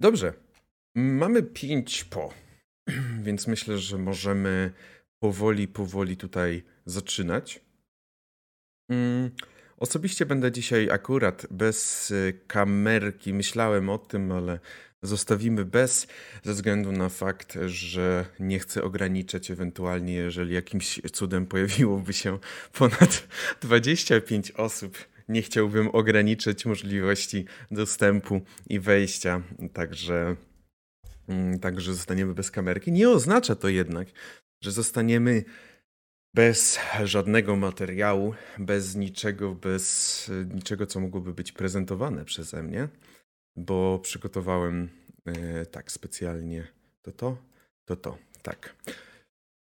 Dobrze. Mamy pięć po, więc myślę, że możemy powoli, powoli tutaj zaczynać. Mm, osobiście będę dzisiaj akurat bez y, kamerki. Myślałem o tym, ale zostawimy bez, ze względu na fakt, że nie chcę ograniczać ewentualnie, jeżeli jakimś cudem pojawiłoby się ponad 25 osób. Nie chciałbym ograniczyć możliwości dostępu i wejścia, także, mm, także zostaniemy bez kamerki. Nie oznacza to jednak, że zostaniemy bez żadnego materiału, bez niczego, bez niczego, co mogłoby być prezentowane przeze mnie, bo przygotowałem e, tak specjalnie to to, to to, tak.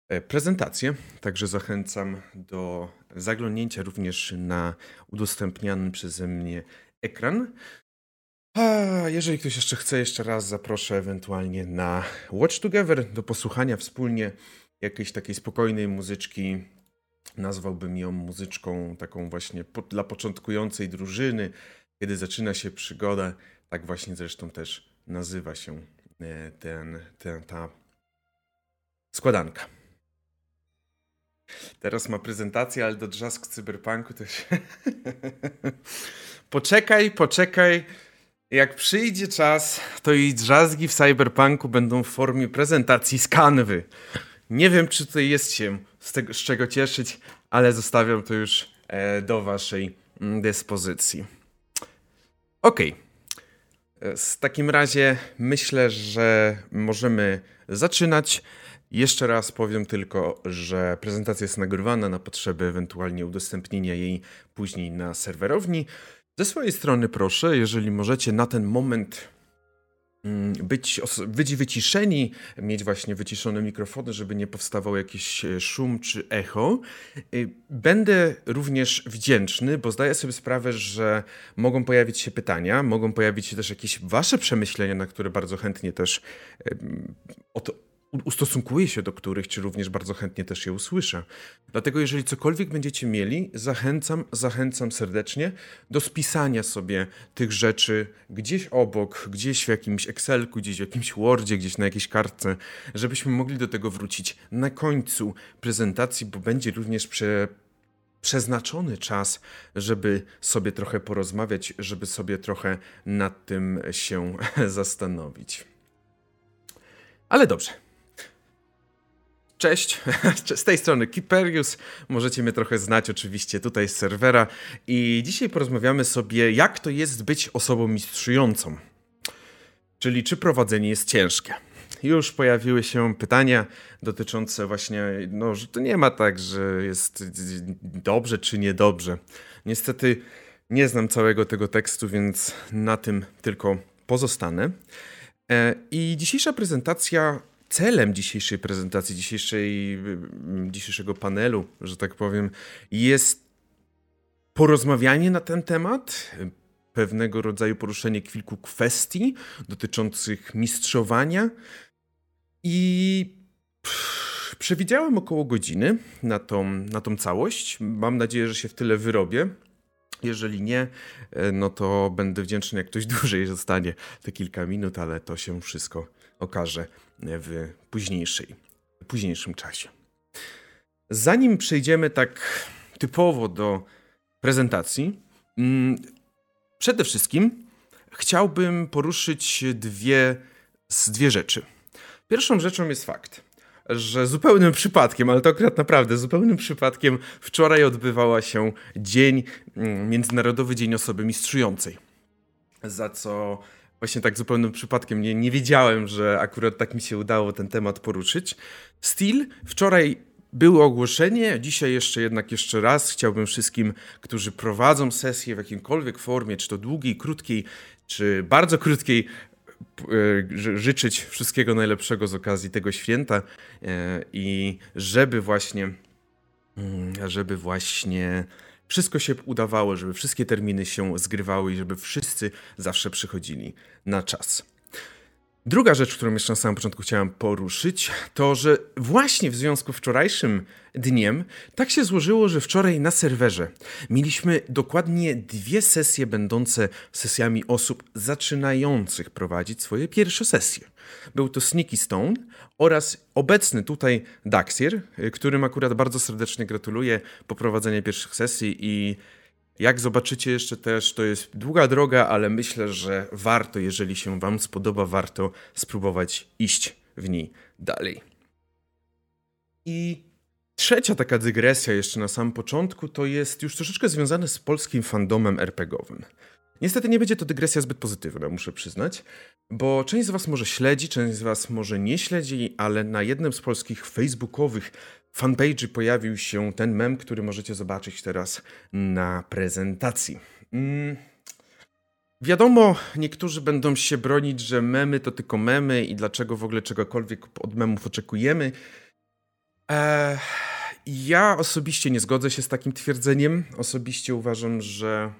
E, prezentację, także zachęcam do zaglądnięcia również na udostępniany przeze mnie ekran. A jeżeli ktoś jeszcze chce, jeszcze raz zaproszę ewentualnie na Watch Together do posłuchania wspólnie jakiejś takiej spokojnej muzyczki. Nazwałbym ją muzyczką taką właśnie po, dla początkującej drużyny, kiedy zaczyna się przygoda. Tak właśnie zresztą też nazywa się e, ten, ten, ta składanka. Teraz ma prezentację, ale do drzazg cyberpunku też. poczekaj, poczekaj. Jak przyjdzie czas, to i drzazgi w cyberpunku będą w formie prezentacji z kanwy. Nie wiem, czy tutaj jest się z, tego, z czego cieszyć, ale zostawiam to już e, do waszej mm, dyspozycji. Ok. E, w takim razie myślę, że możemy zaczynać. Jeszcze raz powiem tylko, że prezentacja jest nagrywana na potrzeby ewentualnie udostępnienia jej później na serwerowni. Ze swojej strony proszę, jeżeli możecie na ten moment Mm, być, być wyciszeni, mieć właśnie wyciszone mikrofony, żeby nie powstawał jakiś e, szum czy echo. Y, będę również wdzięczny, bo zdaję sobie sprawę, że mogą pojawić się pytania, mogą pojawić się też jakieś wasze przemyślenia, na które bardzo chętnie też ustosunkuję się do których, czy również bardzo chętnie też je usłyszę. Dlatego jeżeli cokolwiek będziecie mieli, zachęcam, zachęcam serdecznie do spisania sobie tych rzeczy gdzieś obok, gdzieś w jakimś Excelku, gdzieś w jakimś Wordzie, gdzieś na jakiejś kartce, żebyśmy mogli do tego wrócić na końcu prezentacji, bo będzie również prze, przeznaczony czas, żeby sobie trochę porozmawiać, żeby sobie trochę nad tym się zastanowić. Ale dobrze, Cześć, z tej strony Kiperius. Możecie mnie trochę znać oczywiście tutaj z serwera. I dzisiaj porozmawiamy sobie, jak to jest być osobą mistrzującą. Czyli czy prowadzenie jest ciężkie. Już pojawiły się pytania dotyczące właśnie, no, że to nie ma tak, że jest dobrze czy niedobrze. Niestety nie znam całego tego tekstu, więc na tym tylko pozostanę. E, I dzisiejsza prezentacja celem dzisiejszej prezentacji, dzisiejszej, dzisiejszego panelu, że tak powiem, jest porozmawianie na ten temat, pewnego rodzaju poruszenie kilku kwestii dotyczących mistrzowania i przewidziałem około godziny na tą, na tą całość. Mam nadzieję, że się w tyle wyrobię. Jeżeli nie, e, no to będę wdzięczny, jak ktoś dłużej zostanie te kilka minut, ale to się wszystko okaże w późniejszej, późniejszym czasie. Zanim przejdziemy tak typowo do prezentacji, mm, przede wszystkim chciałbym poruszyć dwie, dwie rzeczy. Pierwszą rzeczą jest fakt, że zupełnym przypadkiem, ale to akurat naprawdę zupełnym przypadkiem, wczoraj odbywała się dzień, mm, Międzynarodowy Dzień Osoby Mistrzującej. Za co właśnie tak zupełnym przypadkiem nie, nie wiedziałem, że akurat tak mi się udało ten temat poruszyć. Steel wczoraj było ogłoszenie, dzisiaj jeszcze jednak jeszcze raz chciałbym wszystkim, którzy prowadzą sesję w jakimkolwiek formie, czy to długiej, krótkiej, czy bardzo krótkiej, e, życzyć wszystkiego najlepszego z okazji tego święta e, i żeby właśnie mm, żeby właśnie wszystko się udawało, żeby wszystkie terminy się zgrywały i żeby wszyscy zawsze przychodzili na czas. Druga rzecz, którą jeszcze na samym początku chciałem poruszyć, to że właśnie w związku z wczorajszym dniem tak się złożyło, że wczoraj na serwerze mieliśmy dokładnie dwie sesje będące sesjami osób zaczynających prowadzić swoje pierwsze sesje. Był to Sneaky Stone oraz obecny tutaj Daxier, którym akurat bardzo serdecznie gratuluję poprowadzenia pierwszych sesji i jak zobaczycie jeszcze też, to jest długa droga, ale myślę, że warto, jeżeli się Wam spodoba, warto spróbować iść w niej dalej. I trzecia taka dygresja jeszcze na samym początku to jest już troszeczkę związane z polskim fandomem RPGowym. Niestety nie będzie to dygresja zbyt pozytywna, muszę przyznać, bo część z Was może śledzi, część z Was może nie śledzi, ale na jednym z polskich facebookowych fanpage'y pojawił się ten mem, który możecie zobaczyć teraz na prezentacji. Mm. Wiadomo, niektórzy będą się bronić, że memy to tylko memy i dlaczego w ogóle czegokolwiek od memów oczekujemy. Eee, ja osobiście nie zgodzę się z takim twierdzeniem. Osobiście uważam, że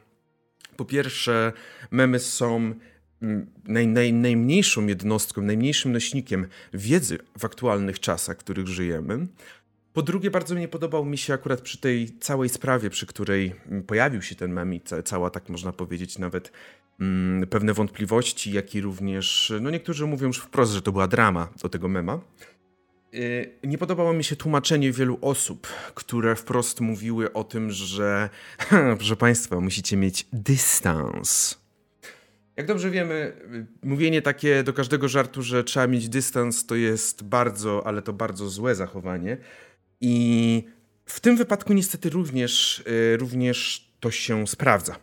po pierwsze, memy są mm, naj, naj, najmniejszą jednostką, najmniejszym nośnikiem wiedzy w aktualnych czasach, w których żyjemy. Po drugie, bardzo nie podobał mi się akurat przy tej całej sprawie, przy której mm, pojawił się ten mem i cała, tak można powiedzieć, nawet mm, pewne wątpliwości, jak i również, no niektórzy mówią już wprost, że to była drama do tego mema. Yy, nie podobało mi się tłumaczenie wielu osób, które wprost mówiły o tym, że proszę Państwa, musicie mieć dystans. Jak dobrze wiemy, mówienie takie do każdego żartu, że trzeba mieć dystans, to jest bardzo, ale to bardzo złe zachowanie. I w tym wypadku niestety również, yy, również to się sprawdza.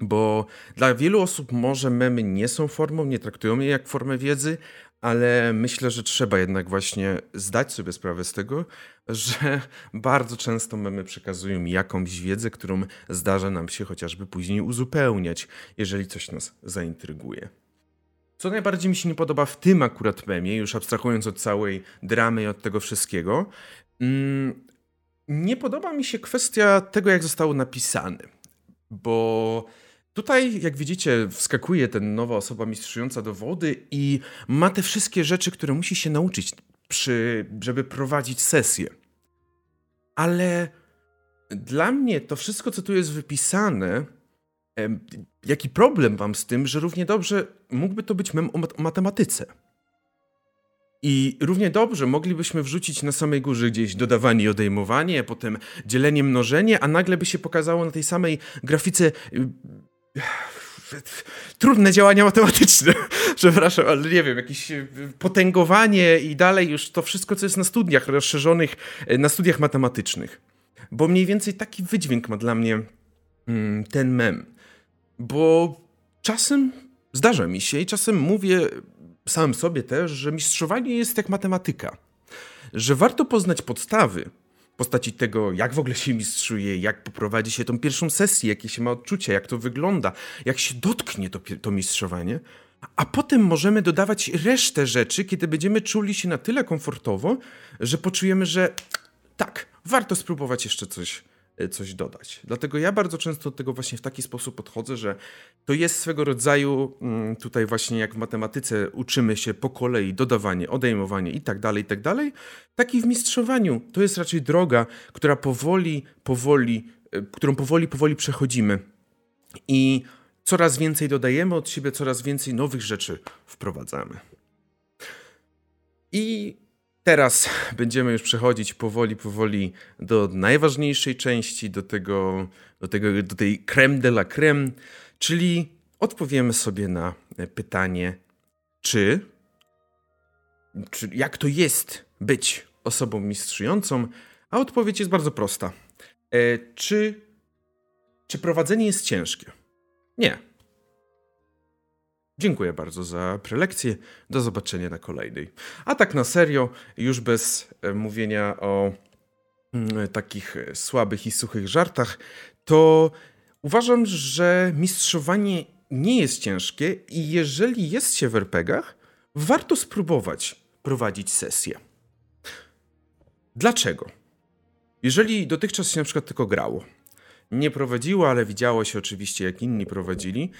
Bo dla wielu osób może memy nie są formą, nie traktują je jak formę wiedzy, ale myślę, że trzeba jednak właśnie zdać sobie sprawę z tego, że bardzo często memy przekazują jakąś wiedzę, którą zdarza nam się chociażby później uzupełniać, jeżeli coś nas zaintryguje. Co najbardziej mi się nie podoba w tym akurat memie, już abstrahując od całej dramy i od tego wszystkiego, nie podoba mi się kwestia tego, jak zostało napisane. Bo Tutaj, jak widzicie, wskakuje ten nowa osoba mistrzująca do wody i ma te wszystkie rzeczy, które musi się nauczyć, przy, żeby prowadzić sesję. Ale dla mnie to wszystko, co tu jest wypisane, jaki problem mam z tym, że równie dobrze mógłby to być mem o matematyce. I równie dobrze moglibyśmy wrzucić na samej górze gdzieś dodawanie i odejmowanie, potem dzielenie, mnożenie, a nagle by się pokazało na tej samej grafice y, trudne działania matematyczne, przepraszam, ale nie wiem, jakieś e, potęgowanie i dalej już to wszystko, co jest na studiach rozszerzonych, e, na studiach matematycznych. Bo mniej więcej taki wydźwięk ma dla mnie mm, ten mem. Bo czasem zdarza mi się i czasem mówię samym sobie też, że mistrzowanie jest jak matematyka. Że warto poznać podstawy, postaci tego, jak w ogóle się mistrzuje, jak poprowadzi się tą pierwszą sesję, jakie się ma odczucia, jak to wygląda, jak się dotknie to, to mistrzowanie, a potem możemy dodawać resztę rzeczy, kiedy będziemy czuli się na tyle komfortowo, że poczujemy, że tak, warto spróbować jeszcze coś coś dodać. Dlatego ja bardzo często do tego właśnie w taki sposób podchodzę, że to jest swego rodzaju mm, tutaj właśnie jak w matematyce uczymy się po kolei dodawanie, odejmowanie i tak dalej, i tak dalej, tak i w mistrzowaniu. To jest raczej droga, która powoli, powoli, e, którą powoli, powoli przechodzimy. I coraz więcej dodajemy od siebie, coraz więcej nowych rzeczy wprowadzamy. I Teraz będziemy już przechodzić powoli, powoli do najważniejszej części, do, tego, do, tego, do tej creme de la creme, czyli odpowiemy sobie na pytanie, czy, czy jak to jest być osobą mistrzującą, a odpowiedź jest bardzo prosta. E, czy, czy prowadzenie jest ciężkie? Nie. Dziękuję bardzo za prelekcję. Do zobaczenia na kolejnej. A tak na serio, już bez e, mówienia o mm, takich słabych i suchych żartach, to uważam, że mistrzowanie nie jest ciężkie i jeżeli jest się w RPGach, warto spróbować prowadzić sesję. Dlaczego? Jeżeli dotychczas się na przykład tylko grało, nie prowadziło, ale widziało się oczywiście, jak inni prowadzili,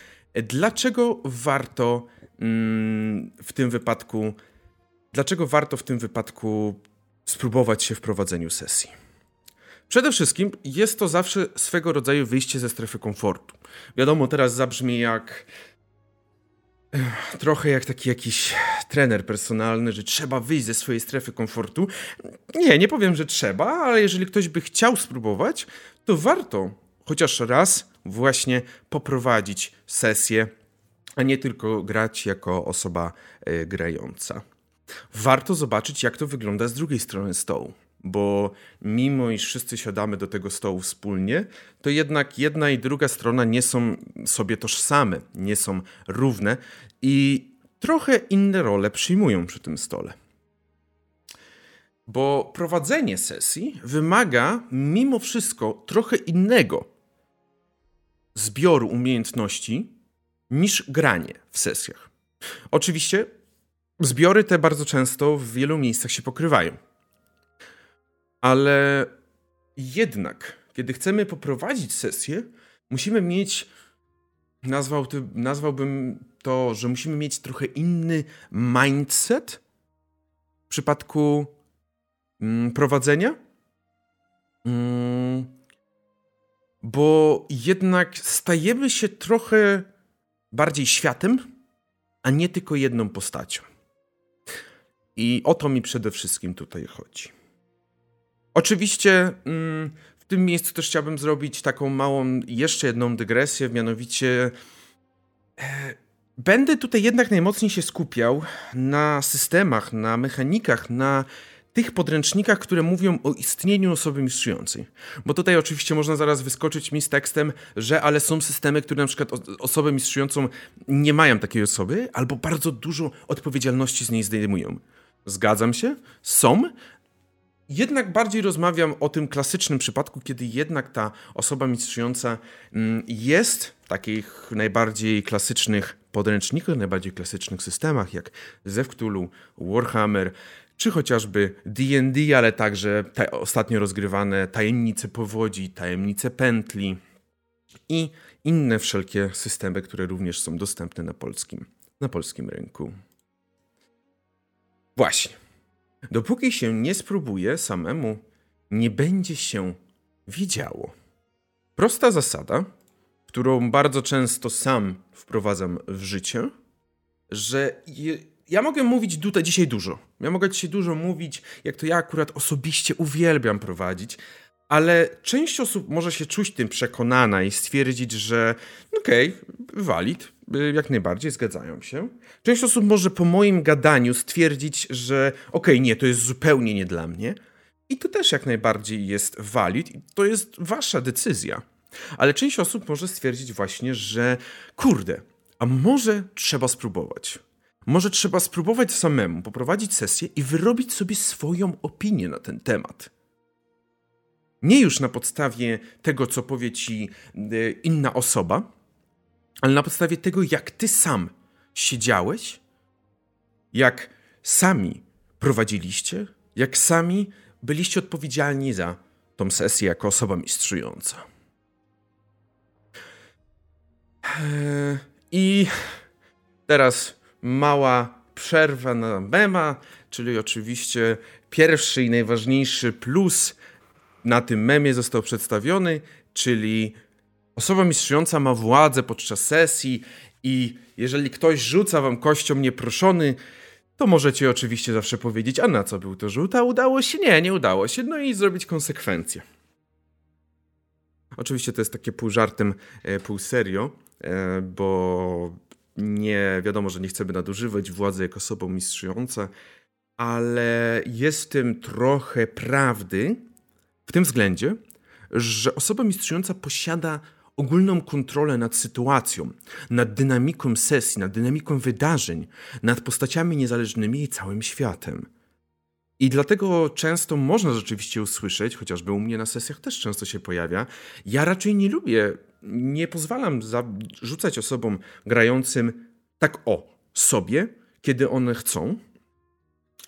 Dlaczego warto mm, w tym wypadku, dlaczego warto w tym wypadku spróbować się w prowadzeniu sesji? Przede wszystkim jest to zawsze swego rodzaju wyjście ze strefy komfortu. Wiadomo, teraz zabrzmi jak trochę jak taki jakiś trener personalny, że trzeba wyjść ze swojej strefy komfortu. Nie, nie powiem, że trzeba, ale jeżeli ktoś by chciał spróbować, to warto chociaż raz właśnie poprowadzić sesję, a nie tylko grać jako osoba y, grająca. Warto zobaczyć, jak to wygląda z drugiej strony stołu bo mimo iż wszyscy siadamy do tego stołu wspólnie, to jednak jedna i druga strona nie są sobie tożsame, nie są równe i trochę inne role przyjmują przy tym stole. Bo prowadzenie sesji wymaga mimo wszystko trochę innego zbioru umiejętności niż granie w sesjach. Oczywiście zbiory te bardzo często w wielu miejscach się pokrywają. Ale jednak, kiedy chcemy poprowadzić sesję, musimy mieć, nazwał nazwałbym to, że musimy mieć trochę inny mindset w przypadku mm, prowadzenia. Mm, bo jednak stajemy się trochę bardziej światem, a nie tylko jedną postacią. I o to mi przede wszystkim tutaj chodzi. Oczywiście mm, w tym miejscu też chciałbym zrobić taką małą, jeszcze jedną dygresję, mianowicie e, będę tutaj jednak najmocniej się skupiał na systemach, na mechanikach, na tych podręcznikach, które mówią o istnieniu osoby mistrzującej. Bo tutaj oczywiście można zaraz wyskoczyć mi z tekstem, że ale są systemy, które na przykład osobę mistrzującą nie mają takiej osoby, albo bardzo dużo odpowiedzialności z niej zdejmują. Zgadzam się, są, jednak bardziej rozmawiam o tym klasycznym przypadku, kiedy jednak ta osoba mistrzująca mm, jest w takich najbardziej klasycznych podręcznikach, najbardziej klasycznych systemach, jak Zew Cthulhu, Warhammer, czy chociażby D&D, ale także ostatnio rozgrywane tajemnice powodzi, tajemnice pętli i inne wszelkie systemy, które również są dostępne na polskim, na polskim rynku. Właśnie. Dopóki się nie spróbuje samemu, nie będzie się wiedziało. Prosta zasada, którą bardzo często sam wprowadzam w życie, że ja mogę mówić tutaj dzisiaj dużo. Ja mogę dzisiaj dużo mówić, jak to ja akurat osobiście uwielbiam prowadzić, ale część osób może się czuć tym przekonana i stwierdzić, że okej, okay, walid, y, jak najbardziej zgadzają się. Część osób może po moim gadaniu stwierdzić, że okej, okay, nie, to jest zupełnie nie dla mnie. I to też jak najbardziej jest valid i to jest wasza decyzja. Ale część osób może stwierdzić właśnie, że kurde, a może trzeba spróbować. Może trzeba spróbować samemu, poprowadzić sesję i wyrobić sobie swoją opinię na ten temat. Nie już na podstawie tego, co powie ci e, inna osoba, ale na podstawie tego, jak ty sam siedziałeś, jak sami prowadziliście, jak sami byliście odpowiedzialni za tą sesję jako osoba mistrzująca. E, I teraz mała przerwa na mema, czyli oczywiście pierwszy i najważniejszy plus na tym memie został przedstawiony, czyli osoba mistrzująca ma władzę podczas sesji i jeżeli ktoś rzuca wam kością nieproszony, to możecie oczywiście zawsze powiedzieć, a na co był to rzut, a udało się? Nie, nie udało się, no i zrobić konsekwencje. Oczywiście to jest takie pół żartem, e, pół serio, e, bo nie wiadomo, że nie chcemy nadużywać władzy jako osobą mistrzująca, ale jest w tym trochę prawdy, w tym względzie, że osoba mistrzująca posiada ogólną kontrolę nad sytuacją, nad dynamiką sesji, nad dynamiką wydarzeń, nad postaciami niezależnymi i całym światem. I dlatego często można rzeczywiście usłyszeć, chociażby u mnie na sesjach też często się pojawia, ja raczej nie lubię, nie pozwalam rzucać osobom grającym tak o sobie, kiedy one chcą,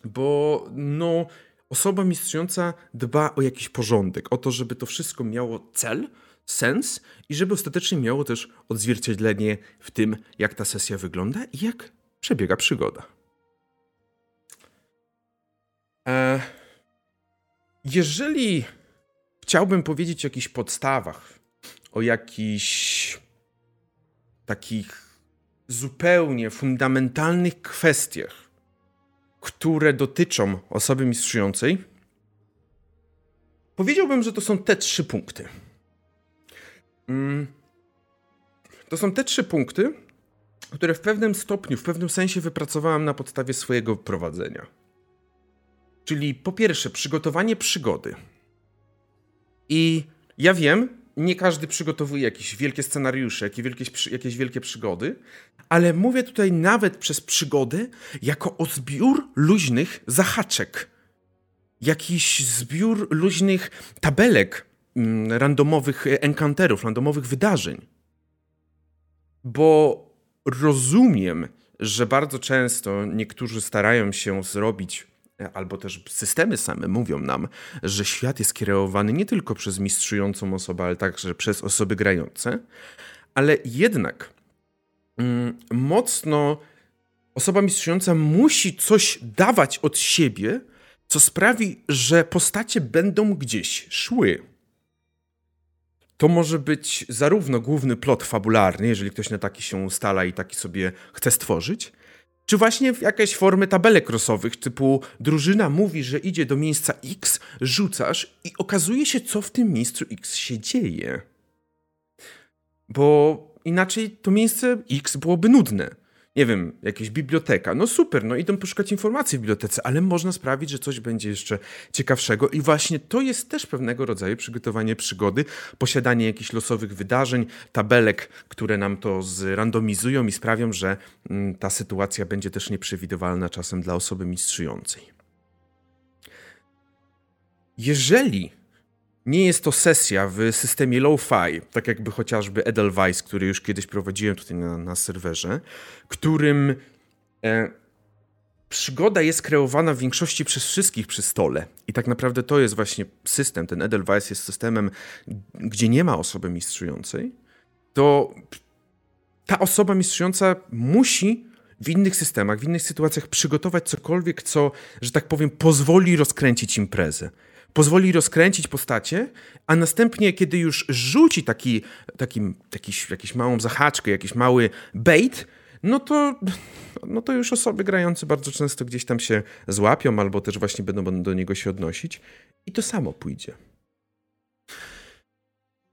bo no osoba mistrzująca dba o jakiś porządek, o to, żeby to wszystko miało cel, sens i żeby ostatecznie miało też odzwierciedlenie w tym, jak ta sesja wygląda i jak przebiega przygoda. E, jeżeli chciałbym powiedzieć o jakichś podstawach, o jakichś takich zupełnie fundamentalnych kwestiach, które dotyczą osoby mistrzującej, powiedziałbym, że to są te trzy punkty. Mm. To są te trzy punkty, które w pewnym stopniu, w pewnym sensie wypracowałem na podstawie swojego prowadzenia. Czyli po pierwsze, przygotowanie przygody. I ja wiem, nie każdy przygotowuje jakieś wielkie scenariusze, jakieś wielkie, jakieś wielkie przygody, ale mówię tutaj nawet przez przygody jako o zbiór luźnych zahaczek. Jakiś zbiór luźnych tabelek, mm, randomowych encounterów, randomowych wydarzeń. Bo rozumiem, że bardzo często niektórzy starają się zrobić albo też systemy same mówią nam, że świat jest kierowany nie tylko przez mistrzującą osobę, ale także przez osoby grające, ale jednak mm, mocno osoba mistrzująca musi coś dawać od siebie, co sprawi, że postacie będą gdzieś szły. To może być zarówno główny plot fabularny, jeżeli ktoś na taki się ustala i taki sobie chce stworzyć, czy właśnie w jakieś formy tabelek krosowych, typu drużyna mówi, że idzie do miejsca X, rzucasz i okazuje się, co w tym miejscu X się dzieje. Bo inaczej to miejsce X byłoby nudne nie wiem, jakaś biblioteka. No super, no idą poszukać informacji w bibliotece, ale można sprawić, że coś będzie jeszcze ciekawszego i właśnie to jest też pewnego rodzaju przygotowanie przygody, posiadanie jakichś losowych wydarzeń, tabelek, które nam to zrandomizują i sprawią, że mm, ta sytuacja będzie też nieprzewidywalna czasem dla osoby mistrzującej. Jeżeli nie jest to sesja w systemie low-fi, tak jakby chociażby Edelweiss, który już kiedyś prowadziłem tutaj na, na serwerze, którym e, przygoda jest kreowana w większości przez wszystkich przy stole. I tak naprawdę to jest właśnie system. Ten Edelweiss jest systemem, gdzie nie ma osoby mistrzującej. To ta osoba mistrzująca musi w innych systemach, w innych sytuacjach przygotować cokolwiek, co, że tak powiem, pozwoli rozkręcić imprezę pozwoli rozkręcić postacie, a następnie, kiedy już rzuci taki, taki, taki, jakiś małą zahaczkę, jakiś mały bait, no to, no to już osoby grające bardzo często gdzieś tam się złapią, albo też właśnie będą do niego się odnosić i to samo pójdzie.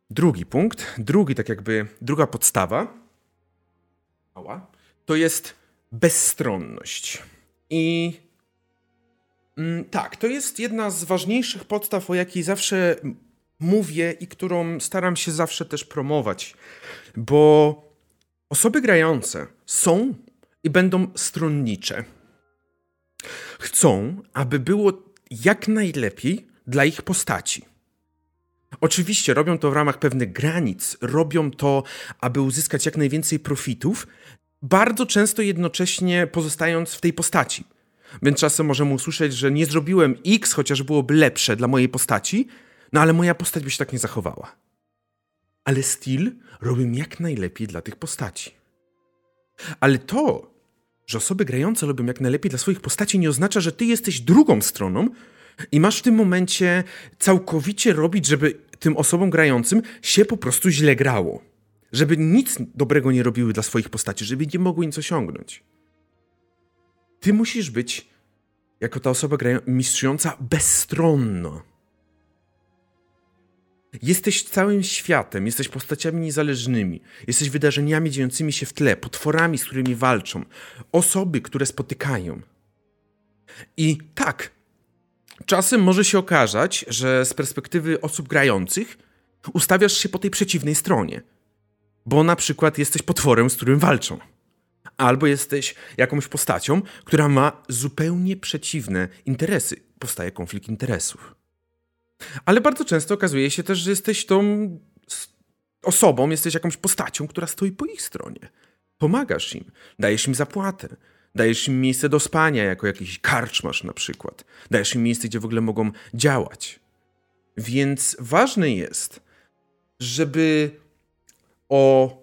Drugi punkt, drugi tak jakby, druga podstawa, to jest bezstronność. I tak, to jest jedna z ważniejszych podstaw, o jakiej zawsze mówię i którą staram się zawsze też promować, bo osoby grające są i będą stronnicze. Chcą, aby było jak najlepiej dla ich postaci. Oczywiście robią to w ramach pewnych granic, robią to, aby uzyskać jak najwięcej profitów, bardzo często jednocześnie pozostając w tej postaci. Więc czasem możemy usłyszeć, że nie zrobiłem X, chociaż byłoby lepsze dla mojej postaci, no ale moja postać by się tak nie zachowała. Ale styl robię jak najlepiej dla tych postaci. Ale to, że osoby grające robią jak najlepiej dla swoich postaci, nie oznacza, że ty jesteś drugą stroną i masz w tym momencie całkowicie robić, żeby tym osobom grającym się po prostu źle grało. Żeby nic dobrego nie robiły dla swoich postaci, żeby nie mogły nic osiągnąć. Ty musisz być, jako ta osoba grają, mistrzująca, bezstronna. Jesteś całym światem, jesteś postaciami niezależnymi, jesteś wydarzeniami dziejącymi się w tle, potworami, z którymi walczą, osoby, które spotykają. I tak, czasem może się okazać, że z perspektywy osób grających ustawiasz się po tej przeciwnej stronie, bo na przykład jesteś potworem, z którym walczą albo jesteś jakąś postacią, która ma zupełnie przeciwne interesy. Powstaje konflikt interesów. Ale bardzo często okazuje się też, że jesteś tą osobą, jesteś jakąś postacią, która stoi po ich stronie. Pomagasz im, dajesz im zapłatę, dajesz im miejsce do spania, jako jakiś karczmasz na przykład. Dajesz im miejsce, gdzie w ogóle mogą działać. Więc ważne jest, żeby o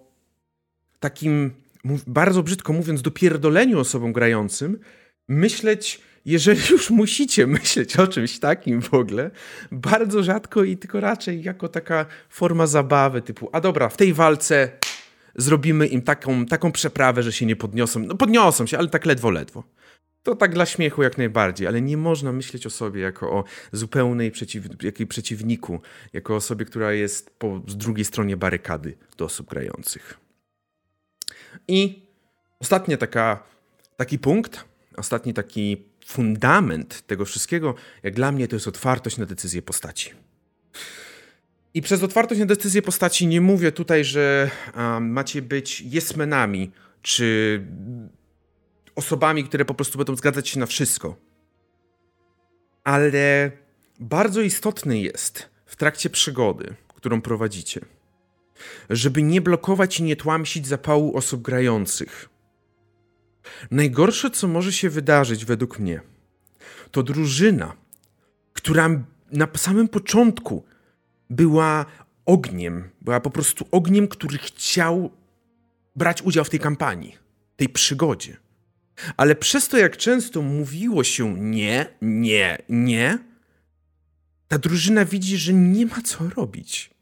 takim bardzo brzydko mówiąc, dopierdoleniu osobom grającym, myśleć, jeżeli już musicie myśleć o czymś takim w ogóle, bardzo rzadko i tylko raczej jako taka forma zabawy, typu, a dobra, w tej walce zrobimy im taką, taką przeprawę, że się nie podniosą. No podniosą się, ale tak ledwo, ledwo. To tak dla śmiechu jak najbardziej, ale nie można myśleć o sobie jako o zupełnej przeciw, jakiej przeciwniku, jako osobie, która jest po drugiej stronie barykady do osób grających. I ostatnia taka, taki punkt, ostatni taki fundament tego wszystkiego, jak dla mnie, to jest otwartość na decyzję postaci. I przez otwartość na decyzję postaci nie mówię tutaj, że um, macie być jesmenami, czy osobami, które po prostu będą zgadzać się na wszystko. Ale bardzo istotny jest w trakcie przygody, którą prowadzicie, żeby nie blokować i nie tłamsić zapału osób grających. Najgorsze, co może się wydarzyć według mnie, to drużyna, która na samym początku była ogniem, była po prostu ogniem, który chciał brać udział w tej kampanii, tej przygodzie. Ale przez to, jak często mówiło się nie, nie, nie, ta drużyna widzi, że nie ma co robić.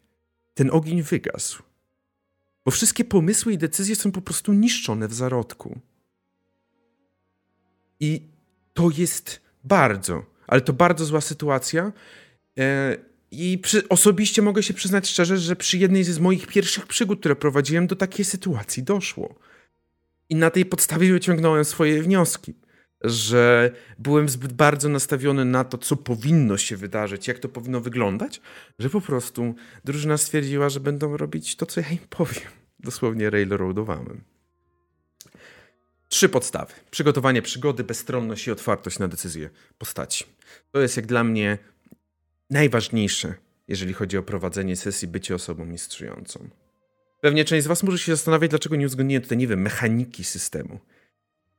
Ten ogień wygasł. Bo wszystkie pomysły i decyzje są po prostu niszczone w zarodku. I to jest bardzo, ale to bardzo zła sytuacja. E, I przy, osobiście mogę się przyznać szczerze, że przy jednej z moich pierwszych przygód, które prowadziłem, do takiej sytuacji doszło. I na tej podstawie wyciągnąłem swoje wnioski, że byłem zbyt bardzo nastawiony na to, co powinno się wydarzyć, jak to powinno wyglądać, że po prostu drużyna stwierdziła, że będą robić to, co ja im powiem. Dosłownie railroadowałem. Trzy podstawy. Przygotowanie przygody, bezstronność i otwartość na decyzje postaci. To jest jak dla mnie najważniejsze, jeżeli chodzi o prowadzenie sesji, bycie osobą mistrzującą. Pewnie część z Was może się zastanawiać, dlaczego nie uwzględniłem tutaj, nie wiem, mechaniki systemu.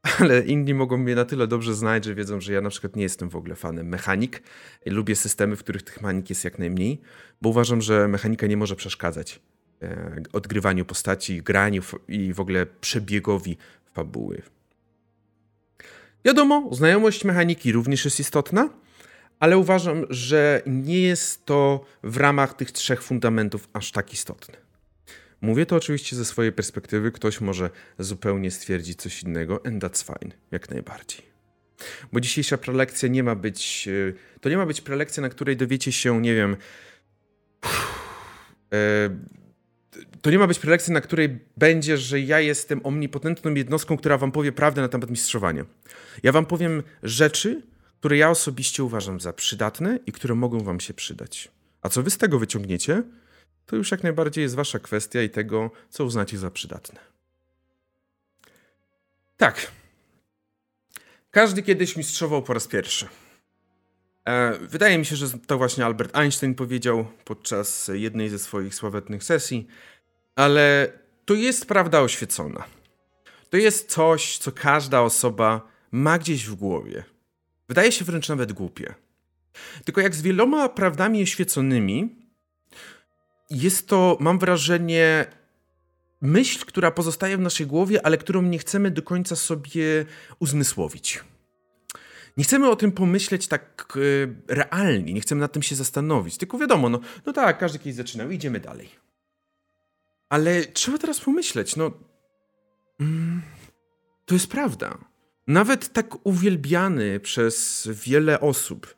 Ale inni mogą mnie na tyle dobrze znać, że wiedzą, że ja na przykład nie jestem w ogóle fanem mechanik. Lubię systemy, w których tych mechanik jest jak najmniej, bo uważam, że mechanika nie może przeszkadzać e, odgrywaniu postaci, graniu i w ogóle przebiegowi fabuły. Wiadomo, znajomość mechaniki również jest istotna, ale uważam, że nie jest to w ramach tych trzech fundamentów aż tak istotne. Mówię to oczywiście ze swojej perspektywy, ktoś może zupełnie stwierdzić coś innego, and that's fine, jak najbardziej. Bo dzisiejsza prelekcja nie ma być, e, to nie ma być prelekcja, na której dowiecie się, nie wiem, e, to nie ma być prelekcja, na której będzie, że ja jestem omnipotentną jednostką, która wam powie prawdę na temat mistrzowania. Ja wam powiem rzeczy, które ja osobiście uważam za przydatne i które mogą wam się przydać. A co wy z tego wyciągniecie, to już jak najbardziej jest wasza kwestia i tego, co uznacie za przydatne. Tak. Każdy kiedyś mistrzował po raz pierwszy. E, wydaje mi się, że to właśnie Albert Einstein powiedział podczas jednej ze swoich sławetnych sesji, ale to jest prawda oświecona. To jest coś, co każda osoba ma gdzieś w głowie. Wydaje się wręcz nawet głupie. Tylko jak z wieloma prawdami oświeconymi, jest to, mam wrażenie, myśl, która pozostaje w naszej głowie, ale którą nie chcemy do końca sobie uzmysłowić. Nie chcemy o tym pomyśleć tak yy, realnie, nie chcemy nad tym się zastanowić. Tylko wiadomo, no, no tak, każdy kiedyś zaczynał idziemy dalej. Ale trzeba teraz pomyśleć, no. Mm, to jest prawda. Nawet tak uwielbiany przez wiele osób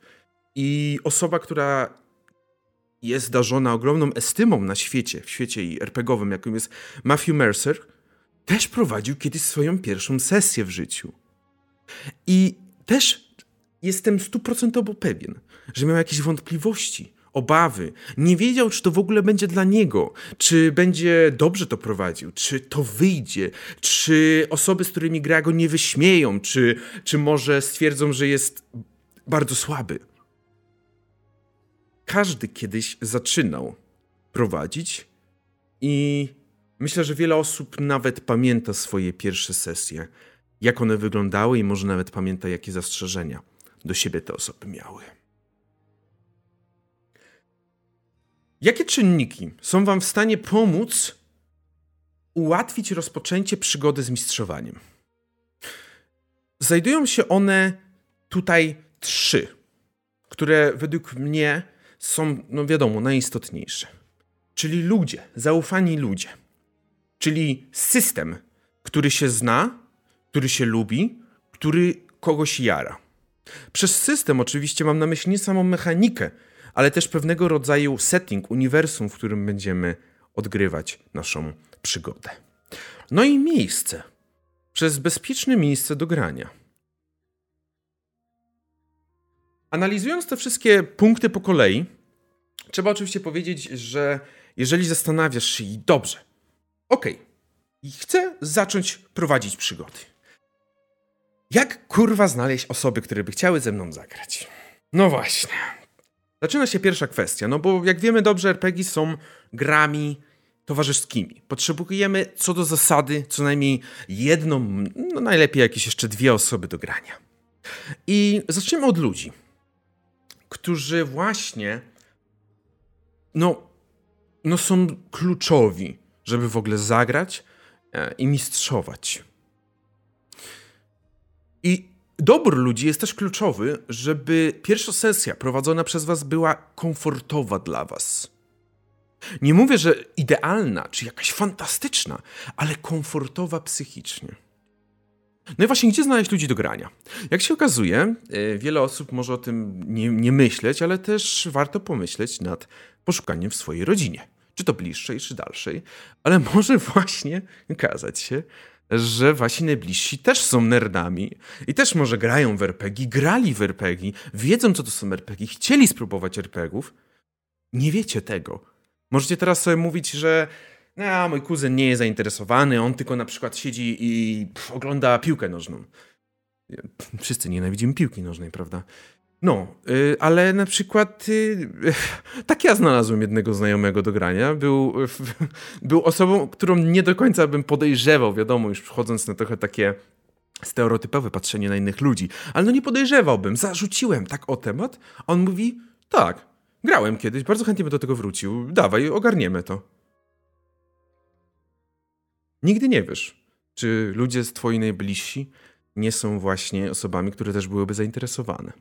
i osoba, która jest darzona ogromną estymą na świecie, w świecie i RPGowym, jakim jest Matthew Mercer, też prowadził kiedyś swoją pierwszą sesję w życiu. I też jestem stuprocentowo pewien, że miał jakieś wątpliwości, obawy. Nie wiedział, czy to w ogóle będzie dla niego, czy będzie dobrze to prowadził, czy to wyjdzie, czy osoby, z którymi gra go nie wyśmieją, czy, czy może stwierdzą, że jest bardzo słaby każdy kiedyś zaczynał prowadzić i myślę, że wiele osób nawet pamięta swoje pierwsze sesje, jak one wyglądały i może nawet pamięta, jakie zastrzeżenia do siebie te osoby miały. Jakie czynniki są Wam w stanie pomóc ułatwić rozpoczęcie przygody z mistrzowaniem. Znajdują się one tutaj trzy, które według mnie są, no wiadomo, najistotniejsze. Czyli ludzie, zaufani ludzie. Czyli system, który się zna, który się lubi, który kogoś jara. Przez system oczywiście mam na myśli nie samą mechanikę, ale też pewnego rodzaju setting, uniwersum, w którym będziemy odgrywać naszą przygodę. No i miejsce. Przez bezpieczne miejsce do grania. Analizując te wszystkie punkty po kolei, trzeba oczywiście powiedzieć, że jeżeli zastanawiasz się i dobrze, okej, okay, i chcę zacząć prowadzić przygody. Jak kurwa znaleźć osoby, które by chciały ze mną zagrać? No właśnie. Zaczyna się pierwsza kwestia, no bo jak wiemy dobrze, RPG są grami towarzyskimi. Potrzebujemy co do zasady co najmniej jedną, no najlepiej jakieś jeszcze dwie osoby do grania. I zacznijmy od ludzi, którzy właśnie no, no są kluczowi, żeby w ogóle zagrać e, i mistrzować. I dobór ludzi jest też kluczowy, żeby pierwsza sesja prowadzona przez Was była komfortowa dla Was. Nie mówię, że idealna czy jakaś fantastyczna, ale komfortowa psychicznie. No i właśnie, gdzie znaleźć ludzi do grania? Jak się okazuje, e, wiele osób może o tym nie, nie myśleć, ale też warto pomyśleć nad poszukaniem w swojej rodzinie. Czy to bliższej, czy dalszej, ale może właśnie okazać się, że wasi najbliżsi też są nerdami i też może grają w RPG, grali w RPG, wiedzą co to są RPG, chcieli spróbować RPGów. Nie wiecie tego. Możecie teraz sobie mówić, że no, mój kuzyn nie jest zainteresowany, on tylko na przykład siedzi i pff, ogląda piłkę nożną. Wszyscy nienawidzimy piłki nożnej, prawda? No, y, ale na przykład y, tak ja znalazłem jednego znajomego do grania. Był, był osobą, którą nie do końca bym podejrzewał, wiadomo, już wchodząc na trochę takie stereotypowe patrzenie na innych ludzi. Ale no nie podejrzewałbym, zarzuciłem tak o temat. On mówi, tak, grałem kiedyś, bardzo chętnie bym do tego wrócił. Dawaj, ogarniemy to. Nigdy nie wiesz, czy ludzie z twoi najbliżsi nie są właśnie osobami, które też byłyby zainteresowane.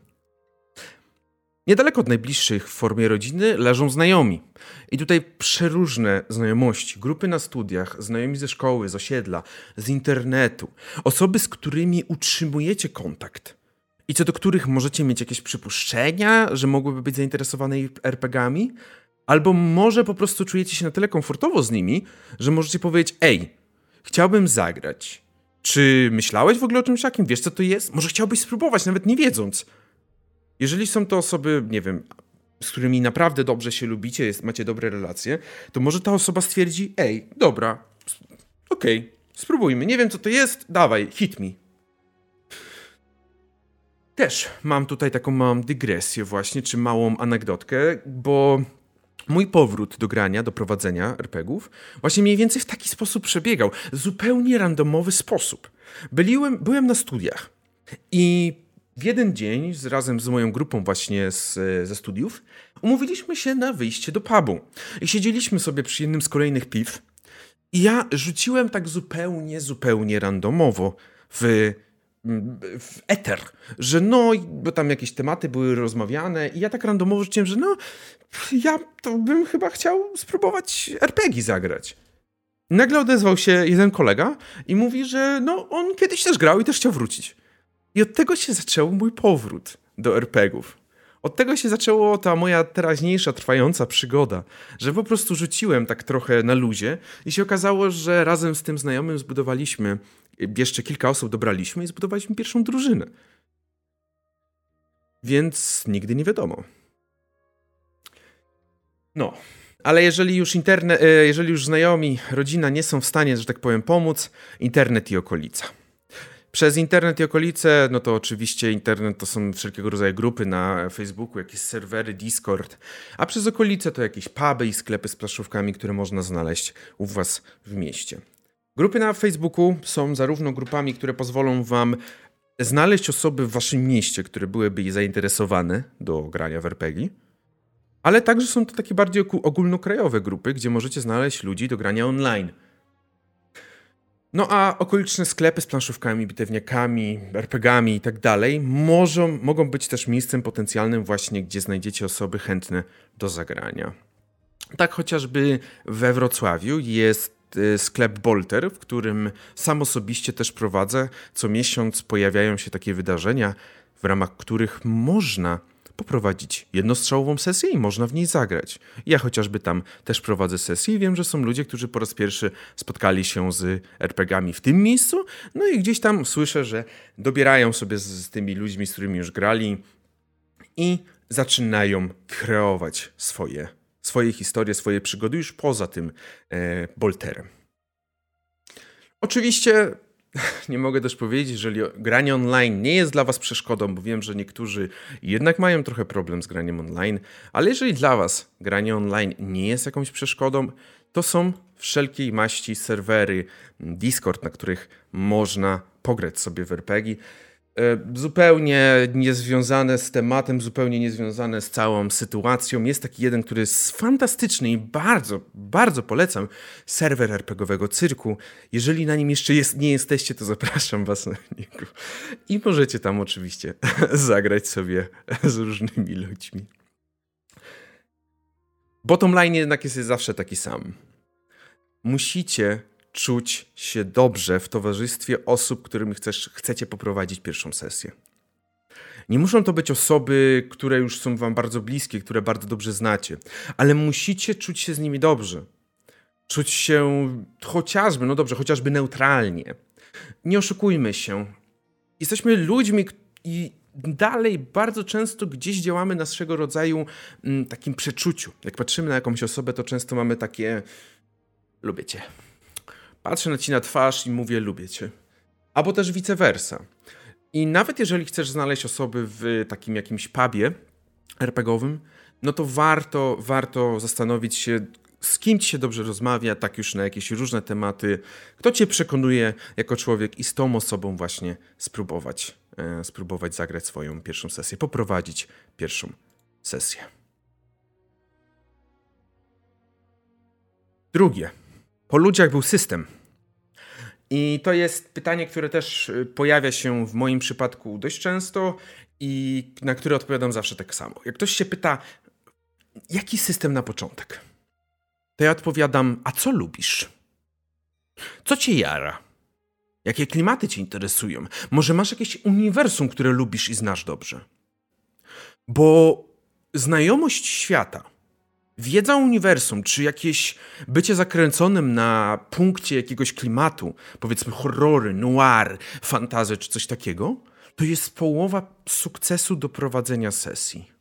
Niedaleko od najbliższych w formie rodziny leżą znajomi. I tutaj przeróżne znajomości, grupy na studiach, znajomi ze szkoły, z osiedla, z internetu, osoby, z którymi utrzymujecie kontakt i co do których możecie mieć jakieś przypuszczenia, że mogłyby być zainteresowane RPGami, albo może po prostu czujecie się na tyle komfortowo z nimi, że możecie powiedzieć: Ej, chciałbym zagrać. Czy myślałeś w ogóle o czymś takim? Wiesz, co to jest? Może chciałbyś spróbować, nawet nie wiedząc. Jeżeli są to osoby, nie wiem, z którymi naprawdę dobrze się lubicie, jest, macie dobre relacje, to może ta osoba stwierdzi: Ej, dobra, okej, okay, spróbujmy. Nie wiem, co to jest, dawaj, hit me. Też mam tutaj taką małą dygresję, właśnie, czy małą anegdotkę, bo mój powrót do grania, do prowadzenia RPGów właśnie mniej więcej w taki sposób przebiegał. Zupełnie randomowy sposób. Byliłem, byłem na studiach i w jeden dzień, z, razem z moją grupą właśnie z, ze studiów, umówiliśmy się na wyjście do pubu. I siedzieliśmy sobie przy jednym z kolejnych piw i ja rzuciłem tak zupełnie, zupełnie randomowo w w eter, że no, bo tam jakieś tematy były rozmawiane i ja tak randomowo rzuciłem, że no, ja to bym chyba chciał spróbować RPG zagrać. Nagle odezwał się jeden kolega i mówi, że no, on kiedyś też grał i też chciał wrócić. I od tego się zaczął mój powrót do RPGów. Od tego się zaczęła ta moja teraźniejsza, trwająca przygoda, że po prostu rzuciłem tak trochę na luzie i się okazało, że razem z tym znajomym zbudowaliśmy, jeszcze kilka osób dobraliśmy i zbudowaliśmy pierwszą drużynę. Więc nigdy nie wiadomo. No, ale jeżeli już internet, e, jeżeli już znajomi, rodzina nie są w stanie, że tak powiem, pomóc, internet i okolica. Przez internet i okolice, no to oczywiście internet to są wszelkiego rodzaju grupy na Facebooku, jakieś serwery, Discord, a przez okolice to jakieś puby i sklepy z plaszówkami, które można znaleźć u Was w mieście. Grupy na Facebooku są zarówno grupami, które pozwolą Wam znaleźć osoby w Waszym mieście, które byłyby zainteresowane do grania w RPG, ale także są to takie bardziej ogólnokrajowe grupy, gdzie możecie znaleźć ludzi do grania online – No a okoliczne sklepy z planszówkami, bitewniakami, RPGami i tak dalej mogą być też miejscem potencjalnym właśnie, gdzie znajdziecie osoby chętne do zagrania. Tak chociażby we Wrocławiu jest sklep Bolter, w którym sam osobiście też prowadzę. Co miesiąc pojawiają się takie wydarzenia, w ramach których można poprowadzić jednostrzałową sesję i można w niej zagrać. Ja chociażby tam też prowadzę sesję i wiem, że są ludzie, którzy po raz pierwszy spotkali się z RPGami w tym miejscu, no i gdzieś tam słyszę, że dobierają sobie z, z tymi ludźmi, z którymi już grali i zaczynają kreować swoje, swoje historie, swoje przygody już poza tym e, bolterem. Oczywiście nie mogę też powiedzieć, jeżeli granie online nie jest dla Was przeszkodą, bo wiem, że niektórzy jednak mają trochę problem z graniem online, ale jeżeli dla Was granie online nie jest jakąś przeszkodą, to są wszelkiej maści serwery Discord, na których można pograć sobie w RPG. E, zupełnie niezwiązane z tematem, zupełnie niezwiązane z całą sytuacją. Jest taki jeden, który jest fantastyczny i bardzo, bardzo polecam. Serwer RPGowego Cyrku. Jeżeli na nim jeszcze jest, nie jesteście, to zapraszam was na niego. I możecie tam oczywiście zagrać sobie z różnymi ludźmi. Bottom line jednak jest zawsze taki sam. Musicie czuć się dobrze w towarzystwie osób, którym chcesz, chcecie poprowadzić pierwszą sesję. Nie muszą to być osoby, które już są wam bardzo bliskie, które bardzo dobrze znacie, ale musicie czuć się z nimi dobrze. Czuć się chociażby, no dobrze, chociażby neutralnie. Nie oszukujmy się. Jesteśmy ludźmi i dalej bardzo często gdzieś działamy na swego rodzaju mm, takim przeczuciu. Jak patrzymy na jakąś osobę, to często mamy takie lubię cię patrzę na ci na twarz i mówię lubię cię. Albo też vice versa. I nawet jeżeli chcesz znaleźć osoby w takim jakimś pubie RPGowym, no to warto, warto zastanowić się, z kim ci się dobrze rozmawia, tak już na jakieś różne tematy, kto cię przekonuje jako człowiek i z tą osobą właśnie spróbować, e, spróbować zagrać swoją pierwszą sesję, poprowadzić pierwszą sesję. Drugie – po ludziach był system. I to jest pytanie, które też y, pojawia się w moim przypadku dość często i na które odpowiadam zawsze tak samo. Jak ktoś się pyta, jaki system na początek? To ja odpowiadam, a co lubisz? Co cię jara? Jakie klimaty cię interesują? Może masz jakieś uniwersum, które lubisz i znasz dobrze? Bo znajomość świata Wiedza uniwersum, czy jakieś bycie zakręconym na punkcie jakiegoś klimatu, powiedzmy horrory, noir, fantazy czy coś takiego, to jest połowa sukcesu do prowadzenia sesji.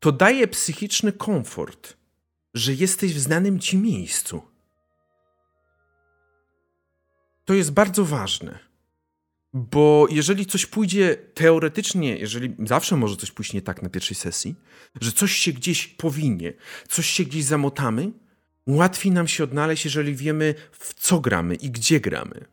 To daje psychiczny komfort, że jesteś w znanym ci miejscu. To jest bardzo ważne. Bo jeżeli coś pójdzie teoretycznie, jeżeli zawsze może coś pójść nie tak na pierwszej sesji, że coś się gdzieś powinie, coś się gdzieś zamotamy, łatwiej nam się odnaleźć, jeżeli wiemy, w co gramy i gdzie gramy.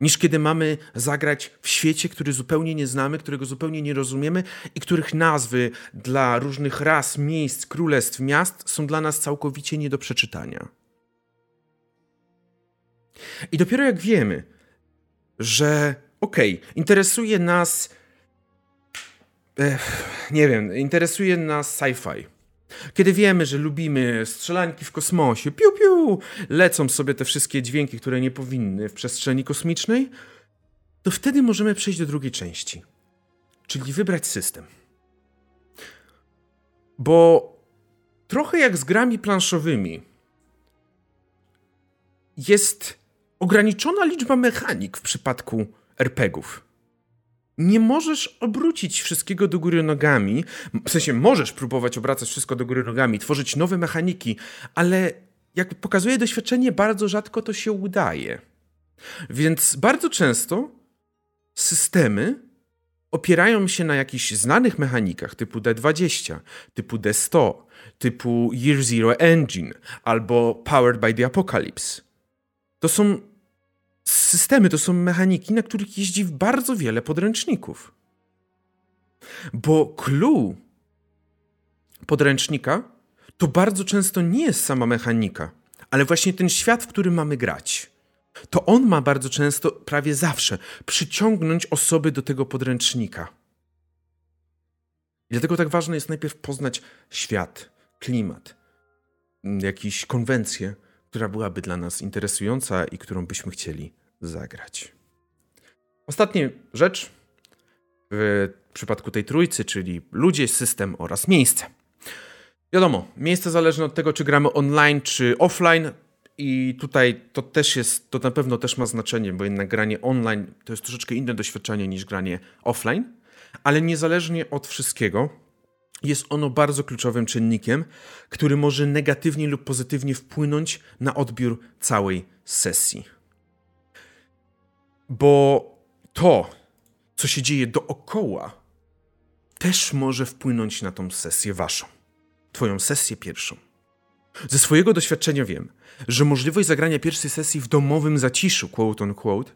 Niż kiedy mamy zagrać w świecie, który zupełnie nie znamy, którego zupełnie nie rozumiemy i których nazwy dla różnych ras, miejsc, królestw, miast są dla nas całkowicie nie do przeczytania. I dopiero jak wiemy, że okej, okay, interesuje nas. Ech, nie wiem, interesuje nas sci-fi. Kiedy wiemy, że lubimy strzelańki w kosmosie, piu piu, lecą sobie te wszystkie dźwięki, które nie powinny w przestrzeni kosmicznej, to wtedy możemy przejść do drugiej części, czyli wybrać system. Bo trochę jak z grami planszowymi, jest ograniczona liczba mechanik w przypadku RPGów. Nie możesz obrócić wszystkiego do góry nogami. W sensie możesz próbować obracać wszystko do góry nogami, tworzyć nowe mechaniki, ale jak pokazuje doświadczenie, bardzo rzadko to się udaje. Więc bardzo często systemy opierają się na jakichś znanych mechanikach typu D20, typu D100, typu Year Zero Engine albo Powered by the Apocalypse. To są systemy, to są mechaniki, na których jeździ bardzo wiele podręczników. Bo clue podręcznika to bardzo często nie jest sama mechanika, ale właśnie ten świat, w którym mamy grać. to on ma bardzo często, prawie zawsze, przyciągnąć osoby do tego podręcznika. I dlatego tak ważne jest najpierw poznać świat, klimat, jakieś konwencje, która byłaby dla nas interesująca i którą byśmy chcieli zagrać. Ostatnia rzecz w przypadku tej trójcy, czyli ludzie, system oraz miejsce. Wiadomo, miejsce zależne od tego, czy gramy online, czy offline. I tutaj to też jest, to na pewno też ma znaczenie, bo jednak granie online to jest troszeczkę inne doświadczenie niż granie offline, ale niezależnie od wszystkiego, jest ono bardzo kluczowym czynnikiem, który może negatywnie lub pozytywnie wpłynąć na odbiór całej sesji. Bo to, co się dzieje dookoła, też może wpłynąć na tą sesję waszą, twoją sesję pierwszą. Ze swojego doświadczenia wiem, że możliwość zagrania pierwszej sesji w domowym zaciszu, quote on quote,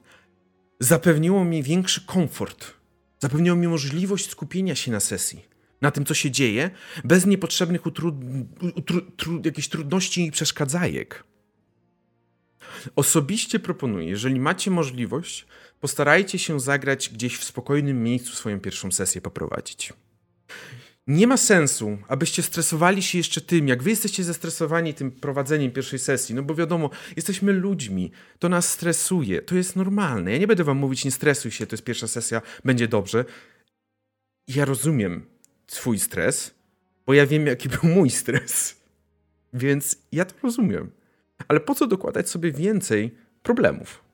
zapewniło mi większy komfort. Zapewniło mi możliwość skupienia się na sesji, na tym, co się dzieje, bez niepotrzebnych utrud... Utru... Tru... jakichś trudności i przeszkadzajek. Osobiście proponuję, jeżeli macie możliwość, postarajcie się zagrać gdzieś w spokojnym miejscu swoją pierwszą sesję poprowadzić. Nie ma sensu, abyście stresowali się jeszcze tym, jak wy jesteście zestresowani tym prowadzeniem pierwszej sesji, no bo wiadomo, jesteśmy ludźmi, to nas stresuje, to jest normalne. Ja nie będę wam mówić, nie stresuj się, to jest pierwsza sesja, będzie dobrze. Ja rozumiem swój stres, bo ja wiem, jaki był mój stres. Więc ja to rozumiem. Ale po co dokładać sobie więcej problemów?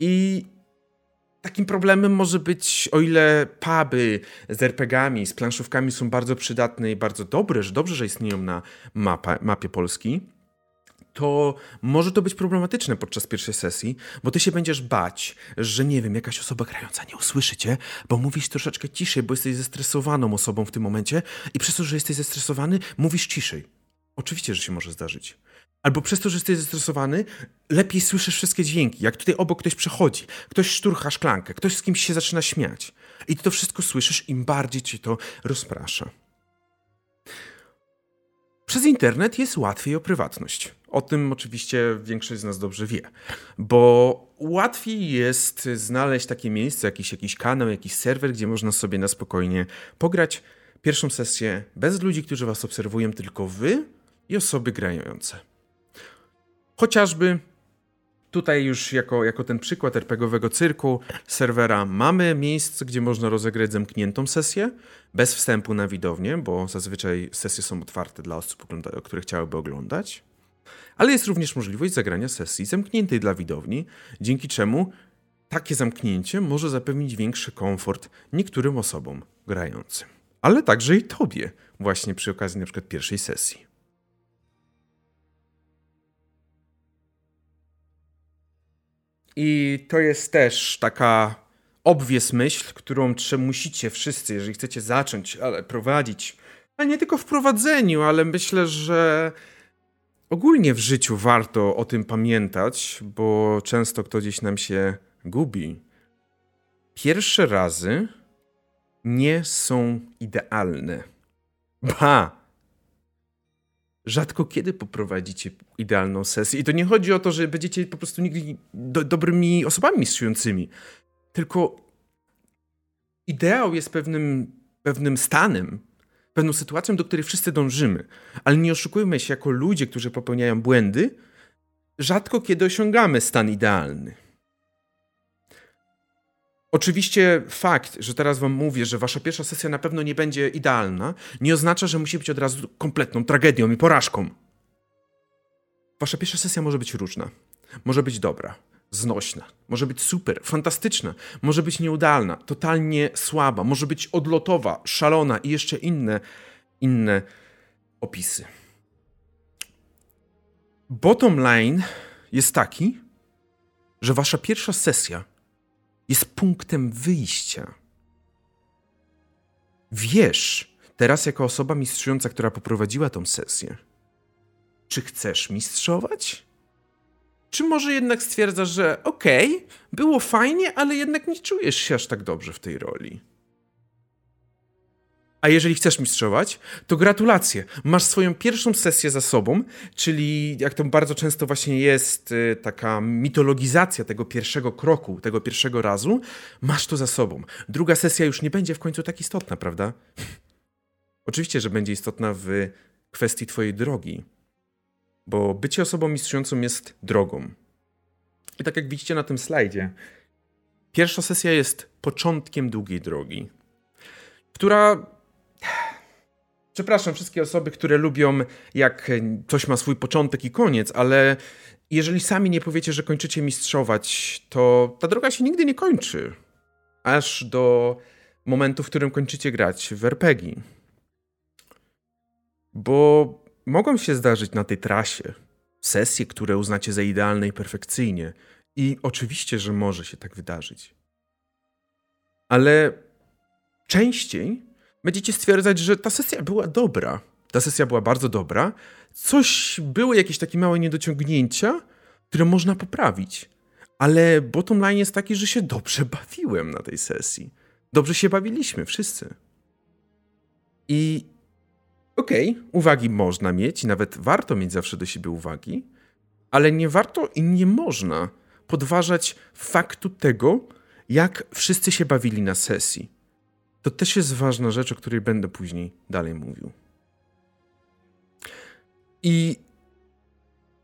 I Takim problemem może być, o ile puby z RPGami, z planszówkami są bardzo przydatne i bardzo dobre, że dobrze, że istnieją na mapa, mapie Polski, to może to być problematyczne podczas pierwszej sesji, bo ty się będziesz bać, że nie wiem, jakaś osoba grająca nie usłyszy cię, bo mówisz troszeczkę ciszej, bo jesteś zestresowaną osobą w tym momencie i przez to, że jesteś zestresowany, mówisz ciszej. Oczywiście, że się może zdarzyć. Albo przez to, że jesteś zestresowany, lepiej słyszysz wszystkie dźwięki. Jak tutaj obok ktoś przechodzi, ktoś szturcha szklankę, ktoś z kimś się zaczyna śmiać. I ty to wszystko słyszysz, im bardziej ci to rozprasza. Przez internet jest łatwiej o prywatność. O tym oczywiście większość z nas dobrze wie, bo łatwiej jest znaleźć takie miejsce, jakiś, jakiś kanał, jakiś serwer, gdzie można sobie na spokojnie pograć pierwszą sesję bez ludzi, którzy was obserwują, tylko wy i osoby grające. Chociażby tutaj już jako, jako ten przykład RPGowego cyrku serwera mamy miejsce, gdzie można rozegrać zamkniętą sesję bez wstępu na widownię, bo zazwyczaj sesje są otwarte dla osób, które chciałyby oglądać. Ale jest również możliwość zagrania sesji zamkniętej dla widowni, dzięki czemu takie zamknięcie może zapewnić większy komfort niektórym osobom grającym, ale także i tobie, właśnie przy okazji przykład pierwszej sesji. I to jest też taka obwies myśl, którą musicie wszyscy, jeżeli chcecie zacząć, ale prowadzić, a nie tylko w prowadzeniu, ale myślę, że ogólnie w życiu warto o tym pamiętać, bo często kto gdzieś nam się gubi. Pierwsze razy nie są idealne. Ba! rzadko kiedy poprowadzicie idealną sesję. I to nie chodzi o to, że będziecie po prostu nigdy do, dobrymi osobami mistrzującymi, tylko ideał jest pewnym, pewnym stanem, pewną sytuacją, do której wszyscy dążymy. Ale nie oszukujmy się, jako ludzie, którzy popełniają błędy, rzadko kiedy osiągamy stan idealny. Oczywiście fakt, że teraz wam mówię, że wasza pierwsza sesja na pewno nie będzie idealna, nie oznacza, że musi być od razu kompletną tragedią i porażką. Wasza pierwsza sesja może być różna. Może być dobra, znośna, może być super, fantastyczna, może być nieudalna, totalnie słaba, może być odlotowa, szalona i jeszcze inne, inne opisy. Bottom line jest taki, że wasza pierwsza sesja jest punktem wyjścia. Wiesz, teraz jako osoba mistrzująca, która poprowadziła tą sesję, czy chcesz mistrzować? Czy może jednak stwierdzasz, że okej, okay, było fajnie, ale jednak nie czujesz się aż tak dobrze w tej roli? A jeżeli chcesz mistrzować, to gratulacje. Masz swoją pierwszą sesję za sobą, czyli jak to bardzo często właśnie jest y, taka mitologizacja tego pierwszego kroku, tego pierwszego razu, masz to za sobą. Druga sesja już nie będzie w końcu tak istotna, prawda? Oczywiście, że będzie istotna w kwestii twojej drogi, bo bycie osobą mistrzującą jest drogą. I tak jak widzicie na tym slajdzie, pierwsza sesja jest początkiem długiej drogi, która Przepraszam wszystkie osoby, które lubią, jak coś ma swój początek i koniec, ale jeżeli sami nie powiecie, że kończycie mistrzować, to ta droga się nigdy nie kończy. Aż do momentu, w którym kończycie grać w RPG. Bo mogą się zdarzyć na tej trasie sesje, które uznacie za idealne i perfekcyjnie. I oczywiście, że może się tak wydarzyć. Ale częściej będziecie stwierdzać, że ta sesja była dobra. Ta sesja była bardzo dobra. Coś, były jakieś takie małe niedociągnięcia, które można poprawić. Ale bottom line jest taki, że się dobrze bawiłem na tej sesji. Dobrze się bawiliśmy, wszyscy. I okej, okay, uwagi można mieć, nawet warto mieć zawsze do siebie uwagi, ale nie warto i nie można podważać faktu tego, jak wszyscy się bawili na sesji. To też jest ważna rzecz, o której będę później dalej mówił. I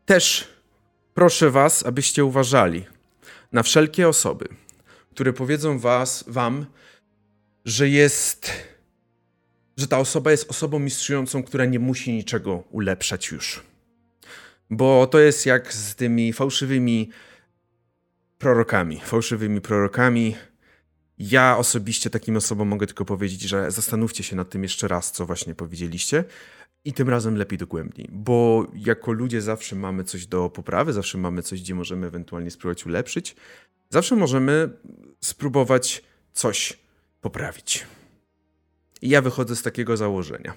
też proszę Was, abyście uważali na wszelkie osoby, które powiedzą was, Wam, że jest, że ta osoba jest osobą mistrzującą, która nie musi niczego ulepszać już. Bo to jest jak z tymi fałszywymi prorokami. Fałszywymi prorokami, ja osobiście takim osobom mogę tylko powiedzieć, że zastanówcie się nad tym jeszcze raz, co właśnie powiedzieliście. I tym razem lepiej dogłębniej, bo jako ludzie zawsze mamy coś do poprawy, zawsze mamy coś, gdzie możemy ewentualnie spróbować ulepszyć. Zawsze możemy spróbować coś poprawić. I ja wychodzę z takiego założenia.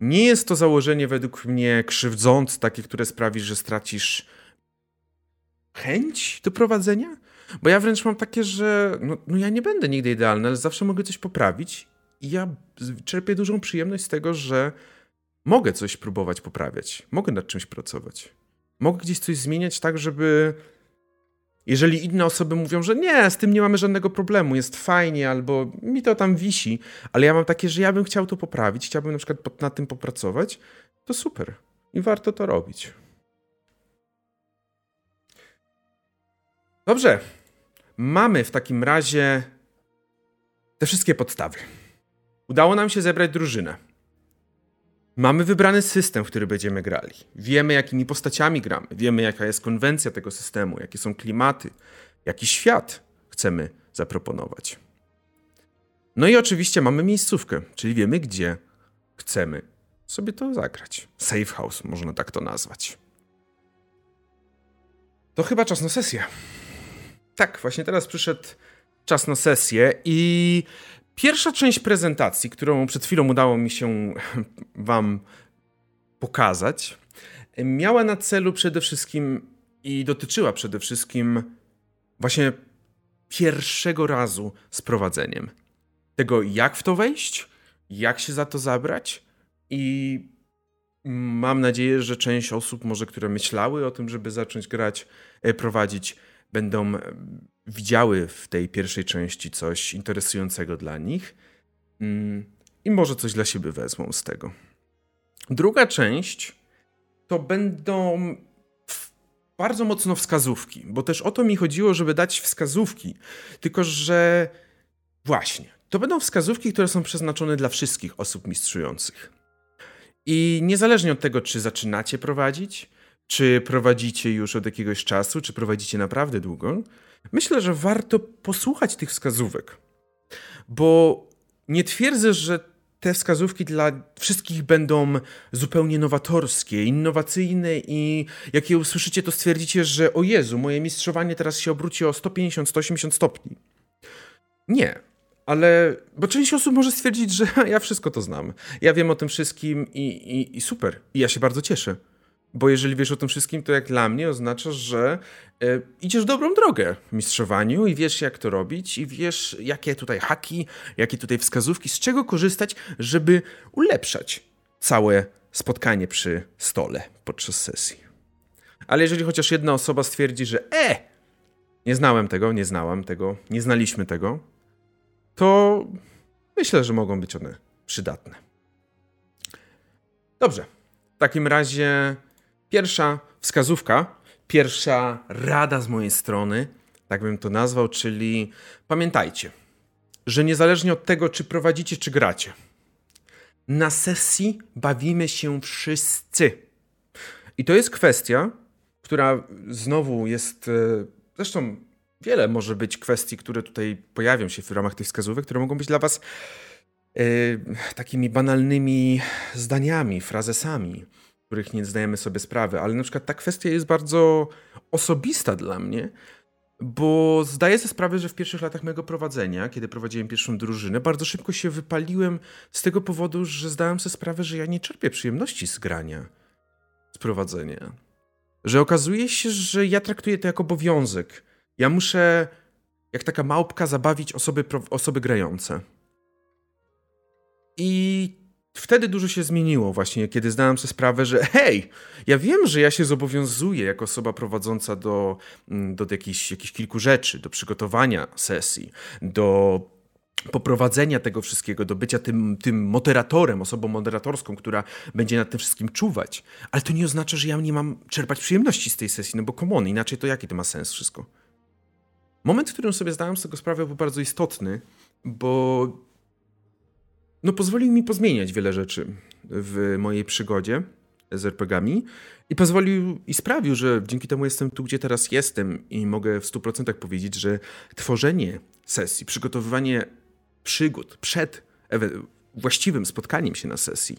Nie jest to założenie według mnie krzywdzące, takie, które sprawi, że stracisz chęć do prowadzenia, bo ja wręcz mam takie, że no, no ja nie będę nigdy idealny, ale zawsze mogę coś poprawić i ja czerpię dużą przyjemność z tego, że mogę coś próbować poprawiać, mogę nad czymś pracować. Mogę gdzieś coś zmieniać tak, żeby jeżeli inne osoby mówią, że nie, z tym nie mamy żadnego problemu, jest fajnie, albo mi to tam wisi, ale ja mam takie, że ja bym chciał to poprawić, chciałbym na przykład nad tym popracować, to super i warto to robić. Dobrze, Mamy w takim razie te wszystkie podstawy. Udało nam się zebrać drużynę. Mamy wybrany system, w który będziemy grali. Wiemy, jakimi postaciami gramy. Wiemy, jaka jest konwencja tego systemu, jakie są klimaty, jaki świat chcemy zaproponować. No i oczywiście mamy miejscówkę, czyli wiemy, gdzie chcemy sobie to zagrać. Safe house, można tak to nazwać. To chyba czas na sesję. Tak, właśnie teraz przyszedł czas na sesję i pierwsza część prezentacji, którą przed chwilą udało mi się Wam pokazać, miała na celu przede wszystkim i dotyczyła przede wszystkim właśnie pierwszego razu z prowadzeniem. Tego, jak w to wejść, jak się za to zabrać i mam nadzieję, że część osób, może które myślały o tym, żeby zacząć grać, e, prowadzić, będą widziały w tej pierwszej części coś interesującego dla nich mm, i może coś dla siebie wezmą z tego. Druga część to będą bardzo mocno wskazówki, bo też o to mi chodziło, żeby dać wskazówki, tylko że właśnie, to będą wskazówki, które są przeznaczone dla wszystkich osób mistrzujących. I niezależnie od tego, czy zaczynacie prowadzić, czy prowadzicie już od jakiegoś czasu, czy prowadzicie naprawdę długo, myślę, że warto posłuchać tych wskazówek. Bo nie twierdzę, że te wskazówki dla wszystkich będą zupełnie nowatorskie, innowacyjne i jak je usłyszycie, to stwierdzicie, że o Jezu, moje mistrzowanie teraz się obróci o 150-180 stopni. Nie, ale bo część osób może stwierdzić, że ja wszystko to znam. Ja wiem o tym wszystkim i, i, i super. I ja się bardzo cieszę. Bo jeżeli wiesz o tym wszystkim, to jak dla mnie oznacza, że e, idziesz dobrą drogę w mistrzowaniu i wiesz, jak to robić, i wiesz, jakie tutaj haki, jakie tutaj wskazówki, z czego korzystać, żeby ulepszać całe spotkanie przy stole podczas sesji. Ale jeżeli chociaż jedna osoba stwierdzi, że e, nie znałem tego, nie znałam tego, nie znaliśmy tego, to myślę, że mogą być one przydatne. Dobrze. W takim razie pierwsza wskazówka, pierwsza rada z mojej strony, tak bym to nazwał, czyli pamiętajcie, że niezależnie od tego, czy prowadzicie, czy gracie, na sesji bawimy się wszyscy. I to jest kwestia, która znowu jest. E, zresztą wiele może być kwestii, które tutaj pojawią się w ramach tych wskazówek, które mogą być dla Was yy, takimi banalnymi zdaniami, frazesami, których nie zdajemy sobie sprawy. Ale na przykład ta kwestia jest bardzo osobista dla mnie, bo zdaję sobie sprawę, że w pierwszych latach mojego prowadzenia, kiedy prowadziłem pierwszą drużynę, bardzo szybko się wypaliłem z tego powodu, że zdałem sobie sprawę, że ja nie czerpię przyjemności z grania, z prowadzenia. Że okazuje się, że ja traktuję to jako obowiązek. Ja muszę, jak taka małpka, zabawić osoby, osoby grające. I wtedy dużo się zmieniło właśnie, kiedy zdałem sobie sprawę, że hej, ja wiem, że ja się zobowiązuję jako osoba prowadząca do, mm, do jakichś, jakichś kilku rzeczy, do przygotowania sesji, do poprowadzenia tego wszystkiego, do bycia tym, tym moderatorem, osobą moderatorską, która będzie nad tym wszystkim czuwać. Ale to nie oznacza, że ja nie mam czerpać przyjemności z tej sesji, no bo on, inaczej to jaki to ma sens wszystko? Moment, w którym sobie zdałem z tego sprawę, był bardzo istotny, bo no pozwolił mi pozmieniać wiele rzeczy w mojej przygodzie z RPGami i pozwolił i sprawił, że dzięki temu jestem tu, gdzie teraz jestem i mogę w 100% powiedzieć, że tworzenie sesji, przygotowywanie przygód przed właściwym spotkaniem się na sesji,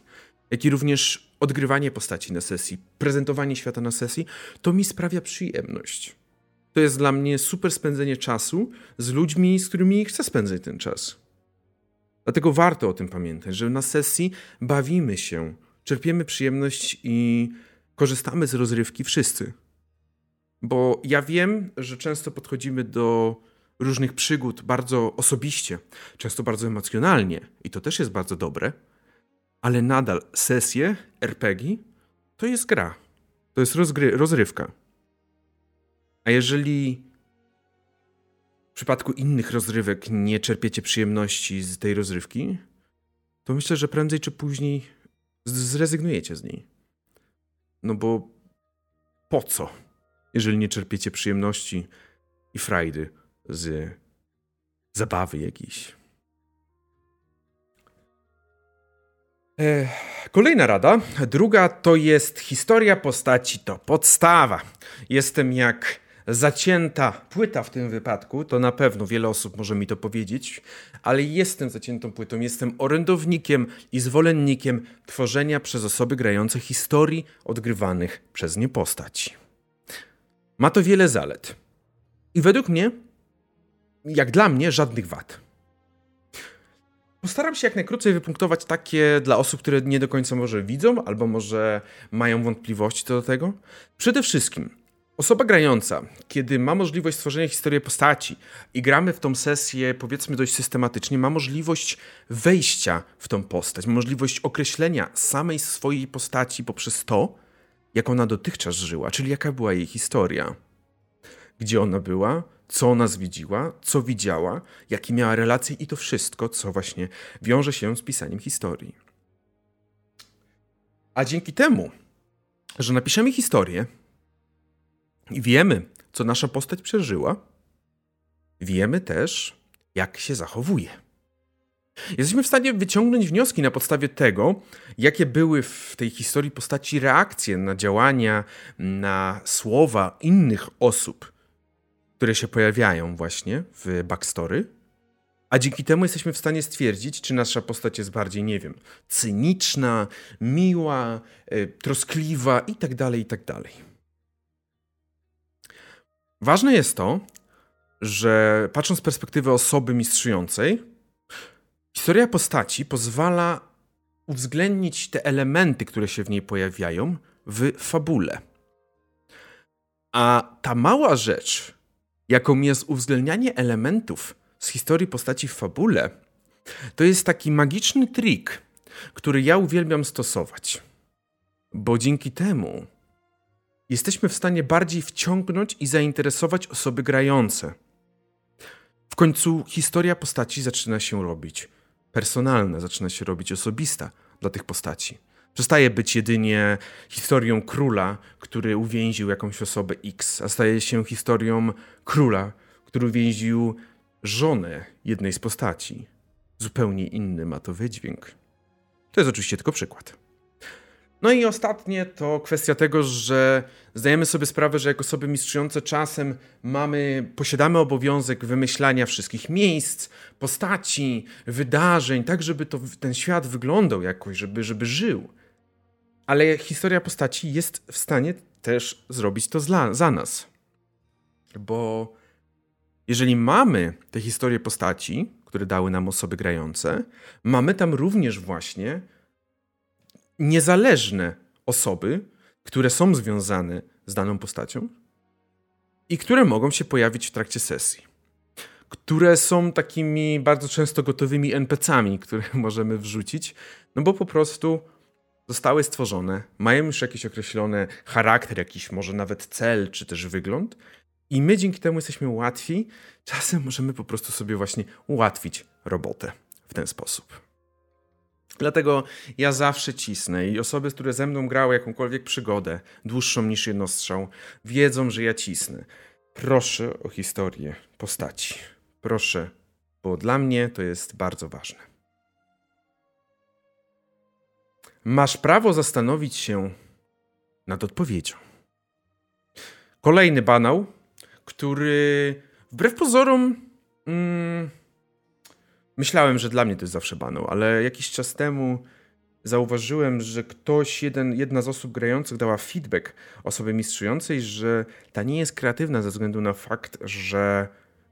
jak i również odgrywanie postaci na sesji, prezentowanie świata na sesji, to mi sprawia przyjemność. To jest dla mnie super spędzenie czasu z ludźmi, z którymi chcę spędzać ten czas. Dlatego warto o tym pamiętać, że na sesji bawimy się, czerpiemy przyjemność i korzystamy z rozrywki wszyscy. Bo ja wiem, że często podchodzimy do różnych przygód bardzo osobiście, często bardzo emocjonalnie, i to też jest bardzo dobre, ale nadal sesje RPG to jest gra, to jest rozrywka. A jeżeli w przypadku innych rozrywek nie czerpiecie przyjemności z tej rozrywki, to myślę, że prędzej czy później zrezygnujecie z niej. No bo po co, jeżeli nie czerpiecie przyjemności i frajdy z zabawy jakiejś? E, kolejna rada. Druga to jest historia postaci, to podstawa. Jestem jak zacięta płyta w tym wypadku, to na pewno wiele osób może mi to powiedzieć, ale jestem zaciętą płytą, jestem orędownikiem i zwolennikiem tworzenia przez osoby grające historii odgrywanych przez nie postaci. Ma to wiele zalet. I według mnie, jak dla mnie, żadnych wad. Postaram się jak najkrócej wypunktować takie dla osób, które nie do końca może widzą, albo może mają wątpliwości co do tego. Przede wszystkim, Osoba grająca, kiedy ma możliwość stworzenia historii postaci i gramy w tą sesję, powiedzmy dość systematycznie, ma możliwość wejścia w tą postać, ma możliwość określenia samej swojej postaci poprzez to, jak ona dotychczas żyła, czyli jaka była jej historia. Gdzie ona była, co ona zwiedziła, co widziała, jakie miała relacje i to wszystko, co właśnie wiąże się z pisaniem historii. A dzięki temu, że napiszemy historię, i wiemy, co nasza postać przeżyła. Wiemy też, jak się zachowuje. Jesteśmy w stanie wyciągnąć wnioski na podstawie tego, jakie były w tej historii postaci reakcje na działania, na słowa innych osób, które się pojawiają właśnie w backstory. A dzięki temu jesteśmy w stanie stwierdzić, czy nasza postać jest bardziej, nie wiem, cyniczna, miła, y, troskliwa itd., tak itd. Ważne jest to, że patrząc z perspektywy osoby mistrzującej, historia postaci pozwala uwzględnić te elementy, które się w niej pojawiają, w fabule. A ta mała rzecz, jaką jest uwzględnianie elementów z historii postaci w fabule, to jest taki magiczny trik, który ja uwielbiam stosować. Bo dzięki temu jesteśmy w stanie bardziej wciągnąć i zainteresować osoby grające. W końcu historia postaci zaczyna się robić personalna, zaczyna się robić osobista dla tych postaci. Przestaje być jedynie historią króla, który uwięził jakąś osobę X, a staje się historią króla, który uwięził żonę jednej z postaci. Zupełnie inny ma to wydźwięk. To jest oczywiście tylko przykład. No i ostatnie to kwestia tego, że zdajemy sobie sprawę, że jako osoby mistrzujące czasem mamy, posiadamy obowiązek wymyślania wszystkich miejsc, postaci, wydarzeń, tak żeby to, ten świat wyglądał jakoś, żeby, żeby żył. Ale historia postaci jest w stanie też zrobić to zla, za nas. Bo jeżeli mamy te historie postaci, które dały nam osoby grające, mamy tam również właśnie niezależne osoby, które są związane z daną postacią i które mogą się pojawić w trakcie sesji. Które są takimi bardzo często gotowymi NPC-ami, które możemy wrzucić, no bo po prostu zostały stworzone, mają już jakiś określony charakter, jakiś może nawet cel, czy też wygląd, i my dzięki temu jesteśmy łatwi. Czasem możemy po prostu sobie właśnie ułatwić robotę w ten sposób. Dlatego ja zawsze cisnę i osoby, które ze mną grały jakąkolwiek przygodę, dłuższą niż jednostrzał, wiedzą, że ja cisnę. Proszę o historię postaci. Proszę, bo dla mnie to jest bardzo ważne. Masz prawo zastanowić się nad odpowiedzią. Kolejny banał, który wbrew pozorom. Mm, Myślałem, że dla mnie to jest zawsze banał, ale jakiś czas temu zauważyłem, że ktoś, jeden, jedna z osób grających dała feedback osobie mistrzującej, że ta nie jest kreatywna ze względu na fakt, że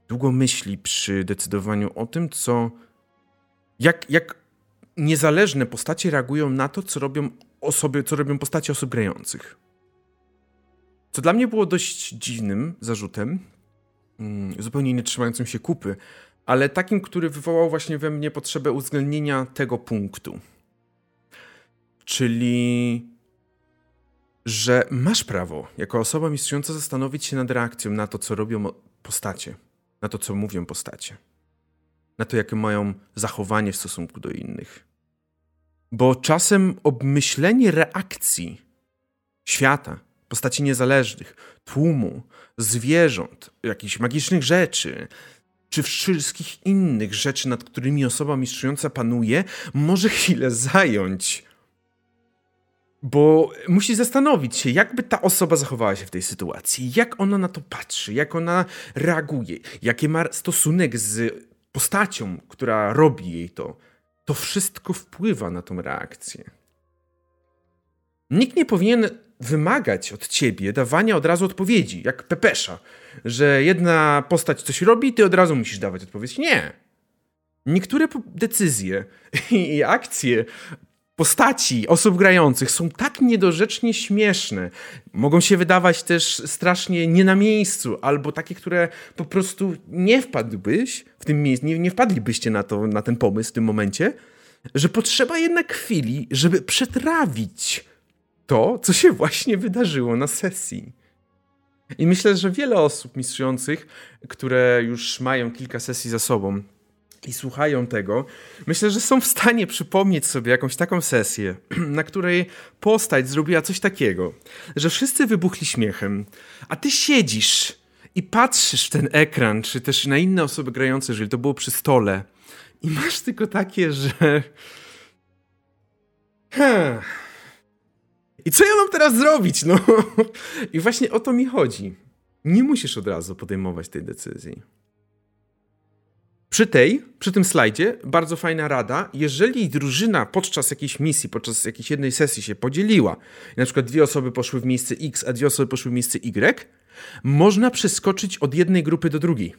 długo myśli przy decydowaniu o tym, co. Jak, jak niezależne postacie reagują na to, co robią osoby, co robią postacie osób grających. Co dla mnie było dość dziwnym zarzutem, mm, zupełnie nie trzymającym się kupy, ale takim, który wywołał właśnie we mnie potrzebę uwzględnienia tego punktu. Czyli, że masz prawo, jako osoba mistrzująca, zastanowić się nad reakcją na to, co robią postacie, na to, co mówią postacie, na to, jakie mają zachowanie w stosunku do innych. Bo czasem obmyślenie reakcji świata, postaci niezależnych, tłumu, zwierząt, jakichś magicznych rzeczy, czy wszystkich innych rzeczy, nad którymi osoba mistrzująca panuje, może chwilę zająć. Bo musi zastanowić się, jakby ta osoba zachowała się w tej sytuacji, jak ona na to patrzy, jak ona reaguje, jaki ma stosunek z postacią, która robi jej to. To wszystko wpływa na tą reakcję. Nikt nie powinien wymagać od ciebie dawania od razu odpowiedzi, jak Pepesza, że jedna postać coś robi, ty od razu musisz dawać odpowiedź. Nie. Niektóre decyzje i akcje postaci osób grających są tak niedorzecznie śmieszne. Mogą się wydawać też strasznie nie na miejscu, albo takie, które po prostu nie wpadłbyś w tym miejscu, nie, nie wpadlibyście na, to, na ten pomysł w tym momencie, że potrzeba jednak chwili, żeby przetrawić to, co się właśnie wydarzyło na sesji. I myślę, że wiele osób mistrzujących, które już mają kilka sesji za sobą i słuchają tego, myślę, że są w stanie przypomnieć sobie jakąś taką sesję, na której postać zrobiła coś takiego, że wszyscy wybuchli śmiechem, a ty siedzisz i patrzysz w ten ekran, czy też na inne osoby grające, jeżeli to było przy stole, i masz tylko takie, że. Hmm i co ja mam teraz zrobić? No. I właśnie o to mi chodzi. Nie musisz od razu podejmować tej decyzji. Przy tej, przy tym slajdzie, bardzo fajna rada. Jeżeli drużyna podczas jakiejś misji, podczas jakiejś jednej sesji się podzieliła, na przykład dwie osoby poszły w miejsce X, a dwie osoby poszły w miejsce Y, można przeskoczyć od jednej grupy do drugiej.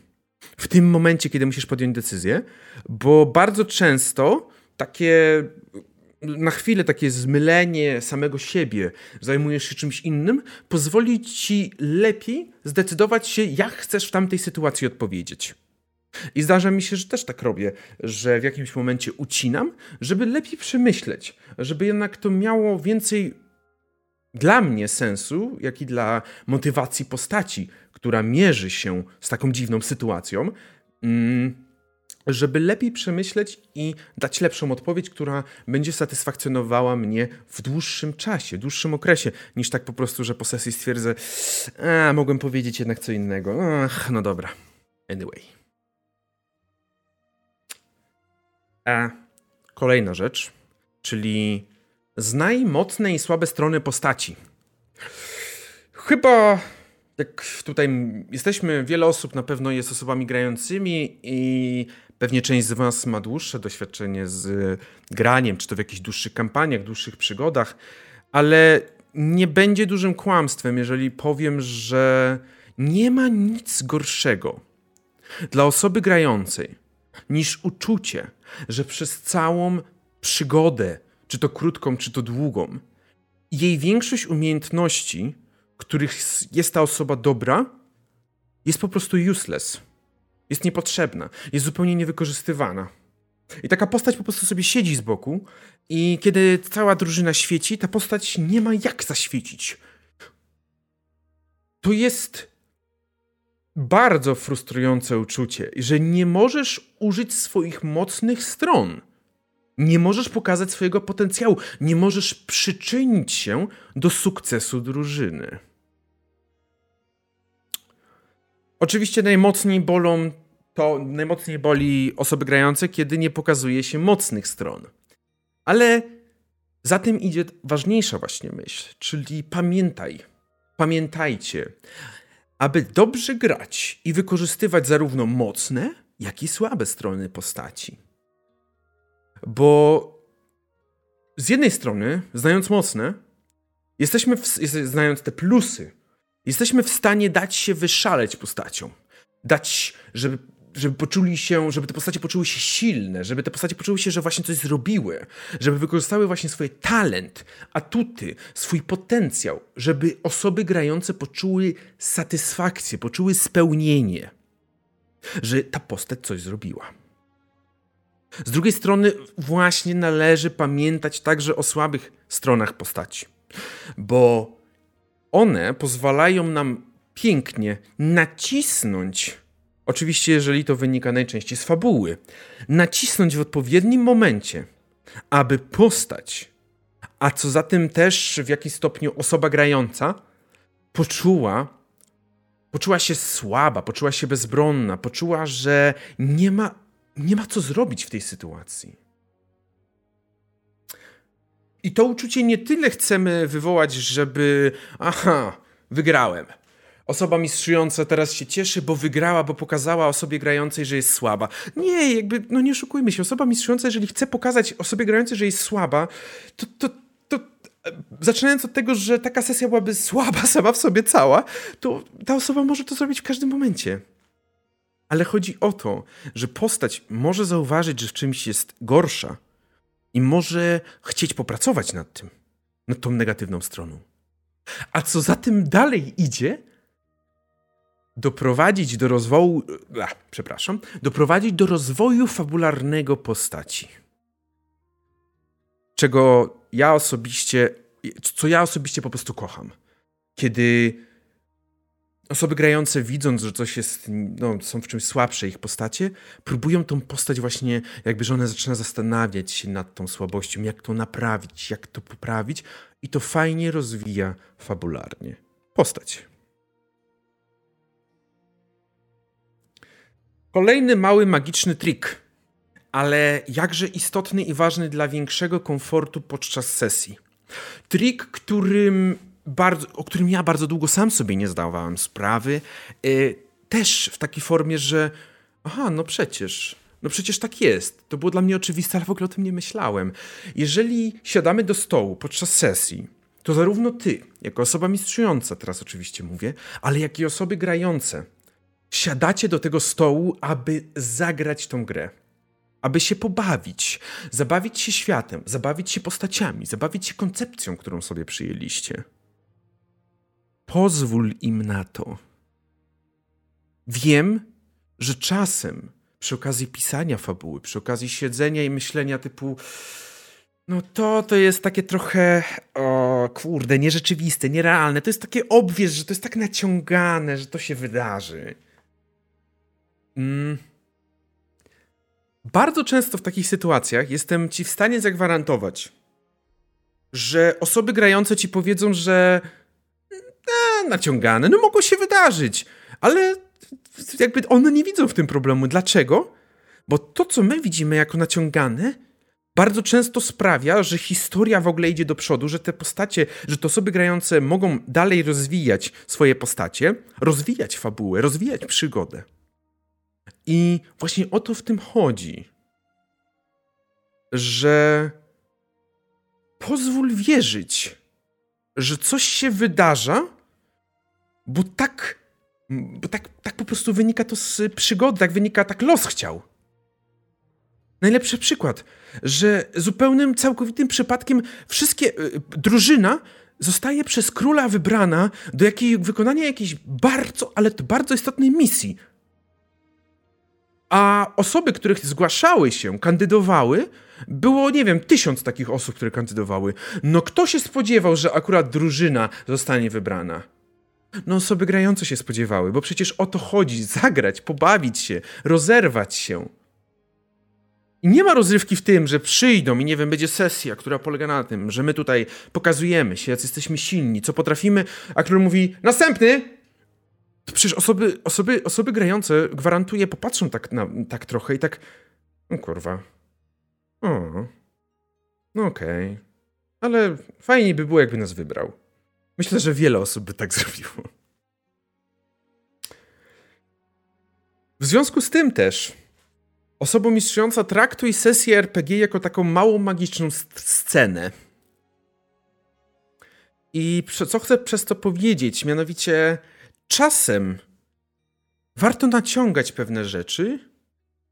W tym momencie, kiedy musisz podjąć decyzję, bo bardzo często takie na chwilę takie zmylenie samego siebie, zajmujesz się czymś innym, pozwoli ci lepiej zdecydować się, jak chcesz w tamtej sytuacji odpowiedzieć. I zdarza mi się, że też tak robię, że w jakimś momencie ucinam, żeby lepiej przemyśleć, żeby jednak to miało więcej dla mnie sensu, jak i dla motywacji postaci, która mierzy się z taką dziwną sytuacją. Mm żeby lepiej przemyśleć i dać lepszą odpowiedź, która będzie satysfakcjonowała mnie w dłuższym czasie, dłuższym okresie, niż tak po prostu, że po sesji stwierdzę, a mogłem powiedzieć jednak co innego. Ach, no dobra. Anyway. A kolejna rzecz, czyli znaj mocne i słabe strony postaci. Chyba jak tutaj jesteśmy, wiele osób na pewno jest osobami grającymi i Pewnie część z Was ma dłuższe doświadczenie z graniem, czy to w jakichś dłuższych kampaniach, dłuższych przygodach, ale nie będzie dużym kłamstwem, jeżeli powiem, że nie ma nic gorszego dla osoby grającej niż uczucie, że przez całą przygodę, czy to krótką, czy to długą, jej większość umiejętności, których jest ta osoba dobra, jest po prostu useless jest niepotrzebna, jest zupełnie niewykorzystywana. I taka postać po prostu sobie siedzi z boku, i kiedy cała drużyna świeci, ta postać nie ma jak zaświecić. To jest bardzo frustrujące uczucie, że nie możesz użyć swoich mocnych stron. Nie możesz pokazać swojego potencjału, nie możesz przyczynić się do sukcesu drużyny. Oczywiście najmocniej bolą to najmocniej boli osoby grające, kiedy nie pokazuje się mocnych stron. Ale za tym idzie ważniejsza właśnie myśl, czyli pamiętaj, pamiętajcie, aby dobrze grać i wykorzystywać zarówno mocne, jak i słabe strony postaci. Bo z jednej strony, znając mocne, jesteśmy, w, znając te plusy, jesteśmy w stanie dać się wyszaleć postaciom. Dać, żeby żeby poczuli się, żeby te postacie poczuły się silne, żeby te postacie poczuły się, że właśnie coś zrobiły, żeby wykorzystały właśnie swój talent, atuty, swój potencjał, żeby osoby grające poczuły satysfakcję, poczuły spełnienie, że ta postać coś zrobiła. Z drugiej strony, właśnie należy pamiętać także o słabych stronach postaci, bo one pozwalają nam pięknie nacisnąć Oczywiście, jeżeli to wynika najczęściej z fabuły. Nacisnąć w odpowiednim momencie, aby postać, a co za tym też w jakiś stopniu osoba grająca, poczuła, poczuła się słaba, poczuła się bezbronna, poczuła, że nie ma, nie ma co zrobić w tej sytuacji. I to uczucie nie tyle chcemy wywołać, żeby aha, wygrałem osoba mistrzująca teraz się cieszy, bo wygrała, bo pokazała osobie grającej, że jest słaba. Nie, jakby, no nie oszukujmy się, osoba mistrzująca, jeżeli chce pokazać osobie grającej, że jest słaba, to, to, to zaczynając od tego, że taka sesja byłaby słaba sama w sobie cała, to ta osoba może to zrobić w każdym momencie. Ale chodzi o to, że postać może zauważyć, że w czymś jest gorsza i może chcieć popracować nad tym, nad tą negatywną stroną. A co za tym dalej idzie, doprowadzić do rozwoju, a, przepraszam, doprowadzić do rozwoju fabularnego postaci. Czego ja osobiście, co ja osobiście po prostu kocham. Kiedy osoby grające, widząc, że coś jest, no, są w czymś słabsze ich postacie, próbują tą postać właśnie, jakby że zaczyna zastanawiać się nad tą słabością, jak to naprawić, jak to poprawić i to fajnie rozwija fabularnie postać. Kolejny mały magiczny trik, ale jakże istotny i ważny dla większego komfortu podczas sesji. Trik, którym bardzo, o którym ja bardzo długo sam sobie nie zdawałem sprawy, yy, też w takiej formie, że aha, no przecież, no przecież tak jest. To było dla mnie oczywiste, ale w ogóle o tym nie myślałem. Jeżeli siadamy do stołu podczas sesji, to zarówno ty, jako osoba mistrzująca, teraz oczywiście mówię, ale jak i osoby grające, siadacie do tego stołu, aby zagrać tą grę. aby się pobawić, zabawić się światem, zabawić się postaciami, zabawić się koncepcją, którą sobie przyjęliście. Pozwól im na to. Wiem, że czasem przy okazji pisania fabuły, przy okazji siedzenia i myślenia typu no to to jest takie trochę, o kurde, nierzeczywiste, nierealne. To jest takie obwiez, że to jest tak naciągane, że to się wydarzy. Mm. Bardzo często w takich sytuacjach jestem ci w stanie zagwarantować, że osoby grające ci powiedzą, że e, naciągane, no mogło się wydarzyć, ale jakby one nie widzą w tym problemu. Dlaczego? Bo to, co my widzimy jako naciągane, bardzo często sprawia, że historia w ogóle idzie do przodu, że te postacie, że te osoby grające mogą dalej rozwijać swoje postacie, rozwijać fabułę, rozwijać przygodę. I właśnie o to w tym chodzi, że pozwól wierzyć, że coś się wydarza, bo tak, bo tak, tak po prostu wynika to z przygody, tak wynika, tak los chciał. Najlepszy przykład, że zupełnym, całkowitym przypadkiem wszystkie, y, drużyna zostaje przez króla wybrana do jakiej, wykonania jakiejś bardzo, ale to bardzo istotnej misji. A osoby, których zgłaszały się, kandydowały, było, nie wiem, tysiąc takich osób, które kandydowały. No kto się spodziewał, że akurat drużyna zostanie wybrana? No osoby grające się spodziewały, bo przecież o to chodzi, zagrać, pobawić się, rozerwać się. I nie ma rozrywki w tym, że przyjdą i nie wiem, będzie sesja, która polega na tym, że my tutaj pokazujemy się, jak jesteśmy silni, co potrafimy, a król mówi następny! To przecież osoby, osoby, osoby grające, gwarantuję, popatrzą tak, na, tak trochę i tak, no kurwa, o, no okej, okay. ale fajniej by było, jakby nas wybrał. Myślę, że wiele osób by tak zrobiło. W związku z tym też Osobą mistrzująca traktuj sesję RPG jako taką małą magiczną scenę. I co chcę przez to powiedzieć? Mianowicie, czasem warto naciągać pewne rzeczy,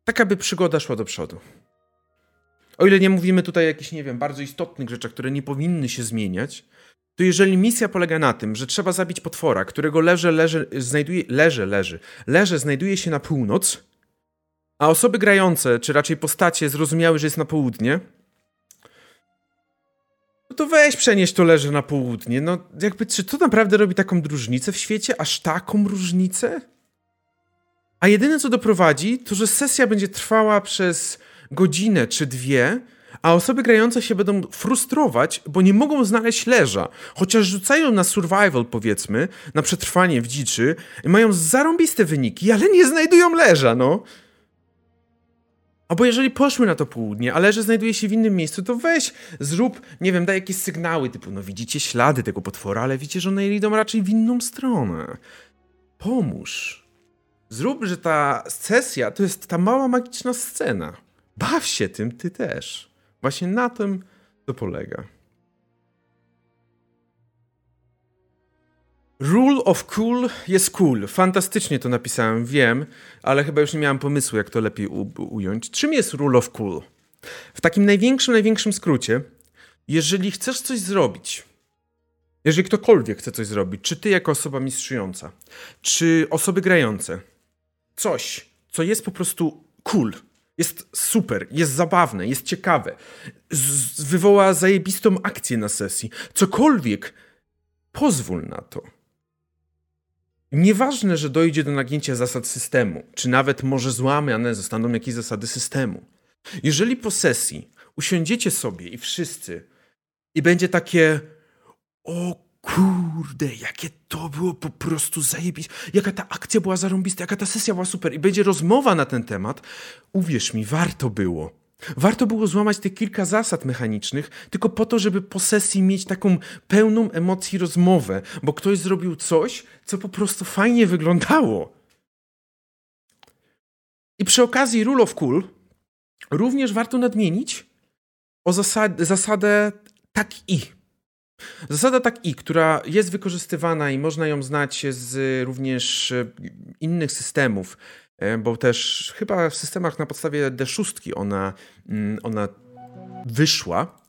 tak aby przygoda szła do przodu. O ile nie mówimy tutaj o jakichś, nie wiem, bardzo istotnych rzeczach, które nie powinny się zmieniać, to jeżeli misja polega na tym, że trzeba zabić potwora, którego leże, leży, znajduje, leże, leży, leże znajduje się na północ, a osoby grające, czy raczej postacie, zrozumiały, że jest na południe, to weź przenieść to leży na południe. No jakby, czy to naprawdę robi taką różnicę w świecie? Aż taką różnicę? A jedyne co doprowadzi, to że sesja będzie trwała przez godzinę czy dwie, a osoby grające się będą frustrować, bo nie mogą znaleźć leża. Chociaż rzucają na survival, powiedzmy, na przetrwanie w dziczy, mają zarąbiste wyniki, ale nie znajdują leża, no. Albo jeżeli poszły na to południe, ale że znajduje się w innym miejscu, to weź, zrób, nie wiem, daj jakieś sygnały, typu, no widzicie ślady tego potwora, ale widzicie, że one idą raczej w inną stronę. Pomóż. Zrób, że ta sesja to jest ta mała magiczna scena. Baw się tym, ty też. Właśnie na tym to polega. Rule of cool jest cool. Fantastycznie to napisałem, wiem, ale chyba już nie miałem pomysłu, jak to lepiej ująć. Czym jest rule of cool? W takim największym, największym skrócie, jeżeli chcesz coś zrobić, jeżeli ktokolwiek chce coś zrobić, czy ty jako osoba mistrzująca, czy osoby grające, coś, co jest po prostu cool, jest super, jest zabawne, jest ciekawe, wywoła zajebistą akcję na sesji, cokolwiek, pozwól na to. Nieważne, że dojdzie do nagięcia zasad systemu, czy nawet może złamane zostaną jakieś zasady systemu. Jeżeli po sesji usiądziecie sobie i wszyscy i będzie takie o kurde, jakie to było po prostu zajebiste, jaka ta akcja była zarąbista, jaka ta sesja była super i będzie rozmowa na ten temat, uwierz mi, warto było. Warto było złamać te kilka zasad mechanicznych, tylko po to, żeby po sesji mieć taką pełną emocji rozmowę, bo ktoś zrobił coś, co po prostu fajnie wyglądało. I przy okazji Rule of Cool również warto nadmienić o zasad zasadę tak i. Zasada tak i, która jest wykorzystywana i można ją znać z również innych systemów, e, bo też chyba w systemach na podstawie D6 ona, mm, ona wyszła.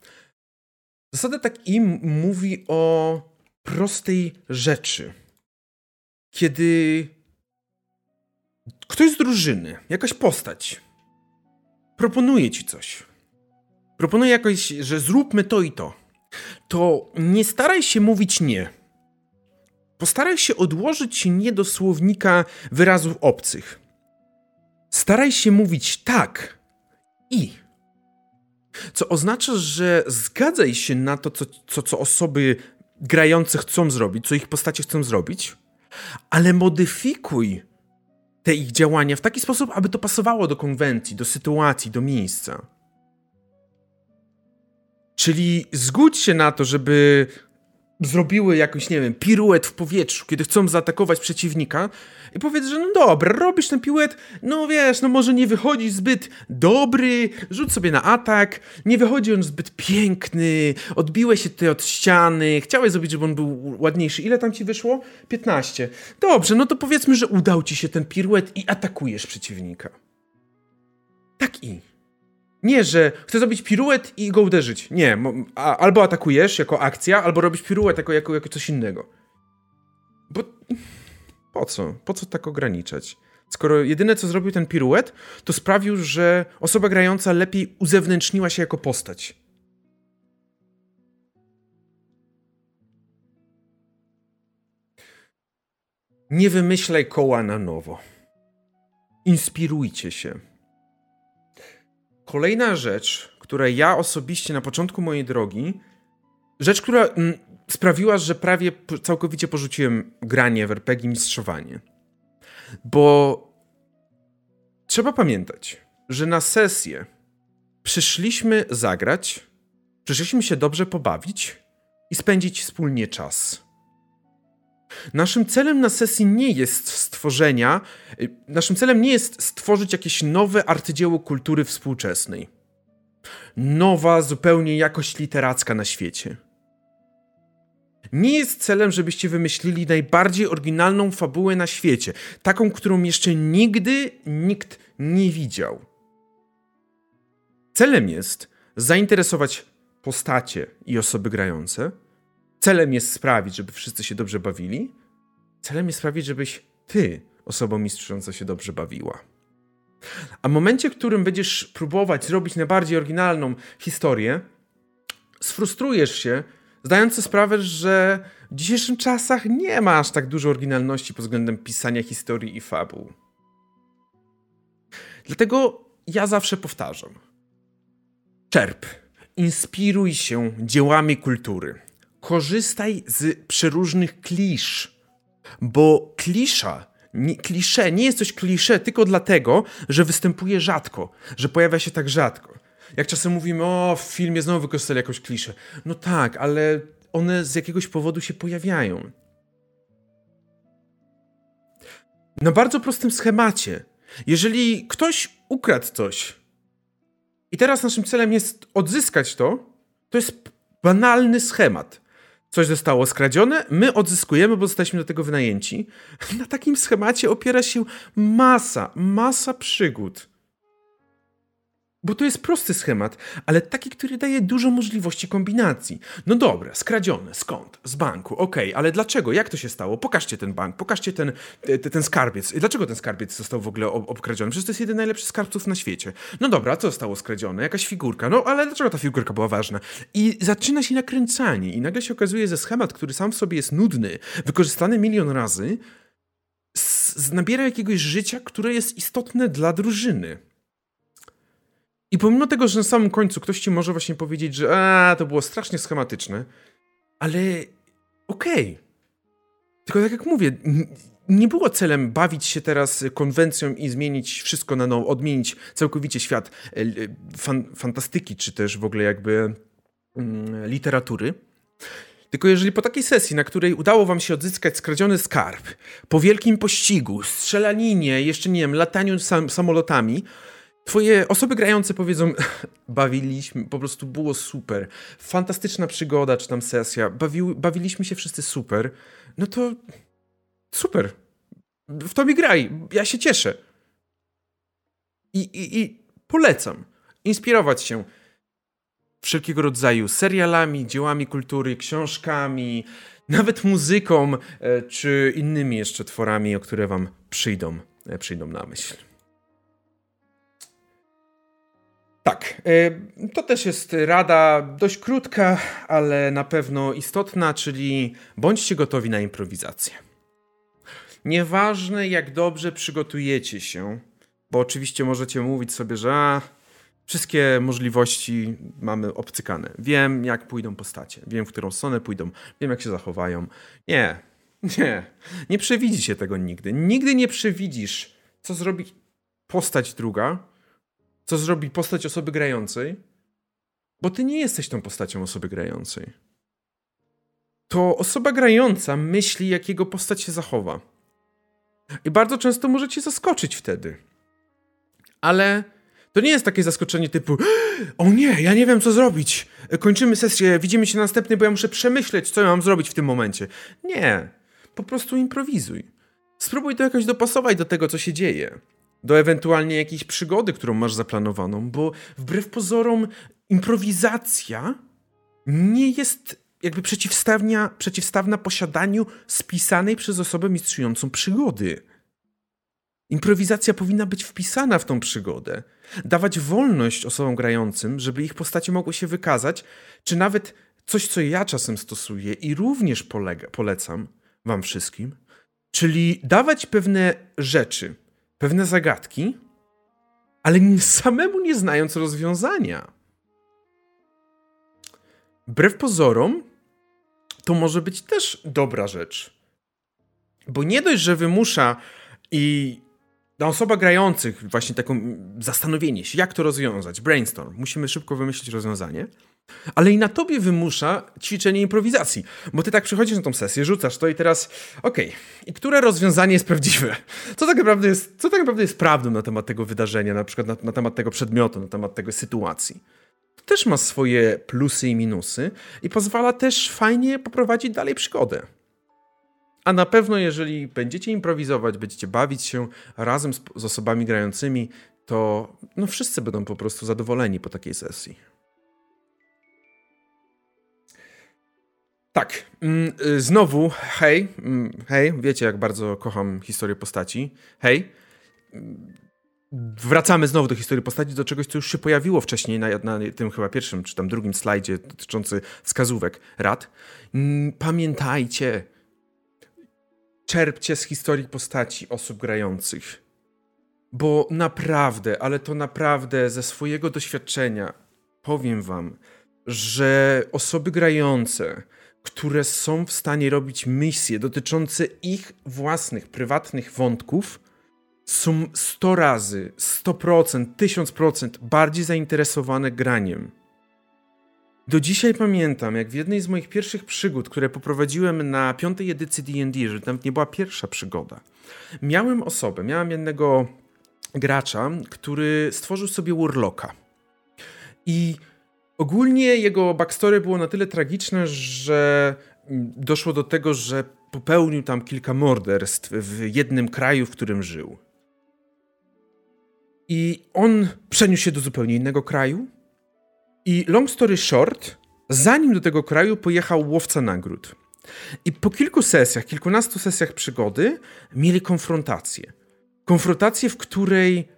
Zasada tak im mówi o prostej rzeczy. Kiedy ktoś z drużyny, jakaś postać, proponuje ci coś, proponuje jakoś, że zróbmy to i to, to nie staraj się mówić nie. Postaraj się odłożyć nie do słownika wyrazów obcych. Staraj się mówić tak i. Co oznacza, że zgadzaj się na to, co, co, co osoby grające chcą zrobić, co ich postacie chcą zrobić, ale modyfikuj te ich działania w taki sposób, aby to pasowało do konwencji, do sytuacji, do miejsca. Czyli zgódź się na to, żeby zrobiły jakiś, nie wiem, piruet w powietrzu, kiedy chcą zaatakować przeciwnika i powiedz, że no dobra, robisz ten piruet, no wiesz, no może nie wychodzi zbyt dobry, rzuć sobie na atak, nie wychodzi on zbyt piękny, odbiłeś się tutaj od ściany, chciałeś zrobić, żeby on był ładniejszy. Ile tam ci wyszło? 15. Dobrze, no to powiedzmy, że udał ci się ten piruet i atakujesz przeciwnika. Tak i. Nie, że chcę zrobić piruet i go uderzyć. Nie, a, albo atakujesz jako akcja, albo robisz piruet jako, jako, jako coś innego. Bo po co? Po co tak ograniczać? Skoro jedyne co zrobił ten piruet, to sprawił, że osoba grająca lepiej uzewnętrzniła się jako postać. Nie wymyślaj koła na nowo. Inspirujcie się. Kolejna rzecz, która ja osobiście na początku mojej drogi, rzecz, która mm, sprawiła, że prawie całkowicie porzuciłem granie w RPG mistrzowanie. Bo trzeba pamiętać, że na sesję przyszliśmy zagrać, przyszliśmy się dobrze pobawić i spędzić wspólnie czas. Naszym celem na sesji nie jest stworzenia, y, naszym celem nie jest stworzyć jakieś nowe arcydzieło kultury współczesnej. Nowa zupełnie jakość literacka na świecie. Nie jest celem, żebyście wymyślili najbardziej oryginalną fabułę na świecie, taką, którą jeszcze nigdy nikt nie widział. Celem jest zainteresować postacie i osoby grające, Celem jest sprawić, żeby wszyscy się dobrze bawili. Celem jest sprawić, żebyś ty, osobą mistrzująca, się dobrze bawiła. A w momencie, w którym będziesz próbować zrobić najbardziej oryginalną historię, sfrustrujesz się, zdając sobie sprawę, że w dzisiejszych czasach nie ma aż tak dużo oryginalności pod względem pisania historii i fabuł. Dlatego ja zawsze powtarzam. Czerp, inspiruj się dziełami kultury korzystaj z przeróżnych klisz, bo klisza, nie, klisze nie jest coś klisze tylko dlatego, że występuje rzadko, że pojawia się tak rzadko. Jak czasem mówimy, o, w filmie znowu wykorzystali jakąś kliszę. No tak, ale one z jakiegoś powodu się pojawiają. Na bardzo prostym schemacie. Jeżeli ktoś ukradł coś i teraz naszym celem jest odzyskać to, to jest banalny schemat coś zostało skradzione, my odzyskujemy, bo zostaliśmy do tego wynajęci. Na takim schemacie opiera się masa, masa przygód. Bo to jest prosty schemat, ale taki, który daje dużo możliwości kombinacji. No dobra, skradzione, skąd? Z banku, okej, okay, ale dlaczego? Jak to się stało? Pokażcie ten bank, pokażcie ten, ten, ten skarbiec. Dlaczego ten skarbiec został w ogóle obkradziony? Przecież to jest jeden z najlepszych skarbców na świecie. No dobra, co zostało skradzione? Jakaś figurka. No ale dlaczego ta figurka była ważna? I zaczyna się nakręcanie i nagle się okazuje, że schemat, który sam w sobie jest nudny, wykorzystany milion razy, nabiera jakiegoś życia, które jest istotne dla drużyny. I pomimo tego, że na samym końcu ktoś ci może właśnie powiedzieć, że to było strasznie schematyczne, ale okej. Okay. Tylko tak jak mówię, nie było celem bawić się teraz konwencją i zmienić wszystko na nowo, odmienić całkowicie świat e, fan, fantastyki, czy też w ogóle jakby mm, literatury. Tylko jeżeli po takiej sesji, na której udało wam się odzyskać skradziony skarb, po wielkim pościgu, strzelaninie, jeszcze nie wiem, lataniu sam, samolotami, Twoje osoby grające powiedzą, bawiliśmy, po prostu było super, fantastyczna przygoda czy tam sesja, bawi, bawiliśmy się wszyscy super, no to super, w tobie graj, ja się cieszę. I, i, i polecam inspirować się wszelkiego rodzaju serialami, dziełami kultury, książkami, nawet muzyką, e, czy innymi jeszcze tworami, o które wam przyjdą, e, przyjdą na myśl. Tak, e, to też jest rada dość krótka, ale na pewno istotna, czyli bądźcie gotowi na improwizację. Nieważne jak dobrze przygotujecie się, bo oczywiście możecie mówić sobie, że a, wszystkie możliwości mamy obcykane. Wiem, jak pójdą postacie, wiem, w którą stronę pójdą, wiem, jak się zachowają. Nie, nie, nie przewidzicie tego nigdy. Nigdy nie przewidzisz, co zrobi postać druga, co zrobi postać osoby grającej, bo ty nie jesteś tą postacią osoby grającej. To osoba grająca myśli, jak jego postać się zachowa. I bardzo często możecie zaskoczyć wtedy. Ale to nie jest takie zaskoczenie typu o nie, ja nie wiem co zrobić. Kończymy sesję, widzimy się następny, bo ja muszę przemyśleć, co ja mam zrobić w tym momencie. Nie. Po prostu improwizuj. Spróbuj to jakoś dopasować do tego, co się dzieje. Do ewentualnie jakiejś przygody, którą masz zaplanowaną, bo wbrew pozorom improwizacja nie jest jakby przeciwstawnia, przeciwstawna posiadaniu spisanej przez osobę mistrzującą przygody. Improwizacja powinna być wpisana w tą przygodę, dawać wolność osobom grającym, żeby ich postacie mogły się wykazać, czy nawet coś, co ja czasem stosuję i również polega, polecam Wam wszystkim, czyli dawać pewne rzeczy, pewne zagadki, ale samemu nie znając rozwiązania. Wbrew pozorom, to może być też dobra rzecz. Bo nie dość, że wymusza i dla osoba grających właśnie taką zastanowienie się, jak to rozwiązać, brainstorm, musimy szybko wymyślić rozwiązanie, ale i na tobie wymusza ćwiczenie improwizacji, bo ty tak przychodzisz na tą sesję, rzucasz to i teraz, okej, okay, i które rozwiązanie jest prawdziwe? Co tak naprawdę jest, co tak naprawdę jest prawdą na temat tego wydarzenia, na przykład na, na temat tego przedmiotu, na temat tego sytuacji? To też ma swoje plusy i minusy i pozwala też fajnie poprowadzić dalej przygodę. A na pewno, jeżeli będziecie improwizować, będziecie bawić się razem z, z osobami grającymi, to no wszyscy będą po prostu zadowoleni po takiej sesji. Tak, mm, y, znowu, hej, mm, hej, wiecie jak bardzo kocham historię postaci. Hej, wracamy znowu do historii postaci, do czegoś, co już się pojawiło wcześniej na, na tym chyba pierwszym czy tam drugim slajdzie dotyczący wskazówek rad. Mm, pamiętajcie, czerpcie z historii postaci osób grających. Bo naprawdę, ale to naprawdę ze swojego doświadczenia powiem wam, że osoby grające, które są w stanie robić misje dotyczące ich własnych, prywatnych wątków, są 100 razy, 100%, 1000% bardziej zainteresowane graniem. Do dzisiaj pamiętam, jak w jednej z moich pierwszych przygód, które poprowadziłem na piątej edycji D&D, że tam nie była pierwsza przygoda, miałem osobę, miałem jednego gracza, który stworzył sobie Warlocka. I ogólnie jego backstory było na tyle tragiczne, że doszło do tego, że popełnił tam kilka morderstw w jednym kraju, w którym żył. I on przeniósł się do zupełnie innego kraju, i long story short, zanim do tego kraju pojechał łowca nagród. I po kilku sesjach, kilkunastu sesjach przygody mieli konfrontację. Konfrontację, w której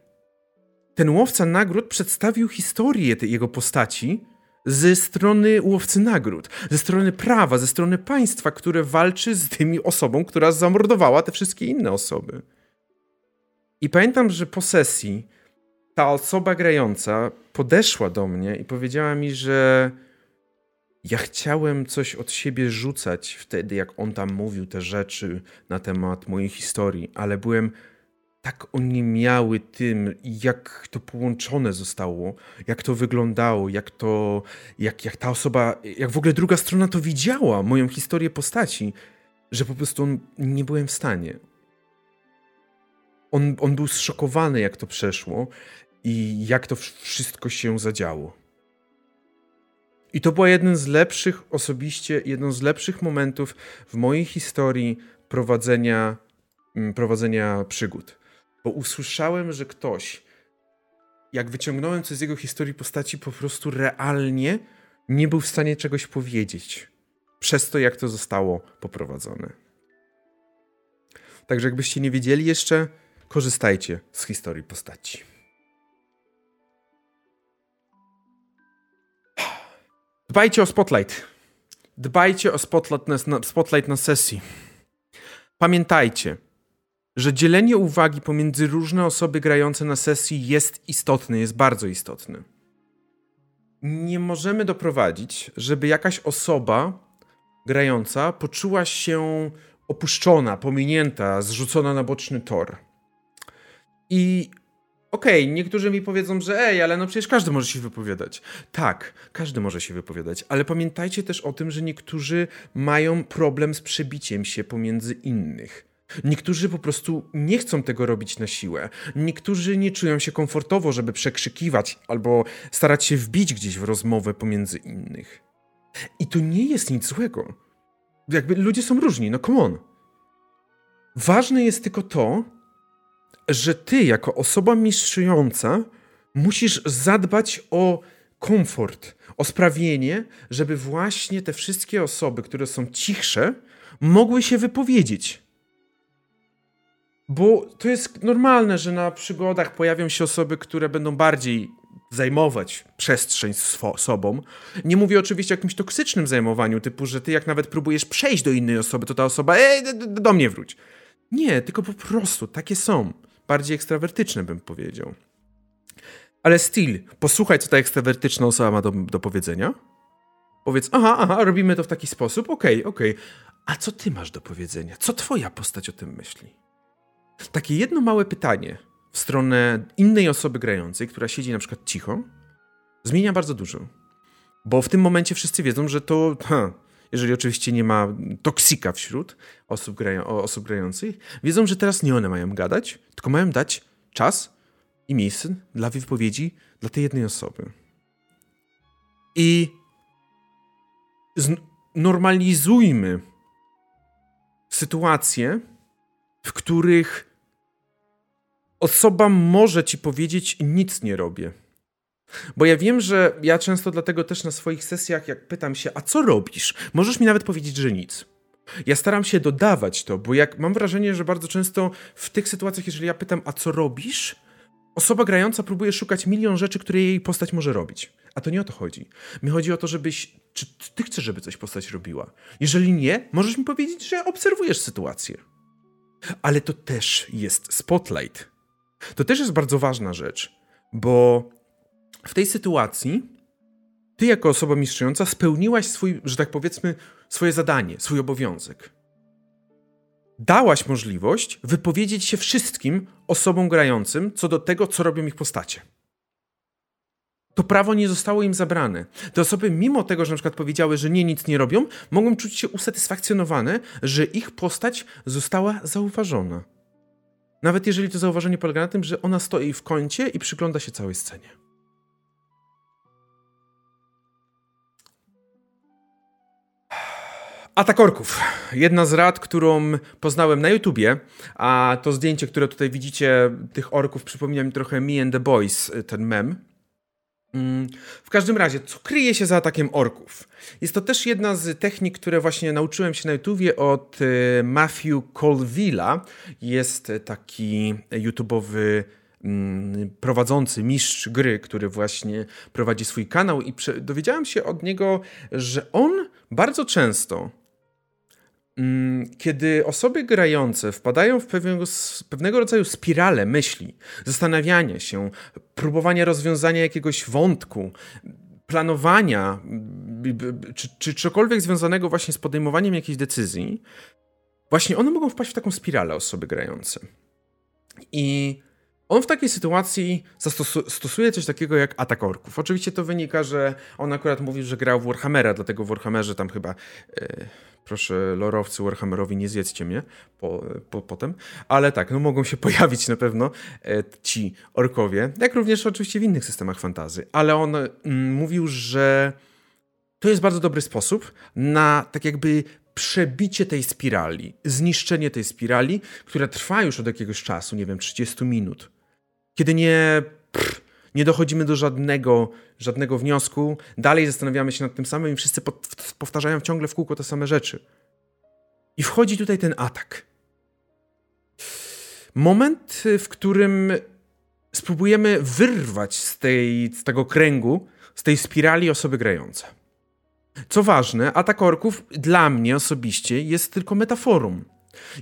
ten łowca nagród przedstawił historię tej jego postaci ze strony łowcy nagród, ze strony prawa, ze strony państwa, które walczy z tymi osobą, która zamordowała te wszystkie inne osoby. I pamiętam, że po sesji ta osoba grająca podeszła do mnie i powiedziała mi, że ja chciałem coś od siebie rzucać wtedy, jak on tam mówił te rzeczy na temat mojej historii, ale byłem tak oniemiały tym, jak to połączone zostało, jak to wyglądało, jak to, jak, jak ta osoba, jak w ogóle druga strona to widziała, moją historię postaci, że po prostu nie byłem w stanie. On, on był zszokowany, jak to przeszło i jak to wszystko się zadziało. I to był jeden z lepszych, osobiście, jeden z lepszych momentów w mojej historii prowadzenia, mm, prowadzenia przygód. Bo usłyszałem, że ktoś jak wyciągnąłem coś z jego historii postaci, po prostu realnie nie był w stanie czegoś powiedzieć. Przez to, jak to zostało poprowadzone. Także jakbyście nie wiedzieli jeszcze, korzystajcie z historii postaci. Dbajcie o spotlight. Dbajcie o spotlight na, spotlight na sesji. Pamiętajcie, że dzielenie uwagi pomiędzy różne osoby grające na sesji jest istotne, jest bardzo istotne. Nie możemy doprowadzić, żeby jakaś osoba grająca poczuła się opuszczona, pominięta, zrzucona na boczny tor. I okej, okay, niektórzy mi powiedzą, że ej, ale no przecież każdy może się wypowiadać. Tak, każdy może się wypowiadać, ale pamiętajcie też o tym, że niektórzy mają problem z przebiciem się pomiędzy innych. Niektórzy po prostu nie chcą tego robić na siłę. Niektórzy nie czują się komfortowo, żeby przekrzykiwać albo starać się wbić gdzieś w rozmowę pomiędzy innych. I to nie jest nic złego. Jakby ludzie są różni, no come on. Ważne jest tylko to, że ty, jako osoba mistrzująca, musisz zadbać o komfort, o sprawienie, żeby właśnie te wszystkie osoby, które są cichsze, mogły się wypowiedzieć. Bo to jest normalne, że na przygodach pojawią się osoby, które będą bardziej zajmować przestrzeń sobą. Nie mówię oczywiście o jakimś toksycznym zajmowaniu, typu, że ty jak nawet próbujesz przejść do innej osoby, to ta osoba, ej, do mnie wróć. Nie, tylko po prostu takie są. Bardziej ekstrawertyczne bym powiedział. Ale still, posłuchaj, co ta ekstrawertyczna osoba ma do, do powiedzenia. Powiedz, aha, aha, robimy to w taki sposób, okej, okay, okej. Okay. A co ty masz do powiedzenia? Co twoja postać o tym myśli? Takie jedno małe pytanie w stronę innej osoby grającej, która siedzi na przykład cicho, zmienia bardzo dużo. Bo w tym momencie wszyscy wiedzą, że to, ha, jeżeli oczywiście nie ma toksika wśród osób, osób grających, wiedzą, że teraz nie one mają gadać, tylko mają dać czas i miejsce dla wypowiedzi dla tej jednej osoby. I normalizujmy sytuacje, w których osoba może ci powiedzieć, nic nie robię. Bo ja wiem, że ja często dlatego też na swoich sesjach, jak pytam się, a co robisz? Możesz mi nawet powiedzieć, że nic. Ja staram się dodawać to, bo jak mam wrażenie, że bardzo często w tych sytuacjach, jeżeli ja pytam, a co robisz? Osoba grająca próbuje szukać milion rzeczy, które jej postać może robić. A to nie o to chodzi. Mi chodzi o to, żebyś. Czy ty chcesz, żeby coś postać robiła? Jeżeli nie, możesz mi powiedzieć, że obserwujesz sytuację. Ale to też jest spotlight. To też jest bardzo ważna rzecz, bo w tej sytuacji ty jako osoba mistrzująca spełniłaś swój, że tak powiedzmy, swoje zadanie, swój obowiązek. Dałaś możliwość wypowiedzieć się wszystkim osobom grającym co do tego, co robią ich postacie. To prawo nie zostało im zabrane. Te osoby, mimo tego, że na przykład powiedziały, że nie, nic nie robią, mogą czuć się usatysfakcjonowane, że ich postać została zauważona. Nawet jeżeli to zauważenie polega na tym, że ona stoi w kącie i przygląda się całej scenie. Atakorków. Jedna z rad, którą poznałem na YouTubie, a to zdjęcie, które tutaj widzicie, tych orków przypomina mi trochę Me and the Boys, ten mem. Mm, w każdym razie, co kryje się za atakiem orków? Jest to też jedna z technik, które właśnie nauczyłem się na YouTubie od e, Matthew Colville'a. Jest taki YouTubeowy mm, prowadzący, mistrz gry, który właśnie prowadzi swój kanał i dowiedziałem się od niego, że on bardzo często kiedy osoby grające wpadają w pewnego, pewnego rodzaju spirale myśli, zastanawiania się, próbowania rozwiązania jakiegoś wątku, planowania, czy, czy cokolwiek związanego właśnie z podejmowaniem jakiejś decyzji, właśnie one mogą wpaść w taką spiralę osoby grające. I on w takiej sytuacji stosuje coś takiego jak atak orków. Oczywiście to wynika, że on akurat mówił, że grał w Warhammera, dlatego w Warhammerze tam chyba... Yy, Proszę, lorowcy Warhammerowi, nie zjedzcie mnie po, po, potem. Ale tak, no mogą się pojawić na pewno e, ci orkowie, jak również oczywiście w innych systemach fantazy. Ale on mm, mówił, że to jest bardzo dobry sposób na tak jakby przebicie tej spirali, zniszczenie tej spirali, która trwa już od jakiegoś czasu, nie wiem, 30 minut. Kiedy nie, pff, Nie dochodzimy do żadnego, żadnego wniosku, dalej zastanawiamy się nad tym samym i wszyscy powtarzają ciągle w kółko te same rzeczy. I wchodzi tutaj ten atak. Moment, w którym spróbujemy wyrwać z, tej, z tego kręgu, z tej spirali osoby grające. Co ważne, atak orków dla mnie osobiście jest tylko metaforą.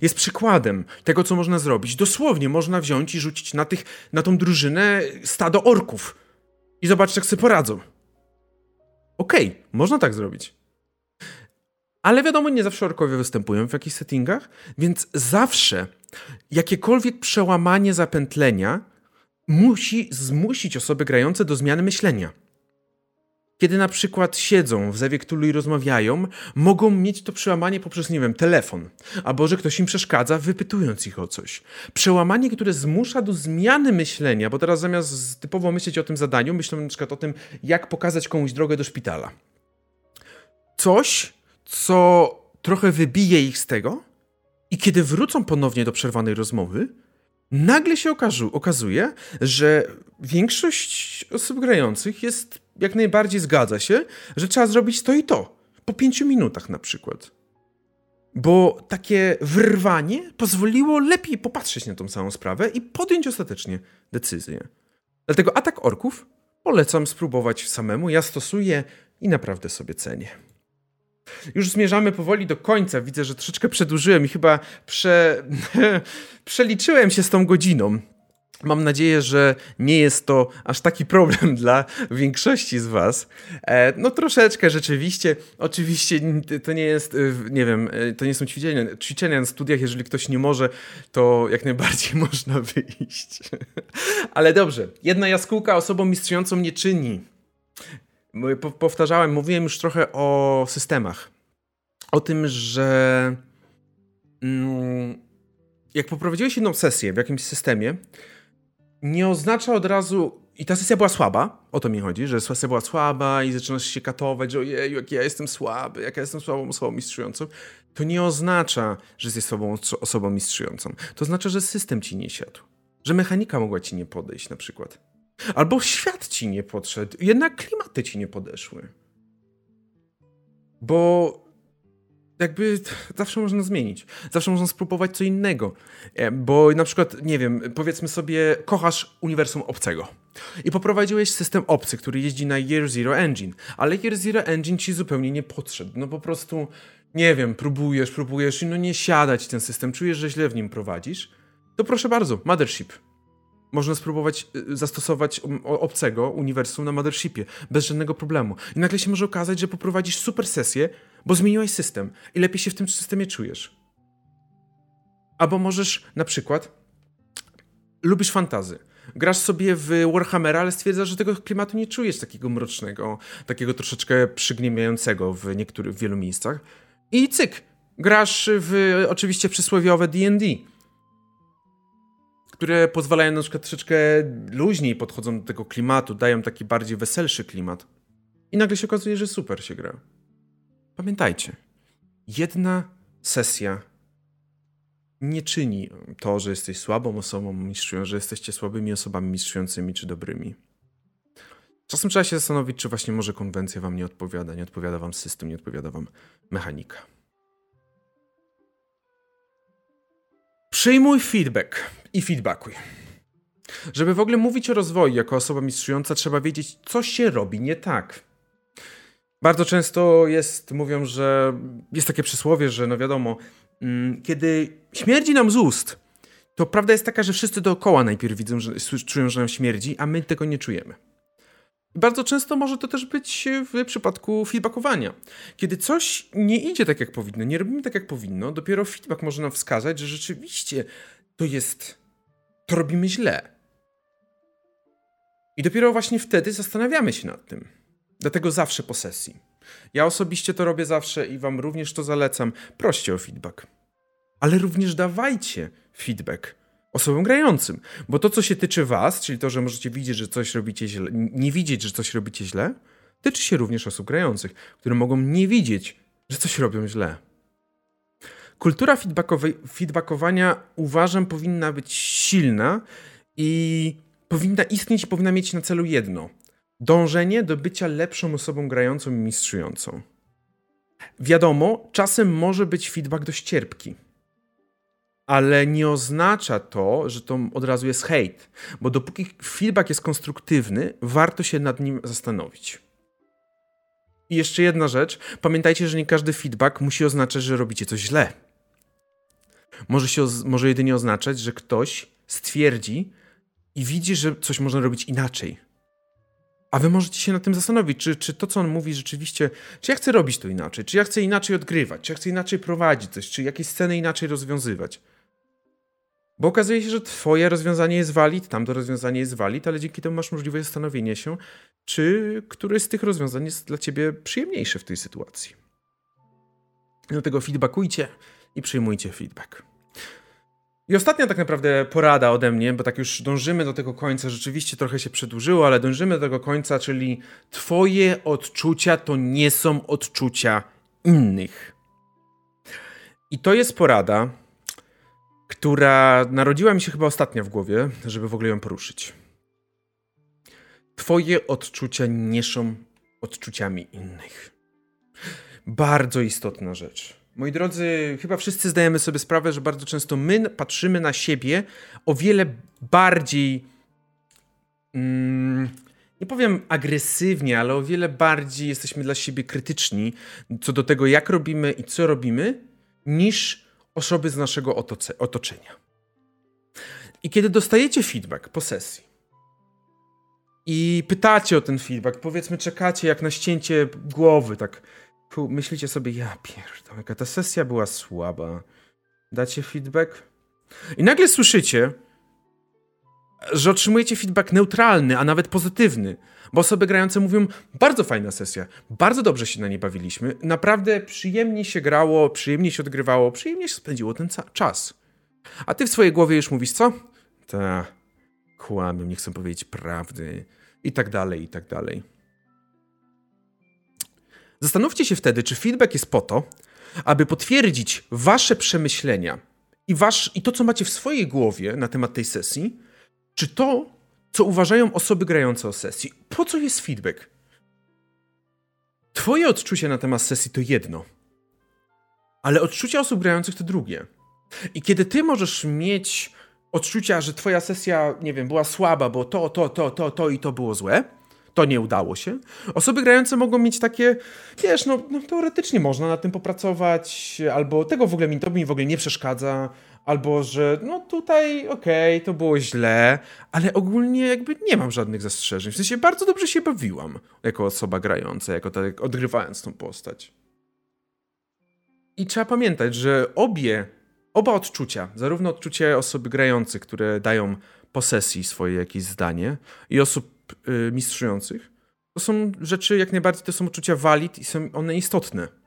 Jest przykładem tego, co można zrobić. Dosłownie można wziąć i rzucić na, tych, na tą drużynę stado orków i zobaczyć, jak sobie poradzą. Okej, okay, można tak zrobić. Ale wiadomo, nie zawsze orkowie występują w jakichś settingach, więc zawsze jakiekolwiek przełamanie zapętlenia musi zmusić osoby grające do zmiany myślenia. Kiedy na przykład siedzą w Zewie Cthulhu i rozmawiają, mogą mieć to przełamanie poprzez, nie wiem, telefon, albo że ktoś im przeszkadza, wypytując ich o coś. Przełamanie, które zmusza do zmiany myślenia, bo teraz zamiast typowo myśleć o tym zadaniu, myślą na przykład o tym, jak pokazać komuś drogę do szpitala. Coś, co trochę wybije ich z tego i kiedy wrócą ponownie do przerwanej rozmowy, nagle się okazu okazuje, że większość osób grających jest jak najbardziej zgadza się, że trzeba zrobić to i to. Po pięciu minutach na przykład. Bo takie wyrwanie pozwoliło lepiej popatrzeć na tą samą sprawę i podjąć ostatecznie decyzję. Dlatego atak orków polecam spróbować samemu. Ja stosuję i naprawdę sobie cenię. Już zmierzamy powoli do końca. Widzę, że troszeczkę przedłużyłem i chyba prze... przeliczyłem się z tą godziną. Mam nadzieję, że nie jest to aż taki problem dla większości z Was. E, no troszeczkę rzeczywiście. Oczywiście to nie jest, y, nie wiem, y, to nie są ćwiczenia, ćwiczenia na studiach. Jeżeli ktoś nie może, to jak najbardziej można wyjść. Ale dobrze. Jedna jaskółka osobą mistrzującą nie czyni. Powtarzałem, mówiłem już trochę o systemach. O tym, że mm, jak poprowadziłeś jedną sesję w jakimś systemie, nie oznacza od razu. I ta sesja była słaba, o to mi chodzi, że sesja była słaba i zaczynasz się katować, że ojej, jak ja jestem słaby, jak ja jestem słabą osobą mistrzującą. To nie oznacza, że jesteś słabą osobą mistrzującą. To oznacza, że system ci nie siadł. Że mechanika mogła ci nie podejść na przykład. Albo świat ci nie podszedł, jednak klimaty ci nie podeszły. Bo jakby zawsze można zmienić. Zawsze można spróbować co innego. E, bo na przykład, nie wiem, powiedzmy sobie, kochasz uniwersum obcego. I poprowadziłeś system obcy, który jeździ na Year Zero Engine. Ale Year Zero Engine ci zupełnie nie podszedł. No po prostu, nie wiem, próbujesz, próbujesz i no nie siadać ten system, czujesz, że źle w nim prowadzisz. To proszę bardzo, Mothership. Można spróbować y, zastosować obcego uniwersum na Mothershipie bez żadnego problemu. I nagle się może okazać, że poprowadzisz super sesję, bo zmieniłeś system i lepiej się w tym systemie czujesz. Albo możesz na przykład lubisz fantazy. Grasz sobie w Warhammera, ale stwierdzasz, że tego klimatu nie czujesz takiego mrocznego, takiego troszeczkę przygniemiającego w niektórych w wielu miejscach. I cyk, grasz w oczywiście przysłowiowe D&D które pozwalają na przykład troszeczkę luźniej podchodzą do tego klimatu, dają taki bardziej weselszy klimat. I nagle się okazuje, że super się gra. Pamiętajcie, jedna sesja nie czyni to, że jesteś słabą osobą mistrzującą, że jesteście słabymi osobami mistrzującymi czy dobrymi. Czasem trzeba się zastanowić, czy właśnie może konwencja wam nie odpowiada, nie odpowiada wam system, nie odpowiada wam mechanika. Przyjmuj feedback i feedbackuj. Żeby w ogóle mówić o rozwoju jako osoba mistrzująca, trzeba wiedzieć, co się robi nie tak. Bardzo często jest, mówią, że jest takie przysłowie, że no wiadomo, mm, kiedy śmierdzi nam z ust, to prawda jest taka, że wszyscy dookoła najpierw widzą, że czują, że nam śmierdzi, a my tego nie czujemy. Bardzo często może to też być w przypadku feedbackowania. Kiedy coś nie idzie tak, jak powinno, nie robimy tak, jak powinno, dopiero feedback może nam wskazać, że rzeczywiście to jest. to robimy źle. I dopiero właśnie wtedy zastanawiamy się nad tym. Dlatego zawsze po sesji. Ja osobiście to robię zawsze i Wam również to zalecam. Proście o feedback. Ale również dawajcie feedback osobom grającym. Bo to, co się tyczy Was, czyli to, że możecie widzieć, że coś robicie źle, nie widzieć, że coś robicie źle, tyczy się również osób grających, które mogą nie widzieć, że coś robią źle. Kultura feedbackowania uważam powinna być silna i powinna istnieć i powinna mieć na celu jedno: dążenie do bycia lepszą osobą grającą i mistrzującą. Wiadomo, czasem może być feedback dość cierpki. Ale nie oznacza to, że to od razu jest hejt, bo dopóki feedback jest konstruktywny, warto się nad nim zastanowić. I jeszcze jedna rzecz. Pamiętajcie, że nie każdy feedback musi oznaczać, że robicie coś źle. Może, się, może jedynie oznaczać, że ktoś stwierdzi i widzi, że coś można robić inaczej. A wy możecie się nad tym zastanowić, czy, czy to, co on mówi, rzeczywiście, czy ja chcę robić to inaczej, czy ja chcę inaczej odgrywać, czy ja chcę inaczej prowadzić coś, czy jakieś sceny inaczej rozwiązywać. Bo okazuje się, że twoje rozwiązanie jest valid, tamto rozwiązanie jest valid, ale dzięki temu masz możliwość zastanowienia się, czy któreś z tych rozwiązań jest dla ciebie przyjemniejsze w tej sytuacji. Dlatego feedbackujcie i przyjmujcie feedback. I ostatnia tak naprawdę porada ode mnie, bo tak już dążymy do tego końca, rzeczywiście trochę się przedłużyło, ale dążymy do tego końca, czyli Twoje odczucia to nie są odczucia innych. I to jest porada, która narodziła mi się chyba ostatnia w głowie, żeby w ogóle ją poruszyć. Twoje odczucia nie są odczuciami innych. Bardzo istotna rzecz. Moi drodzy, chyba wszyscy zdajemy sobie sprawę, że bardzo często my patrzymy na siebie o wiele bardziej. Mm, nie powiem agresywnie, ale o wiele bardziej jesteśmy dla siebie krytyczni co do tego, jak robimy i co robimy, niż osoby z naszego otoczenia. I kiedy dostajecie feedback po sesji i pytacie o ten feedback, powiedzmy, czekacie jak na ścięcie głowy, tak myślicie sobie, ja pierdolę, jaka ta sesja była słaba. Dacie feedback? I nagle słyszycie, że otrzymujecie feedback neutralny, a nawet pozytywny. Bo osoby grające mówią, bardzo fajna sesja, bardzo dobrze się na niej bawiliśmy, naprawdę przyjemnie się grało, przyjemnie się odgrywało, przyjemnie się spędziło ten czas. A ty w swojej głowie już mówisz, co? Ta, kłamią, nie chcę powiedzieć prawdy, i tak dalej, i tak dalej. Zastanówcie się wtedy, czy feedback jest po to, aby potwierdzić wasze przemyślenia i, wasz, i to, co macie w swojej głowie na temat tej sesji, czy to, co uważają osoby grające o sesji. Po co jest feedback? Twoje odczucie na temat sesji to jedno, ale odczucia osób grających to drugie. I kiedy ty możesz mieć odczucia, że twoja sesja, nie wiem, była słaba, bo to, to, to, to, to i to było złe, to nie udało się. Osoby grające mogą mieć takie, wiesz, no, no teoretycznie można na tym popracować, albo tego w ogóle mi, to mi w ogóle nie przeszkadza, albo że no tutaj okej, okay, to było źle, ale ogólnie jakby nie mam żadnych zastrzeżeń. W sensie bardzo dobrze się bawiłam jako osoba grająca, jako tak odgrywając tą postać. I trzeba pamiętać, że obie, oba odczucia, zarówno odczucie osoby grającej, które dają po sesji swoje jakieś zdanie i osób y, mistrzujących, to są rzeczy jak najbardziej, to są uczucia valid i są one istotne.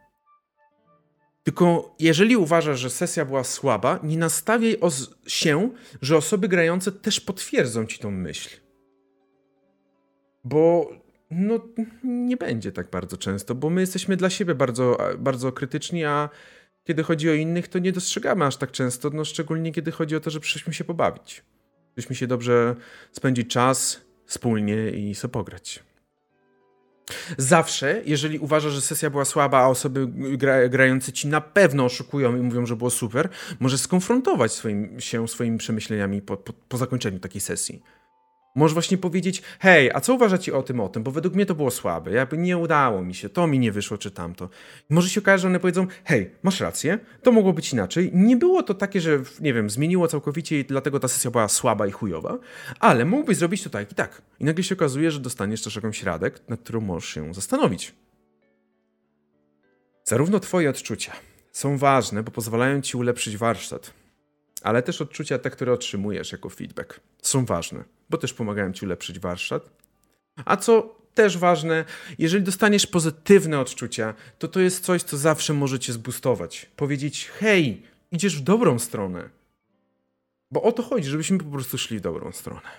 Tylko jeżeli uważasz, że sesja była słaba, nie nastawiaj się, że osoby grające też potwierdzą ci tą myśl. Bo no, nie będzie tak bardzo często, bo my jesteśmy dla siebie bardzo, bardzo krytyczni, a kiedy chodzi o innych, to nie dostrzegamy aż tak często, no szczególnie kiedy chodzi o to, że przyszliśmy się pobawić. Przyszliśmy się dobrze spędzić czas wspólnie i sobie pograć. Zawsze, jeżeli uważasz, że sesja była słaba, a osoby gra, grające ci na pewno oszukują i mówią, że było super, możesz skonfrontować swoim, się swoimi przemyśleniami po, po, po zakończeniu takiej sesji. Możesz właśnie powiedzieć, hej, a co uważacie o tym, o tym, bo według mnie to było słabe, jakby nie udało mi się, to mi nie wyszło, czy tamto. I może się okaże, że one powiedzą, hej, masz rację, to mogło być inaczej. Nie było to takie, że, nie wiem, zmieniło całkowicie i dlatego ta sesja była słaba i chujowa, ale mógłbyś zrobić to tak i tak. I nagle się okazuje, że dostaniesz też jakąś radę, nad którą możesz się zastanowić. Zarówno twoje odczucia są ważne, bo pozwalają ci ulepszyć warsztat, ale też odczucia te, które otrzymujesz jako feedback są ważne bo też pomagają ci ulepszyć warsztat. A co też ważne, jeżeli dostaniesz pozytywne odczucia, to to jest coś, co zawsze może cię zbustować. Powiedzieć, hej, idziesz w dobrą stronę. Bo o to chodzi, żebyśmy po prostu szli w dobrą stronę.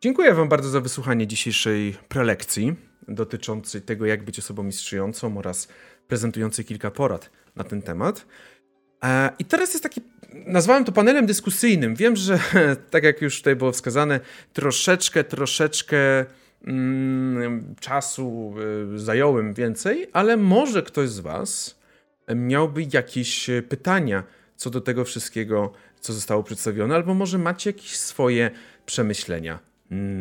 Dziękuję Wam bardzo za wysłuchanie dzisiejszej prelekcji dotyczącej tego, jak być osobą mistrzującą oraz prezentującej kilka porad na ten temat. E, I teraz jest taki, nazwałem to panelem dyskusyjnym. Wiem, że tak jak już tutaj było wskazane, troszeczkę, troszeczkę mm, czasu y, zająłem więcej, ale może ktoś z Was miałby jakieś pytania co do tego wszystkiego, co zostało przedstawione, albo może macie jakieś swoje przemyślenia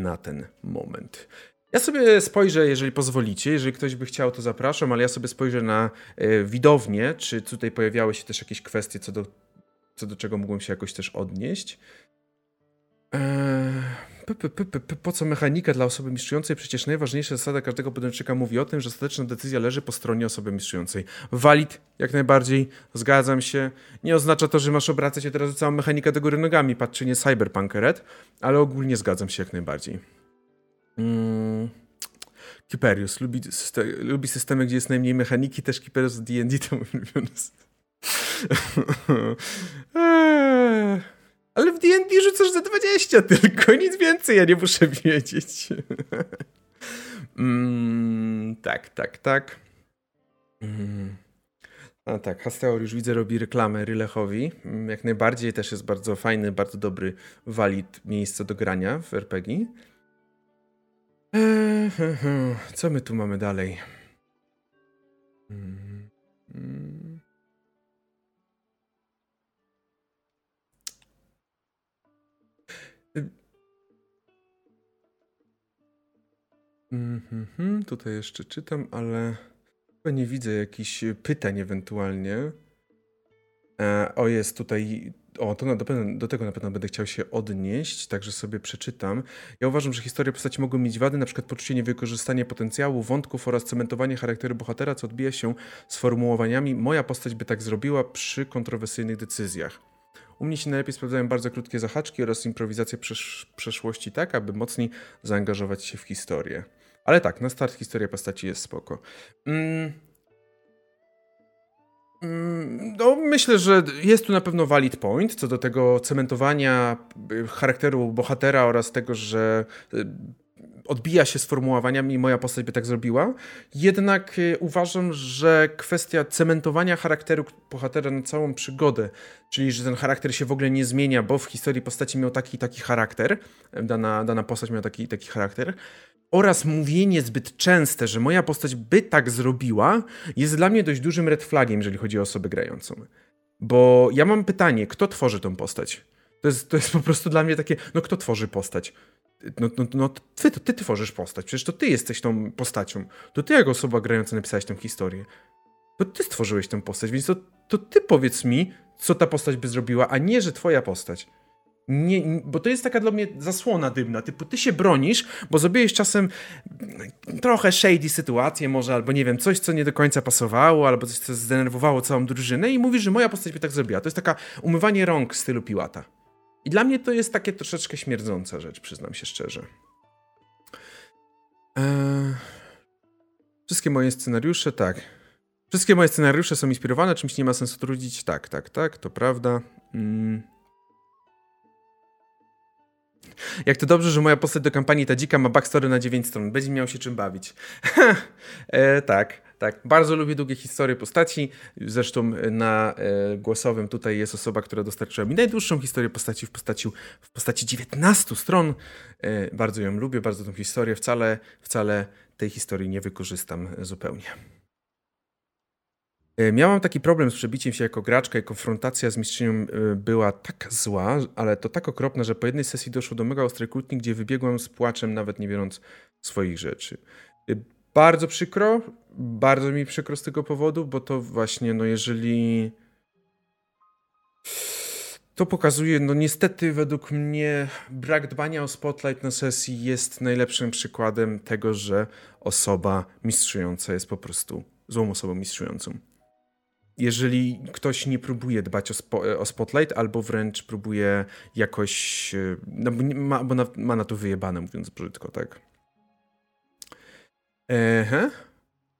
na ten moment. Ja sobie spojrzę, jeżeli pozwolicie, jeżeli ktoś by chciał, to zapraszam, ale ja sobie spojrzę na y, widownię, czy tutaj pojawiały się też jakieś kwestie, co do, co do czego mógłbym się jakoś też odnieść. Eee, po co mechanika dla osoby mistrzującej? Przecież najważniejsza zasada każdego podręcznika mówi o tym, że ostateczna decyzja leży po stronie osoby mistrzującej. Walid, jak najbardziej, zgadzam się. Nie oznacza to, że masz obracać się teraz całą mechanikę do góry nogami, patrz czy nie Cyberpunk Red, ale ogólnie zgadzam się jak najbardziej. Mm. Kiperius lubi, system, lubi systemy, gdzie jest najmniej mechaniki, też Kiperius D&D to ulubiony. Ale w D&D rzucasz za 20 tylko, nic więcej ja nie muszę wiedzieć. mm, tak, tak, tak. Mm. A tak, Hasteor już widzę robi reklamę Rylechowi. Mm, jak najbardziej też jest bardzo fajny, bardzo dobry walid miejsce do grania w RPG. Co my tu mamy dalej? Mm. Mm-hmm, tutaj jeszcze czytam, ale chyba nie widzę jakichś pytań ewentualnie. E, o, jest tutaj. O, to na, do, do tego na pewno będę chciał się odnieść, także sobie przeczytam. Ja uważam, że historie postaci mogą mieć wady, przykład poczucie niewykorzystania potencjału, wątków oraz cementowanie charakteru bohatera, co odbija się sformułowaniami moja postać by tak zrobiła przy kontrowersyjnych decyzjach. U mnie się najlepiej sprawdzają bardzo krótkie zahaczki oraz improwizacja przesz przeszłości tak, aby mocniej zaangażować się w historię. Ale tak, na start historia postaci jest spoko. Mm. Mm, no, myślę, że jest tu na pewno valid point co do tego cementowania y, charakteru bohatera oraz tego, że y, odbija się sformułowaniami moja postać by tak zrobiła. Jednak y, uważam, że kwestia cementowania charakteru bohatera na całą przygodę, czyli że ten charakter się w ogóle nie zmienia, bo w historii postaci miał taki taki charakter, dana, dana postać miała taki taki charakter, oraz mówienie zbyt częste, że moja postać by tak zrobiła, jest dla mnie dość dużym red flagiem, jeżeli chodzi o osobę grającą. Bo ja mam pytanie, kto tworzy tą postać? To jest, to jest po prostu dla mnie takie, no kto tworzy postać? No, no, no ty, ty tworzysz postać, przecież to ty jesteś tą postacią. To ty jako osoba grająca napisałeś tę historię. To ty stworzyłeś tę postać, więc to, to ty powiedz mi, co ta postać by zrobiła, a nie, że twoja postać. Nie, bo to jest taka dla mnie zasłona dymna, typu ty się bronisz, bo zrobiłeś czasem trochę shady sytuację może, albo nie wiem, coś, co nie do końca pasowało, albo coś, co zdenerwowało całą drużynę i mówisz, że moja postać by tak zrobiła. To jest taka umywanie rąk w stylu Piłata. I dla mnie to jest takie troszeczkę śmierdząca rzecz, przyznam się szczerze. Eee... Wszystkie moje scenariusze, tak. Wszystkie moje scenariusze są inspirowane, czymś nie ma sensu trudzić. Tak, tak, tak, to prawda. Mm. Jak to dobrze, że moja postać do kampanii Tadzika ma backstory na 9 stron. Będzie miał się czym bawić. e, tak, tak. Bardzo lubię długie historie postaci. Zresztą na e, głosowym tutaj jest osoba, która dostarczyła mi najdłuższą historię postaci w postaci, w postaci 19 stron. E, bardzo ją lubię, bardzo tą historię. Wcale, wcale tej historii nie wykorzystam zupełnie. E, miałam taki problem z przebiciem się jako graczka i konfrontacja z mistrzynią e, była tak zła, ale to tak okropna, że po jednej sesji doszło do mega ostrej kłótni, gdzie wybiegłam z płaczem, nawet nie biorąc swoich rzeczy. Bardzo przykro, bardzo mi przykro z tego powodu, bo to właśnie, no jeżeli... To pokazuje, no niestety według mnie brak dbania o spotlight na sesji jest najlepszym przykładem tego, że osoba mistrzująca jest po prostu złą osobą mistrzującą jeżeli ktoś nie próbuje dbać o, spo, o spotlight, albo wręcz próbuje jakoś, e, no, ma, bo na, ma na to wyjebane, mówiąc brzydko, tak. Ehe.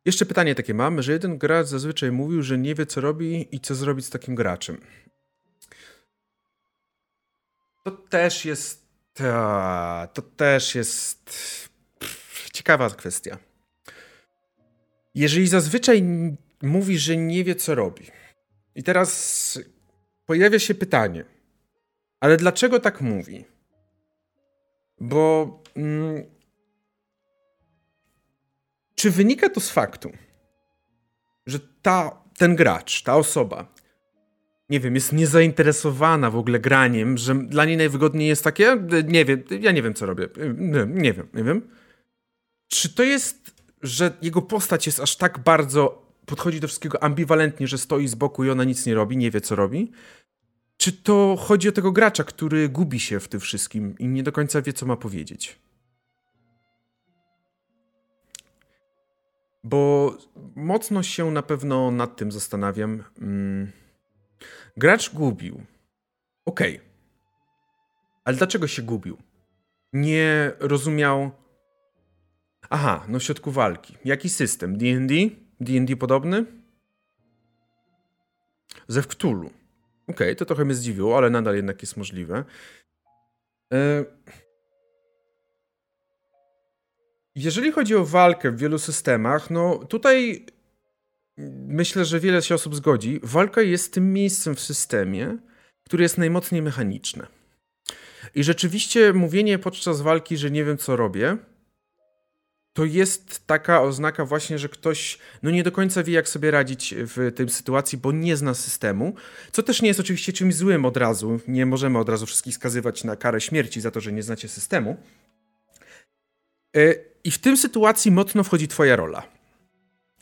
Jeszcze pytanie takie mam, że jeden gracz zazwyczaj mówił, że nie wie co robi i co zrobić z takim graczem. To też jest, to też jest ciekawa kwestia. Jeżeli zazwyczaj mówi, że nie wie, co robi. I teraz pojawia się pytanie, ale dlaczego tak mówi? Bo mm, czy wynika to z faktu, że ta, ten gracz, ta osoba, nie wiem, jest niezainteresowana w ogóle graniem, że dla niej najwygodniej jest takie, nie wiem, ja nie wiem co robię, nie, wiem, nie wiem. Czy to jest, że jego postać jest aż tak bardzo, podchodzi do wszystkiego ambiwalentnie, że stoi z boku i ona nic nie robi, nie wie co robi? Czy to chodzi o tego gracza, który gubi się w tym wszystkim i nie do końca wie co ma powiedzieć? Bo mocno się na pewno nad tym zastanawiam. Hmm Gracz gubił. Okej. Okay. Ale dlaczego się gubił? Nie rozumiał. Aha, no w środku walki. Jaki system? DD? DD podobny? Ze Cthulhu. Okej, okay, to trochę mnie zdziwiło, ale nadal jednak jest możliwe. E, jeżeli chodzi o walkę w wielu systemach, no tutaj myślę, że wiele się osób zgodzi, walka jest tym miejscem w systemie, które jest najmocniej mechaniczne. I rzeczywiście mówienie podczas walki, że nie wiem co robię, to jest taka oznaka właśnie, że ktoś no nie do końca wie, jak sobie radzić w tej sytuacji, bo nie zna systemu, co też nie jest oczywiście czymś złym od razu. Nie możemy od razu wszystkich skazywać na karę śmierci za to, że nie znacie systemu. I w tym sytuacji mocno wchodzi twoja rola.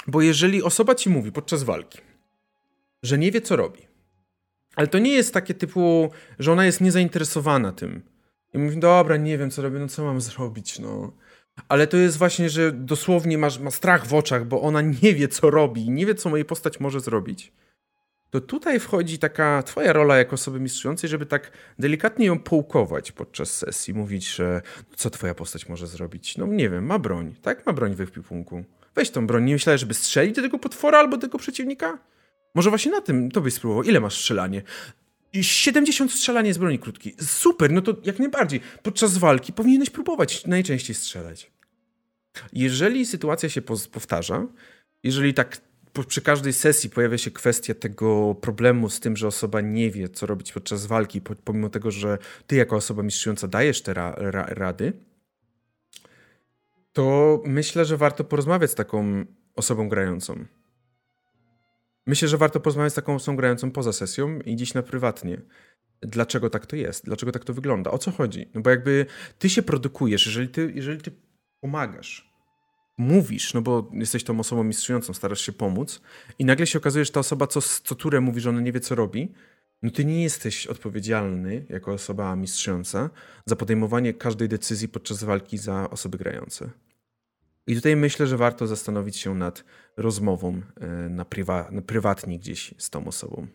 Bo jeżeli osoba ci mówi podczas walki, że nie wie, co robi, ale to nie jest takie typu, że ona jest niezainteresowana tym. I mówi, dobra, nie wiem, co robię, no co mam zrobić, no. Ale to jest właśnie, że dosłownie masz, ma strach w oczach, bo ona nie wie, co robi, nie wie, co mojej postać może zrobić. To tutaj wchodzi taka twoja rola jako osoby mistrzującej, żeby tak delikatnie ją połkować podczas sesji, mówić, że no co twoja postać może zrobić. No nie wiem, ma broń, tak? Ma broń w ekwipunku. Weź tą broń, nie myślałeś, żeby strzelić do tego potwora albo do tego przeciwnika? Może właśnie na tym to byś spróbował. Ile masz strzelanie? 70 strzelanie z broni krótkiej. Super, no to jak najbardziej. Podczas walki powinieneś próbować najczęściej strzelać. Jeżeli sytuacja się powtarza, jeżeli tak przy każdej sesji pojawia się kwestia tego problemu z tym, że osoba nie wie, co robić podczas walki, pomimo tego, że ty jako osoba mistrzująca dajesz te ra ra rady, to myślę, że warto porozmawiać z taką osobą grającą. Myślę, że warto porozmawiać z taką osobą grającą poza sesją i dziś na prywatnie. Dlaczego tak to jest? Dlaczego tak to wygląda? O co chodzi? No bo jakby ty się produkujesz, jeżeli ty, jeżeli ty pomagasz, mówisz, no bo jesteś tą osobą mistrzującą, starasz się pomóc i nagle się okazuje, że ta osoba, co, co turę mówi, że ona nie wie, co robi, no ty nie jesteś odpowiedzialny jako osoba mistrzująca za podejmowanie każdej decyzji podczas walki za osoby grające. I tutaj myślę, że warto zastanowić się nad rozmową e, na, prywa, na prywatnie gdzieś z tą osobą.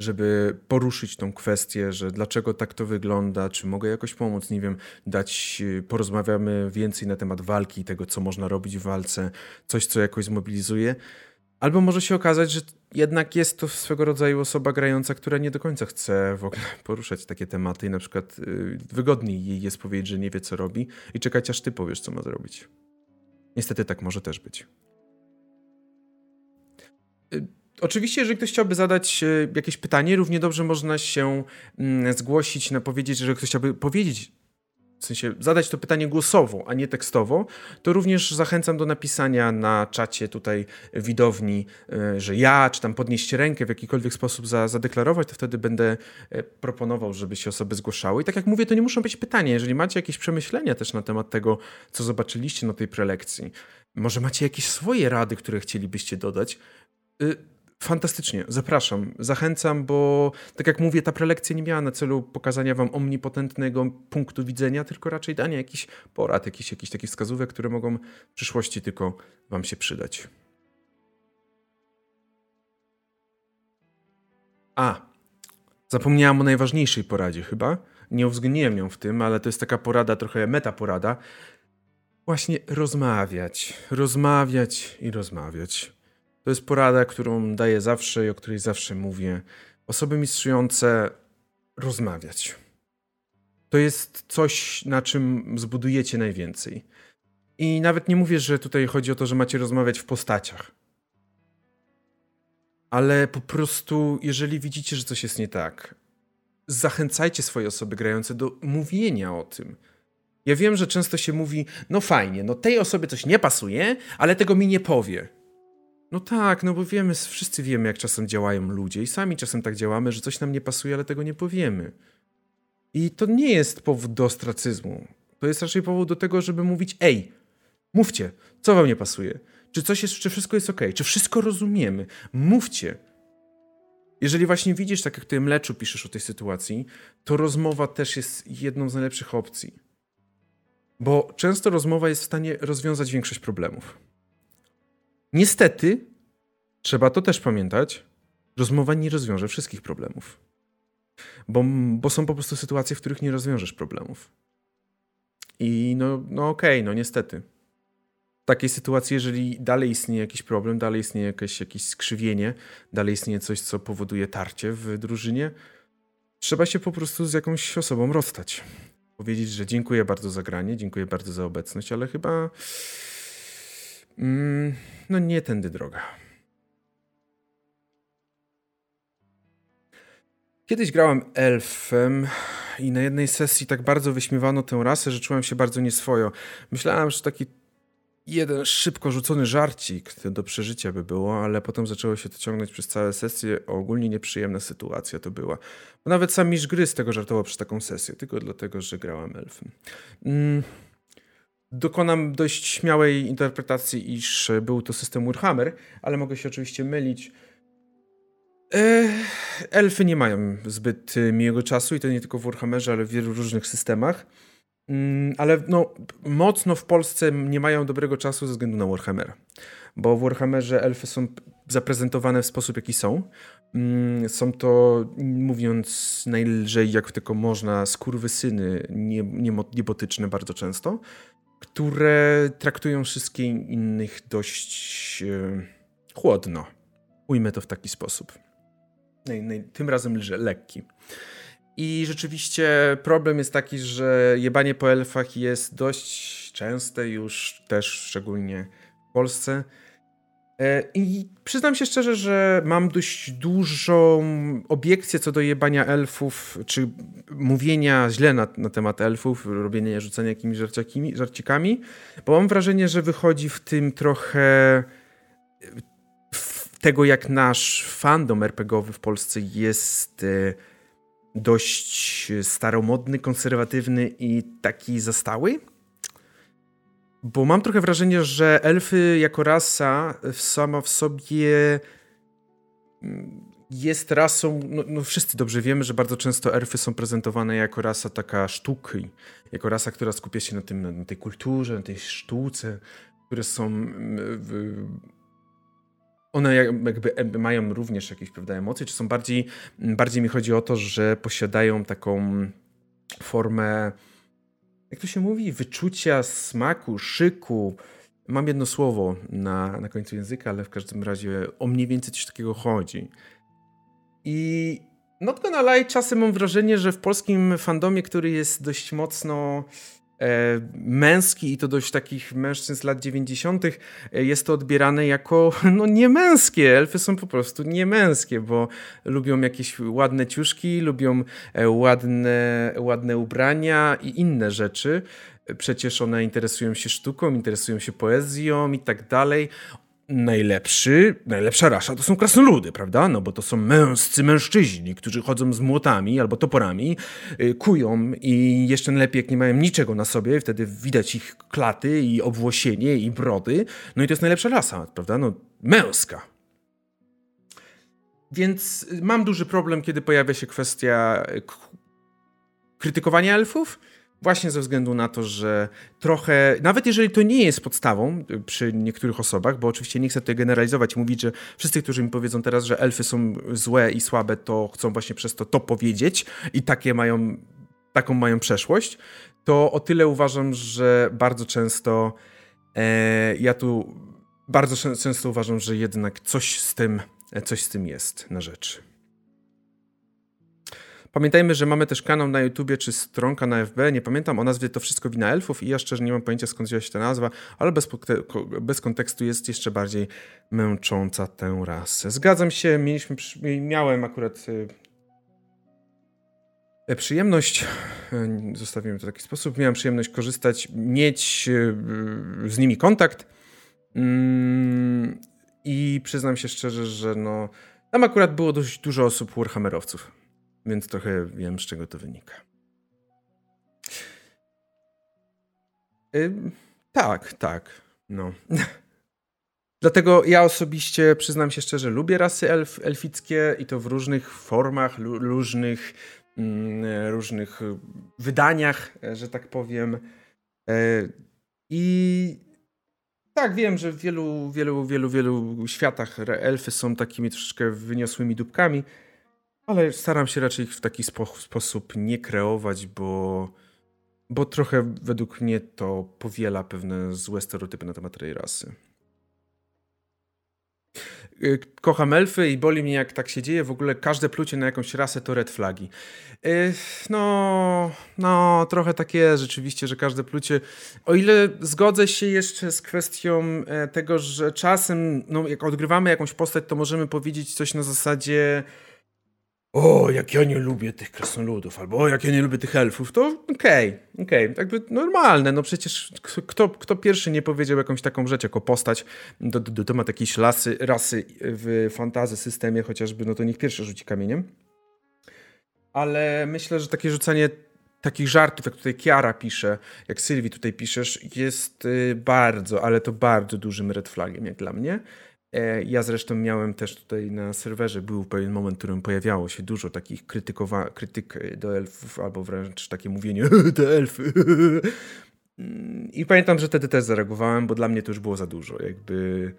Żeby poruszyć tą kwestię, że dlaczego tak to wygląda, czy mogę jakoś pomóc, nie wiem, dać, e, porozmawiamy więcej na temat walki i tego, co można robić w walce, coś, co jakoś zmobilizuje. Albo może się okazać, że jednak jest to swego rodzaju osoba grająca, która nie do końca chce w ogóle poruszać takie tematy i na przykład y, wygodniej jej jest powiedzieć, że nie wie co robi i czekać aż ty powiesz, co ma zrobić. Niestety tak może też być. Oczywiście, jeżeli ktoś chciałby zadać y, jakieś pytanie, równie dobrze można się mm, zgłosić, na powiedzieć, że ktoś chciałby powiedzieć w sensie zadać to pytanie głosowo, a nie tekstowo, to również zachęcam do napisania na czacie tutaj widowni, e, że ja, czy tam podnieść rękę w jakikolwiek sposób za, zadeklarować, to wtedy będę e, proponował, żeby się osoby zgłaszały. I tak jak mówię, to nie muszą być pytania. Jeżeli macie jakieś przemyślenia też na temat tego, co zobaczyliście na tej prelekcji, może macie jakieś swoje rady, które chcielibyście dodać, y, Fantastycznie, zapraszam, zachęcam, bo tak jak mówię, ta prelekcja nie miała na celu pokazania wam omnipotentnego punktu widzenia, tylko raczej dania jakichś porad, jakichś, jakichś takich wskazówek, które mogą w przyszłości tylko wam się przydać. A, zapomniałam o najważniejszej poradzie chyba. Nie uwzględniłem ją w tym, ale to jest taka porada, trochę metaporada. Właśnie rozmawiać, rozmawiać i rozmawiać. To jest porada, którą daję zawsze i o której zawsze mówię. Osoby mistrzujące rozmawiać. To jest coś, na czym zbudujecie najwięcej. I nawet nie mówię, że tutaj chodzi o to, że macie rozmawiać w postaciach. ale po prostu, jeżeli widzicie, że coś jest nie tak, zachęcajcie swoje osoby grające do mówienia o tym. Ja wiem, że często się mówi, no fajnie, no tej osobie coś nie pasuje, ale tego mi nie powie. No tak, no bo wiemy, wszyscy wiemy, jak czasem działają ludzie i sami czasem tak działamy, że coś nam nie pasuje, ale tego nie powiemy. I to nie jest powód do ostracyzmu. To jest raczej powód do tego, żeby mówić, ej, mówcie, co wam nie pasuje? Czy coś jest, czy wszystko jest ok? Czy wszystko rozumiemy? Mówcie. Jeżeli właśnie widzisz, tak jak ty Mleczu piszesz o tej sytuacji, to rozmowa też jest jedną z najlepszych opcji. Bo często rozmowa jest w stanie rozwiązać większość problemów. Niestety, trzeba to też pamiętać, rozmowa nie rozwiąże wszystkich problemów. Bo, bo są po prostu sytuacje, w których nie rozwiążesz problemów. I no, no okej, okay, no niestety. W takiej sytuacji, jeżeli dalej istnieje jakiś problem, dalej istnieje jakieś, jakieś skrzywienie, dalej istnieje coś, co powoduje tarcie w drużynie, trzeba się po prostu z jakąś osobą rozstać. Powiedzieć, że dziękuję bardzo za granie, dziękuję bardzo za obecność, ale chyba mm, no nie tędy droga. Kiedyś grałem elfem i na jednej sesji tak bardzo wyśmiewano tę rasę, że czułem się bardzo nieswojo. Myślałem, że taki jeden szybko rzucony żarcik do przeżycia by było, ale potem zaczęło się to ciągnąć przez całe sesję. Ogólnie nieprzyjemna sytuacja to była. Bo nawet sam mistrz gry z tego żartował przez taką sesję, tylko dlatego, że grałem elfem. Mm. Dokonam dość śmiałej interpretacji, iż był to system Warhammer, ale mogę się oczywiście mylić. Elfy nie mają zbyt miłego czasu i to nie tylko w Warhammerze, ale w wielu różnych systemach. Mm, ale no, mocno w Polsce nie mają dobrego czasu ze względu na Warhammer. Bo w Warhammerze elfy są zaprezentowane w sposób, jaki są. Mm, są to, mówiąc najlżej jak tylko można, skurwysyny niebotyczne bardzo często, które traktują wszystkich innych dość e, chłodno. Ujmę to w taki sposób. Tym razem lekki. I rzeczywiście problem jest taki, że jebanie po elfach jest dość częste już też szczególnie w Polsce. E, I przyznam się szczerze, że mam dość dużą obiekcję co do jebania elfów, czy mówienia źle na, na temat elfów, robienia, rzucania jakimiś żarcikami, bo mam wrażenie, że wychodzi w tym trochę tego, jak nasz fandom RPGowy w Polsce jest e, dość staromodny, konserwatywny i taki zastały. Bo mam trochę wrażenie, że elfy jako rasa sama w sobie mm, jest rasą, no, no, wszyscy dobrze wiemy, że bardzo często elfy są prezentowane jako rasa taka sztuki, jako rasa, która skupia się na, tym, na tej kulturze, na tej sztuce, które są mm, one jakby mają również jakieś prawda, emocje, czy są bardziej, bardziej mi chodzi o to, że posiadają taką formę, jak to się mówi, wyczucia, smaku, szyku. Mam jedno słowo na, na końcu języka, ale w każdym razie o mniej więcej coś takiego chodzi. I not gonna lie, czasem mam wrażenie, że w polskim fandomie, który jest dość mocno męski i to dość takich mężczyzn z lat 90. E, jest to odbierane jako no niemęskie. Elfy są po prostu niemęskie, bo lubią jakieś ładne ciuszki, lubią e, ładne, ładne ubrania i inne rzeczy. Przecież one interesują się sztuką, interesują się poezją i tak dalej najlepszy, najlepsza rasza to są krasnoludy, prawda? No bo to są męscy mężczyźni, którzy chodzą z młotami albo toporami, yy, kują i jeszcze najlepiej jak nie mają niczego na sobie, wtedy widać ich klaty i obwłosienie i brody. No i to jest najlepsza rasa, prawda? No męska. Więc mam duży problem, kiedy pojawia się kwestia y, krytykowania elfów, Właśnie ze względu na to, że trochę, nawet jeżeli to nie jest podstawą y, przy niektórych osobach, bo oczywiście nie chcę tutaj generalizować i mówić, że wszyscy, którzy mi powiedzą teraz, że elfy są złe i słabe, to chcą właśnie przez to to powiedzieć i takie mają, taką mają przeszłość, to o tyle uważam, że bardzo często e, ja tu bardzo często uważam, że jednak coś z tym, coś z tym jest na rzeczy. Pamiętajmy, że mamy też kanał na YouTubie czy stronka na FB, nie pamiętam o nazwie To Wszystko Wina Elfów i ja szczerze nie mam pojęcia skąd wzięła się ta nazwa, ale bez, bez kontekstu jest jeszcze bardziej męcząca tę rasę. Zgadzam się, mieliśmy, miałem akurat e, przyjemność, e, zostawimy to w taki sposób, miałem przyjemność korzystać, mieć e, z nimi kontakt. Mm, i przyznam się szczerze, że no, tam akurat było dość dużo osób Warhammerowców, więc trochę wiem, z czego to wynika. tak, tak, no. Dlatego ja osobiście, przyznam się szczerze, lubię rasy elf, elfickie i to w różnych formach, różnych, mm, różnych wydaniach, że tak powiem. E, I tak, wiem, że w wielu, wielu, wielu, wielu światach elfy są takimi troszeczkę wyniosłymi dupkami, ale staram się raczej w taki spo sposób nie kreować, bo, bo trochę według mnie to powiela pewne złe stereotypy na temat tej rasy. Y, kocham elfy i boli mnie jak tak się dzieje. W ogóle każde plucie na jakąś rasę to red flagi. Y, no, no, trochę tak jest rzeczywiście, że każde plucie. O ile zgodzę się jeszcze z kwestią e, tego, że czasem, no, jak odgrywamy jakąś postać, to możemy powiedzieć coś na zasadzie o, jak ja nie lubię tych krasnoludów, albo o, jak ja nie lubię tych elfów, to okej, okay, okej, okay. jakby normalne, no przecież kto, kto pierwszy nie powiedział jakąś taką rzecz jako postać do, do, do jakiejś lasy, rasy w fantazy systemie chociażby, no to niech pierwszy rzuci kamieniem. Ale myślę, że takie rzucanie takich żartów, jak tutaj Kiara pisze, jak Sylwii tutaj piszesz, jest y, bardzo, ale to bardzo dużym red flagiem jak dla mnie. E, ja zresztą miałem też tutaj na serwerze, był pewien moment, w którym pojawiało się dużo takich krytykowa- krytyk do elfów, albo wręcz takie mówienie, te elfy. I pamiętam, że wtedy też zareagowałem, bo dla mnie to już było za dużo. Jakby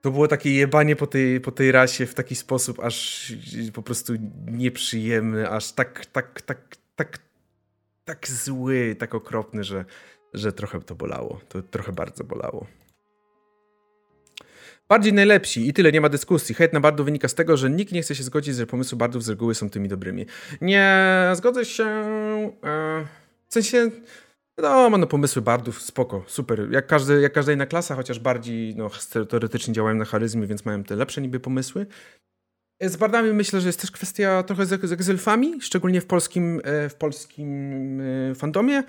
to było takie jebanie po tej, po tej rasie w taki sposób aż po prostu nieprzyjemny, aż tak, tak, tak, tak, tak zły, tak okropny, że, że trochę to bolało. To trochę bardzo bolało. Bardziej najlepsi i tyle, nie ma dyskusji. Hejt na bardów wynika z tego, że nikt nie chce się zgodzić, że pomysły bardów z reguły są tymi dobrymi. Nie zgodzę się. E, w sensie. No, no, pomysły bardów, spoko, super. Jak, każdy, jak każda inna klasa, chociaż bardziej no, teoretycznie działają na charyzmie, więc mają te lepsze niby pomysły. Z bardami myślę, że jest też kwestia trochę z, z elfami, szczególnie w polskim, e, w polskim e, fandomie.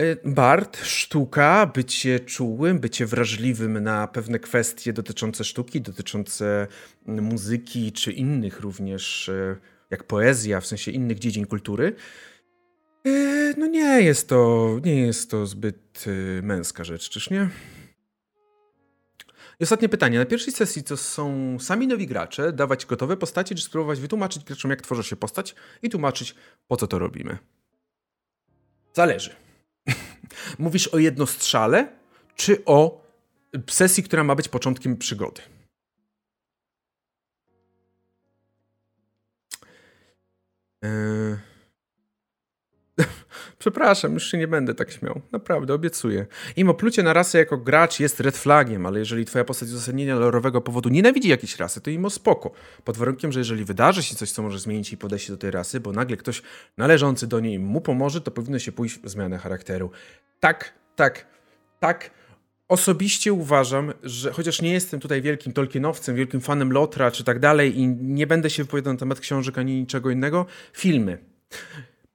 Y, Bart, sztuka, bycie czułym, bycie wrażliwym na pewne kwestie dotyczące sztuki, dotyczące mm, muzyki, czy innych również, y, jak poezja, w sensie innych dziedzin kultury. Y, no nie jest to, nie jest to zbyt męska rzecz, czyż nie? I ostatnie pytanie. Na pierwszej sesji to są sami nowi gracze, dawać gotowe postacie, czy spróbować wytłumaczyć graczom, jak tworzy się postać i tłumaczyć, po co to robimy? Zależy. Mówisz o jednostrzale, czy o sesji, która ma być początkiem przygody? Eee... Przepraszam, już się nie będę tak śmiał. Naprawdę, obiecuję. Im oplucie na rasę jako gracz jest red flagiem, ale jeżeli twoja postać uzasadnienia lorowego powodu nienawidzi jakiejś rasy, to im o spoko. Pod warunkiem, że jeżeli wydarzy się coś, co może zmienić jej podejście do tej rasy, bo nagle ktoś należący do niej mu pomoże, to powinno się pójść w zmianę charakteru. Tak, tak, tak. Osobiście uważam, że chociaż nie jestem tutaj wielkim Tolkienowcem, wielkim fanem Lotra czy tak dalej i nie będę się wypowiadał na temat książek ani niczego innego, filmy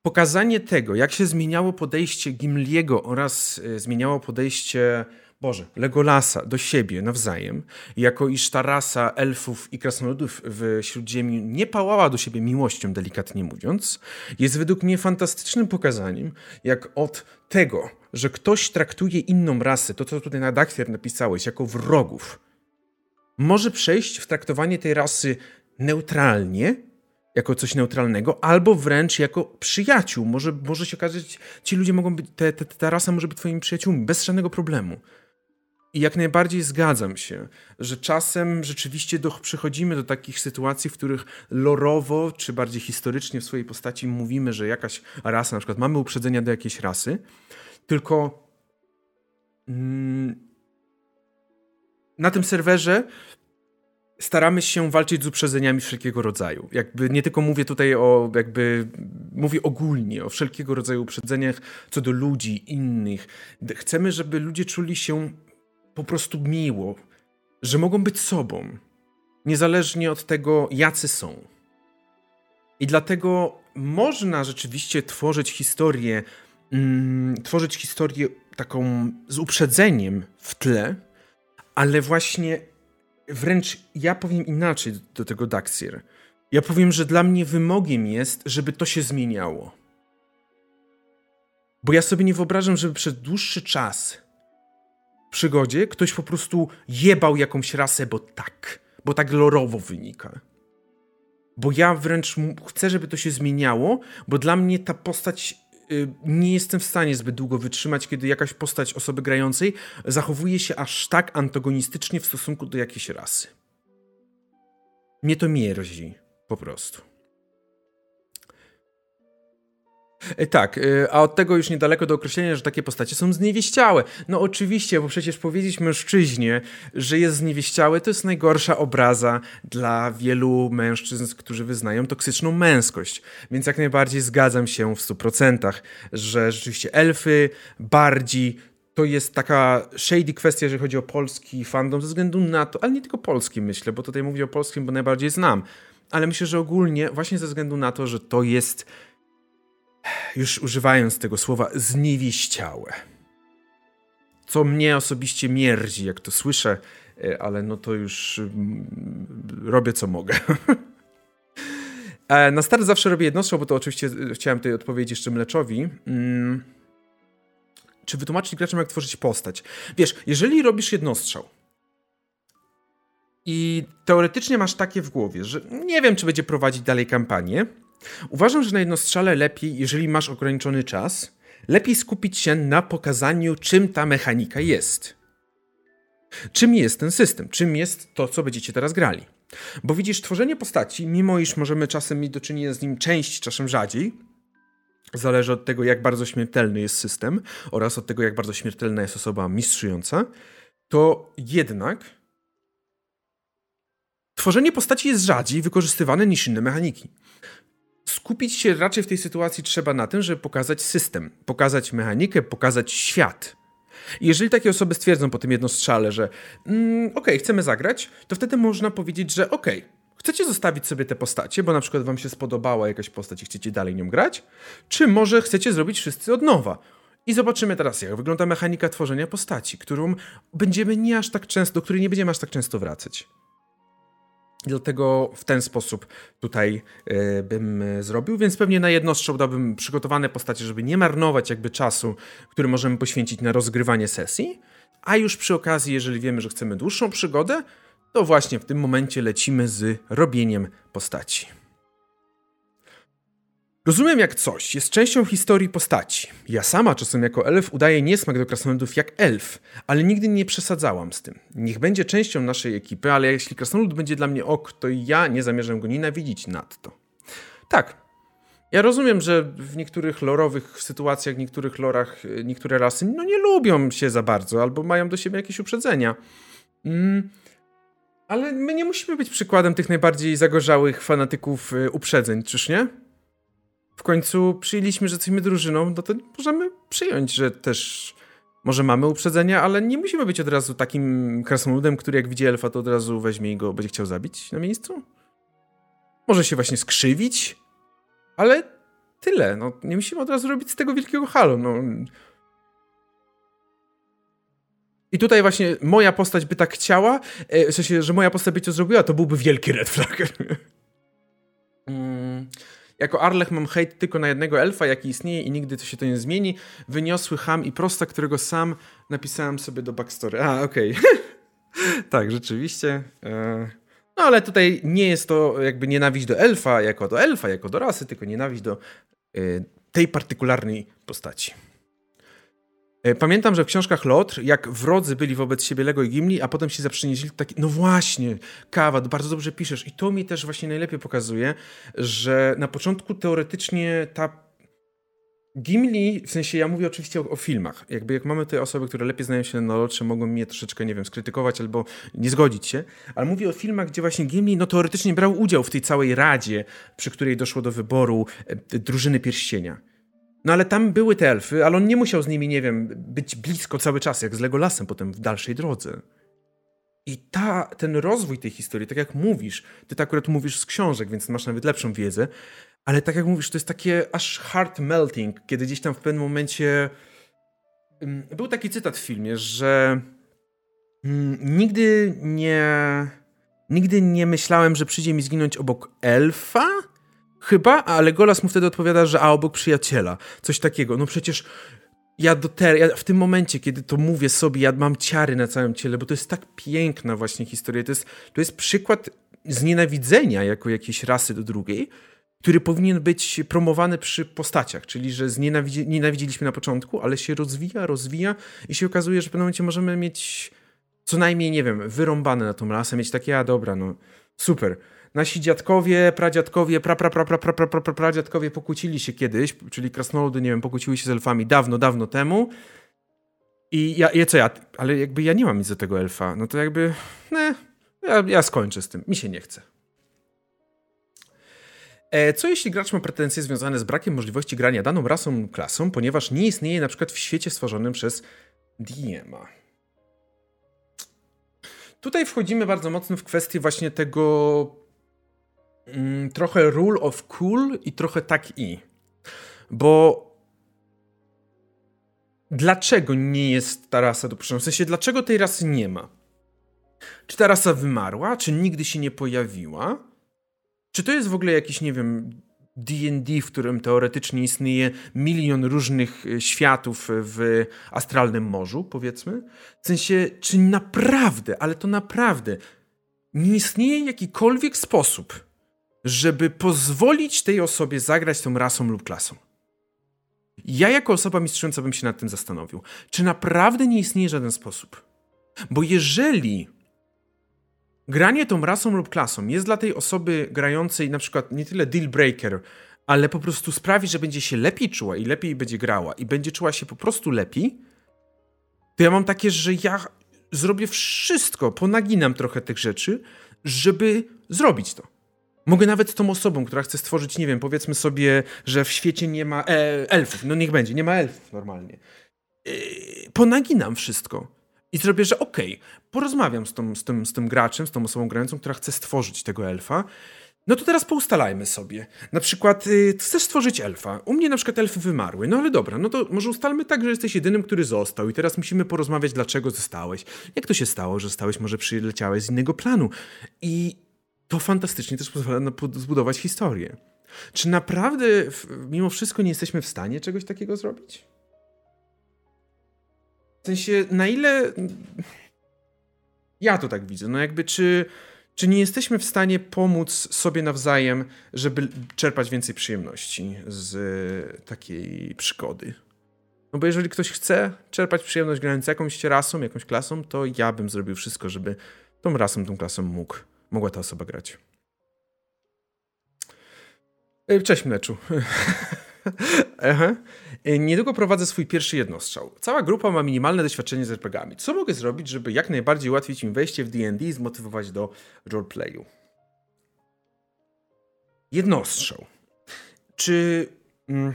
pokazanie tego, jak się zmieniało podejście Gimliego oraz e, zmieniało podejście, Boże, Legolasa do siebie nawzajem, jako iż ta rasa elfów i krasnoludów w Śródziemiu nie pałała do siebie miłością, delikatnie mówiąc, jest według mnie fantastycznym pokazaniem, jak od tego, że ktoś traktuje inną rasę, to co tutaj na Daktwier napisałeś, jako wrogów, może przejść w traktowanie tej rasy neutralnie, jako coś neutralnego, albo wręcz jako przyjaciół. Może, może się okazać, ci ludzie mogą być, te, te, ta rasa może być twoimi przyjaciółmi, bez żadnego problemu. I jak najbardziej zgadzam się, że czasem rzeczywiście do, przychodzimy do takich sytuacji, w których lorowo, czy bardziej historycznie w swojej postaci mówimy, że jakaś rasa, na przykład mamy uprzedzenia do jakiejś rasy, tylko mm, na tym serwerze staramy się walczyć z uprzedzeniami wszelkiego rodzaju. Jakby nie tylko mówię tutaj o, jakby mówię ogólnie o wszelkiego rodzaju uprzedzeniach co do ludzi, innych. Chcemy, żeby ludzie czuli się po prostu miło, że mogą być sobą, niezależnie od tego, jacy są. I dlatego można rzeczywiście tworzyć historię, mm, tworzyć historię taką z uprzedzeniem w tle, ale właśnie wręcz ja powiem inaczej do tego Daxir. Ja powiem, że dla mnie wymogiem jest, żeby to się zmieniało. Bo ja sobie nie wyobrażam, żeby przez dłuższy czas w przygodzie ktoś po prostu jebał jakąś rasę, bo tak, bo tak lorowo wynika. Bo ja wręcz chcę, żeby to się zmieniało, bo dla mnie ta postać nie jestem w stanie zbyt długo wytrzymać, kiedy jakaś postać osoby grającej zachowuje się aż tak antagonistycznie w stosunku do jakiejś rasy. Mnie to mierzi, po prostu. Tak, e, a od tego już niedaleko do określenia, że takie postacie są zniewieściałe. No oczywiście, bo przecież powiedzieć mężczyźnie, że jest zniewieściały, to jest najgorsza obraza dla wielu mężczyzn, którzy wyznają toksyczną męskość. Więc jak najbardziej zgadzam się w 100%, że rzeczywiście elfy, bardzi, to jest taka shady kwestia, jeżeli chodzi o polski fandom, ze względu na to, ale nie tylko polski myślę, bo tutaj mówię o polskim, bo najbardziej znam, ale myślę, że ogólnie właśnie ze względu na to, że to jest już używając tego słowa, zniewieściałe. Co mnie osobiście mierdzi, jak to słyszę, e, ale no to już mm, robię co mogę. E, na start zawsze robię jednostrzał, bo to oczywiście e, chciałem tutaj odpowiedzieć jeszcze Mleczowi. Mm. Czy wytłumaczyć graczom, jak tworzyć postać? Wiesz, jeżeli robisz jednostrzał i teoretycznie masz takie w głowie, że nie wiem, czy będzie prowadzić dalej kampanię, Uważam, że na jednostrzale lepiej, jeżeli masz ograniczony czas, lepiej skupić się na pokazaniu, czym ta mechanika jest. Czym jest ten system? Czym jest to, co będziecie teraz grali? Bo widzisz, tworzenie postaci, mimo iż możemy czasem mieć do czynienia z nim część, czasem rzadziej, zależy od tego, jak bardzo śmiertelny jest system oraz od tego, jak bardzo śmiertelna jest osoba mistrzująca, to jednak tworzenie postaci jest rzadziej wykorzystywane niż inne mechaniki skupić się raczej w tej sytuacji trzeba na tym, żeby pokazać system, pokazać mechanikę, pokazać świat. I jeżeli takie osoby stwierdzą po tym jednostrzale, że mm, ok, chcemy zagrać, to wtedy można powiedzieć, że ok, chcecie zostawić sobie te postacie, bo na przykład wam się spodobała jakaś postać i chcecie dalej nią grać, czy może chcecie zrobić wszyscy od nowa. I zobaczymy teraz, jak wygląda mechanika tworzenia postaci, którą będziemy nie aż tak często, do której nie będziemy aż tak często wracać. Dlatego w ten sposób tutaj y, bym e, zrobił, więc pewnie na jednostrzał dałbym przygotowane postacie, żeby nie marnować jakby czasu, który możemy poświęcić na rozgrywanie sesji, a już przy okazji, jeżeli wiemy, że chcemy dłuższą przygodę, to właśnie w tym momencie lecimy z robieniem postaci. Rozumiem jak coś jest częścią historii postaci. Ja sama czasem jako elf udaję niesmak do krasnoludów jak elf, ale nigdy nie przesadzałam z tym. Niech będzie częścią naszej ekipy, ale jeśli krasnolud będzie dla mnie ok, to ja nie zamierzam go nienawidzić nadto. Tak. Ja rozumiem, że w niektórych lorowych sytuacjach, w niektórych lorach, niektóre rasy no nie lubią się za bardzo, albo mają do siebie jakieś uprzedzenia. Mm. Ale my nie musimy być przykładem tych najbardziej zagorzałych fanatyków y, uprzedzeń, czyż nie? W końcu przyjęliśmy, że jesteśmy drużyną, no to możemy przyjąć, że też może mamy uprzedzenia, ale nie musimy być od razu takim krasnoludem, który jak widzi elfa, to od razu weźmie i go będzie chciał zabić na miejscu. Może się właśnie skrzywić, ale tyle. No, nie musimy od razu robić z tego wielkiego halo. No. I tutaj właśnie moja postać by tak chciała, e, w sensie, że moja postać by to zrobiła, to byłby wielki red flag. jako Arlech mam hejt tylko na jednego elfa, jaki istnieje i nigdy to się to nie zmieni. Wyniosły ham i prosta, którego sam napisałem sobie do backstory. A, okej. Okay. tak, rzeczywiście. E, no ale tutaj nie jest to jakby nienawiść do elfa jako do elfa, jako do rasy, tylko nienawiść do e, tej partykularnej postaci. E, pamiętam, że w książkach Lotr, jak wrodzy byli wobec siebie Lego i Gimli, a potem się zaprzyjaźnili, taki, no właśnie, kawa, bardzo dobrze piszesz. I to mi też właśnie najlepiej pokazuje, że na początku teoretycznie ta Gimli, w sensie ja mówię oczywiście o, o, filmach. Jakby jak mamy te osoby, które lepiej znają się na lotrze, mogą mnie troszeczkę, nie wiem, skrytykować albo nie zgodzić się, ale mówię o filmach, gdzie właśnie Gimli no teoretycznie brał udział w tej całej radzie, przy której doszło do wyboru e, drużyny pierścienia. No ale tam były te elfy, ale on nie musiał z nimi, nie wiem, być blisko cały czas, jak z Legolasem potem w dalszej drodze. I ta, ten rozwój tej historii, tak jak mówisz, ty tak akurat mówisz z książek, więc masz nawet lepszą wiedzę, ale tak jak mówisz, to jest takie aż heart melting, kiedy gdzieś tam w pewnym momencie. Mm, był taki cytat w filmie, że mm, nigdy nie. Nigdy nie myślałem, że przyjdzie mi zginąć obok elfa. Chyba, ale Golas mu wtedy odpowiada, że a obok przyjaciela. Coś takiego. No przecież ja do ter- ja w tym momencie, kiedy to mówię sobie, ja mam ciary na całym ciele, bo to jest tak piękna właśnie historia. To jest, to jest przykład znienawidzenia jako jakiejś rasy do drugiej, który powinien być promowany przy postaciach, czyli że znienawidzi- nienawidziliśmy na początku, ale się rozwija, rozwija i się okazuje, że w pewnym momencie możemy mieć co najmniej, nie wiem, wyrąbane na tą rasę, mieć takie, a dobra, no super. Nasi dziadkowie, pradziadkowie, pra, pra, pra, pra, pra, pra, pra, pra, pradziadkowie pokłócili się kiedyś, czyli krasnoludy, nie wiem, pokłóciły się z elfami dawno, dawno temu. I ja, ja co ja, ale jakby ja nie mam nic do tego elfa, no to jakby, ne, ja, ja skończę z tym, mi się nie chce. E, co jeśli gracz ma pretensje związane z brakiem możliwości grania daną rasą klasą, ponieważ nie istnieje na przykład w świecie stworzonym przez DM-a? Tutaj wchodzimy bardzo mocno w kwestię właśnie tego mm, trochę rule of cool i trochę tak i. Bo dlaczego nie jest ta rasa do W sensie, dlaczego tej rasy nie ma? Czy ta rasa wymarła? Czy nigdy się nie pojawiła? Czy to jest w ogóle jakiś, nie wiem, D&D, w którym teoretycznie istnieje milion różnych e, światów w astralnym morzu, powiedzmy? W sensie, czy naprawdę, ale to naprawdę, nie istnieje jakikolwiek sposób, żeby pozwolić tej osobie zagrać tą rasą lub klasą? Ja jako osoba mistrzująca bym się nad tym zastanowił. Czy naprawdę nie istnieje żaden sposób? Bo jeżeli granie tą rasą lub klasą jest dla tej osoby grającej na przykład nie tyle deal breaker, ale po prostu sprawi, że będzie się lepiej czuła i lepiej będzie grała i będzie czuła się po prostu lepiej, to ja mam takie, że ja zrobię wszystko, ponaginam trochę tych rzeczy, żeby zrobić to. Mogę nawet tą osobą, która chce stworzyć, nie wiem, powiedzmy sobie, że w świecie nie ma e, elfów. No niech będzie, nie ma elfów normalnie. E, ponaginam wszystko i zrobię, że okej, okay, porozmawiam z, tą, z, tym, z tym graczem, z tą osobą grającą, która chce stworzyć tego elfa. No to teraz poustalajmy sobie. Na przykład, yy, chcesz stworzyć elfa. U mnie na przykład elfy wymarły. No ale dobra, no to może ustalmy tak, że jesteś jedynym, który został i teraz musimy porozmawiać, dlaczego zostałeś. Jak to się stało, że zostałeś, może przyleciałeś z innego planu. I to fantastycznie też pozwala zbudować historię. Czy naprawdę mimo wszystko nie jesteśmy w stanie czegoś takiego zrobić? W sensie, na ile. Ja to tak widzę. No jakby, czy, czy nie jesteśmy w stanie pomóc sobie nawzajem, żeby czerpać więcej przyjemności z takiej przygody? No bo jeżeli ktoś chce czerpać przyjemność grając jakąś rasą, jakąś klasą, to ja bym zrobił wszystko, żeby tą rasą, tą klasą mógł, mogła ta osoba grać. Cześć, Mleczu. Aha. Niedługo prowadzę swój pierwszy jednostrzał. Cała grupa ma minimalne doświadczenie z RPGami. Co mogę zrobić, żeby jak najbardziej ułatwić im wejście w D&D i zmotywować do roleplayu? Jednostrzał. Czy... Mm,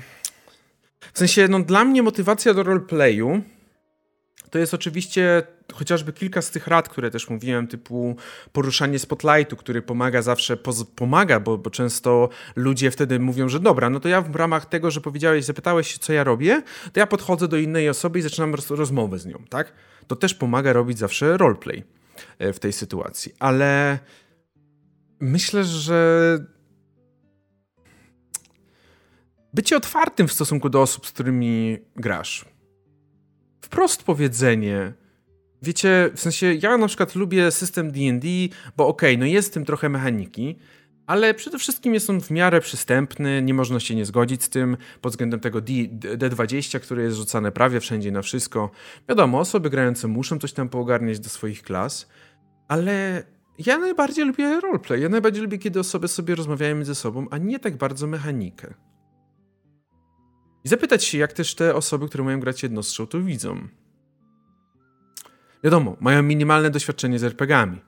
w sensie, no dla mnie motywacja do roleplayu to jest oczywiście chociażby kilka z tych rad, które też mówiłem, typu poruszanie spotlightu, który pomaga zawsze, pomaga, bo, bo często ludzie wtedy mówią, że dobra, no to ja w ramach tego, że powiedziałeś, zapytałeś co ja robię, to ja podchodzę do innej osoby i zaczynam roz, rozmowę z nią, tak? To też pomaga robić zawsze roleplay e, w tej sytuacji, ale myślę, że bycie otwartym w stosunku do osób, z którymi grasz, wprost powiedzenie, wiecie, w sensie ja na przykład lubię system D&D, bo okej, okay, no jest w tym trochę mechaniki, ale przede wszystkim jest on w miarę przystępny, nie można się nie zgodzić z tym pod względem tego D, D20, które jest rzucane prawie wszędzie na wszystko. Wiadomo, osoby grające muszą coś tam poogarniać do swoich klas, ale ja najbardziej lubię roleplay. Ja najbardziej lubię, kiedy osoby sobie rozmawiają ze sobą, a nie tak bardzo mechanikę. I zapytać się, jak też te osoby, które mają grać jednostrzał, to widzą. Wiadomo, mają minimalne doświadczenie z RPGami,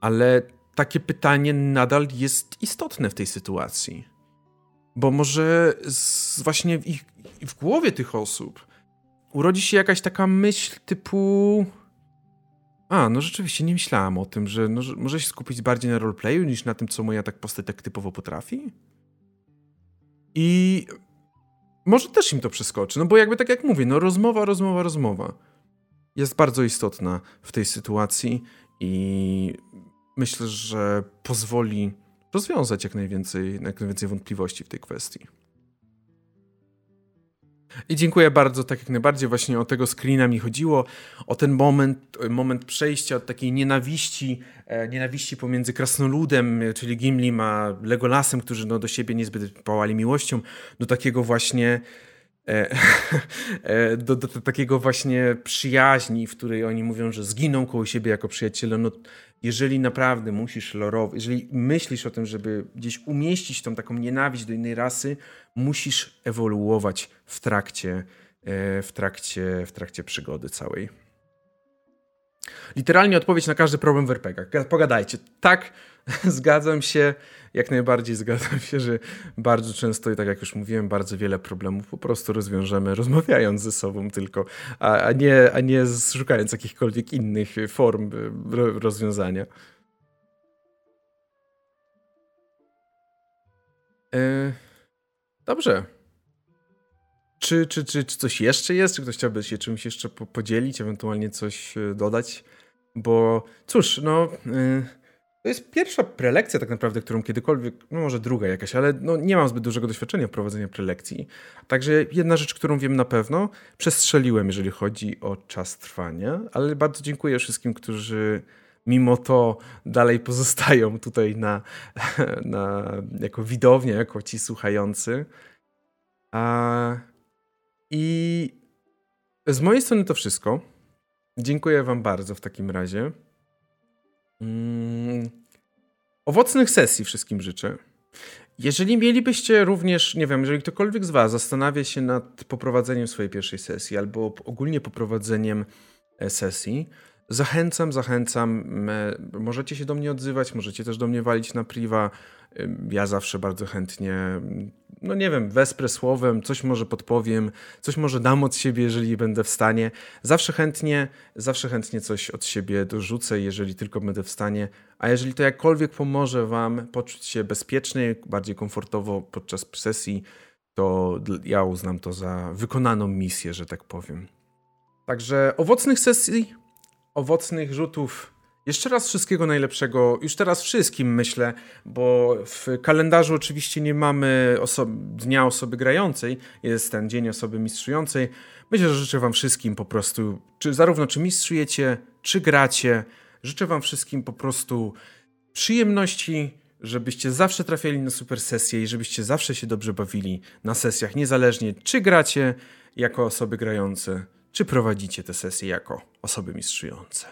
ale takie pytanie nadal jest istotne w tej sytuacji. Bo może właśnie w, ich, w głowie tych osób urodzi się jakaś taka myśl typu. A, no rzeczywiście nie myślałam o tym, że no, może się skupić bardziej na roleplayu niż na tym, co moja tak postać tak typowo potrafi. I może też im to przeskoczy, no bo jakby tak jak mówię, no rozmowa, rozmowa, rozmowa jest bardzo istotna w tej sytuacji i myślę, że pozwoli rozwiązać jak najwięcej, jak najwięcej wątpliwości w tej kwestii. I dziękuję bardzo, tak jak najbardziej. Właśnie o tego screena mi chodziło, o ten moment, moment przejścia od takiej nienawiści, e, nienawiści pomiędzy krasnoludem, czyli Gimlim, a Legolasem, którzy no, do siebie niezbyt pałali miłością, do takiego właśnie e, e, do, do, do, takiego właśnie przyjaźni, w której oni mówią, że zginą koło siebie jako przyjaciele, no jeżeli naprawdę musisz lorować, jeżeli myślisz o tym, żeby gdzieś umieścić tą taką nienawiść do innej rasy, musisz ewoluować w trakcie, e, w trakcie, w trakcie przygody całej. Literalnie odpowiedź na każdy problem w RPGach. Pogadajcie. Tak, zgadzam się, jak najbardziej zgadzam się, że bardzo często, i tak jak już mówiłem, bardzo wiele problemów po prostu rozwiążemy rozmawiając ze sobą tylko, a, a, nie, a nie szukając jakichkolwiek innych form e, rozwiązania. E, dobrze. Czy, czy, czy, czy coś jeszcze jest? Czy ktoś chciałby się czymś jeszcze podzielić, ewentualnie coś e, dodać? Bo cóż, no. To jest pierwsza prelekcja tak naprawdę, którą kiedykolwiek, no może druga jakaś, ale no nie mam zbyt dużego doświadczenia w prowadzeniu prelekcji. Także jedna rzecz, którą wiem na pewno, przestrzeliłem, jeżeli chodzi o czas trwania, ale bardzo dziękuję wszystkim, którzy mimo to dalej pozostają tutaj na, na, jako widownia, jako ci słuchający. A, I z mojej strony to wszystko. Dziękuję Wam bardzo w takim razie. Mm, owocnych sesji wszystkim życzę. Jeżeli mielibyście również, nie wiem, jeżeli ktokolwiek z Was zastanawia się nad poprowadzeniem swojej pierwszej sesji albo ogólnie poprowadzeniem e, sesji, zachęcam, zachęcam. Możecie się do mnie odzywać, możecie też do mnie walić na priwa. Ja zawsze bardzo chętnie, no nie wiem, wesprę słowem, coś może podpowiem, coś może dam od siebie, jeżeli będę w stanie. Zawsze chętnie, zawsze chętnie coś od siebie dorzucę, jeżeli tylko będę w stanie. A jeżeli to jakkolwiek pomoże Wam poczuć się bezpiecznie, bardziej komfortowo podczas sesji, to ja uznam to za wykonaną misję, że tak powiem. Także owocnych sesji, owocnych rzutów. Jeszcze raz wszystkiego najlepszego, już teraz wszystkim myślę, bo w kalendarzu oczywiście nie mamy oso dnia osoby grającej, jest ten dzień osoby mistrzującej. Myślę, że życzę Wam wszystkim po prostu, czy zarówno czy mistrzujecie, czy gracie, życzę Wam wszystkim po prostu przyjemności, żebyście zawsze trafiali na super sesje i żebyście zawsze się dobrze bawili na sesjach, niezależnie czy gracie jako osoby grające, czy prowadzicie te sesje jako osoby mistrzujące.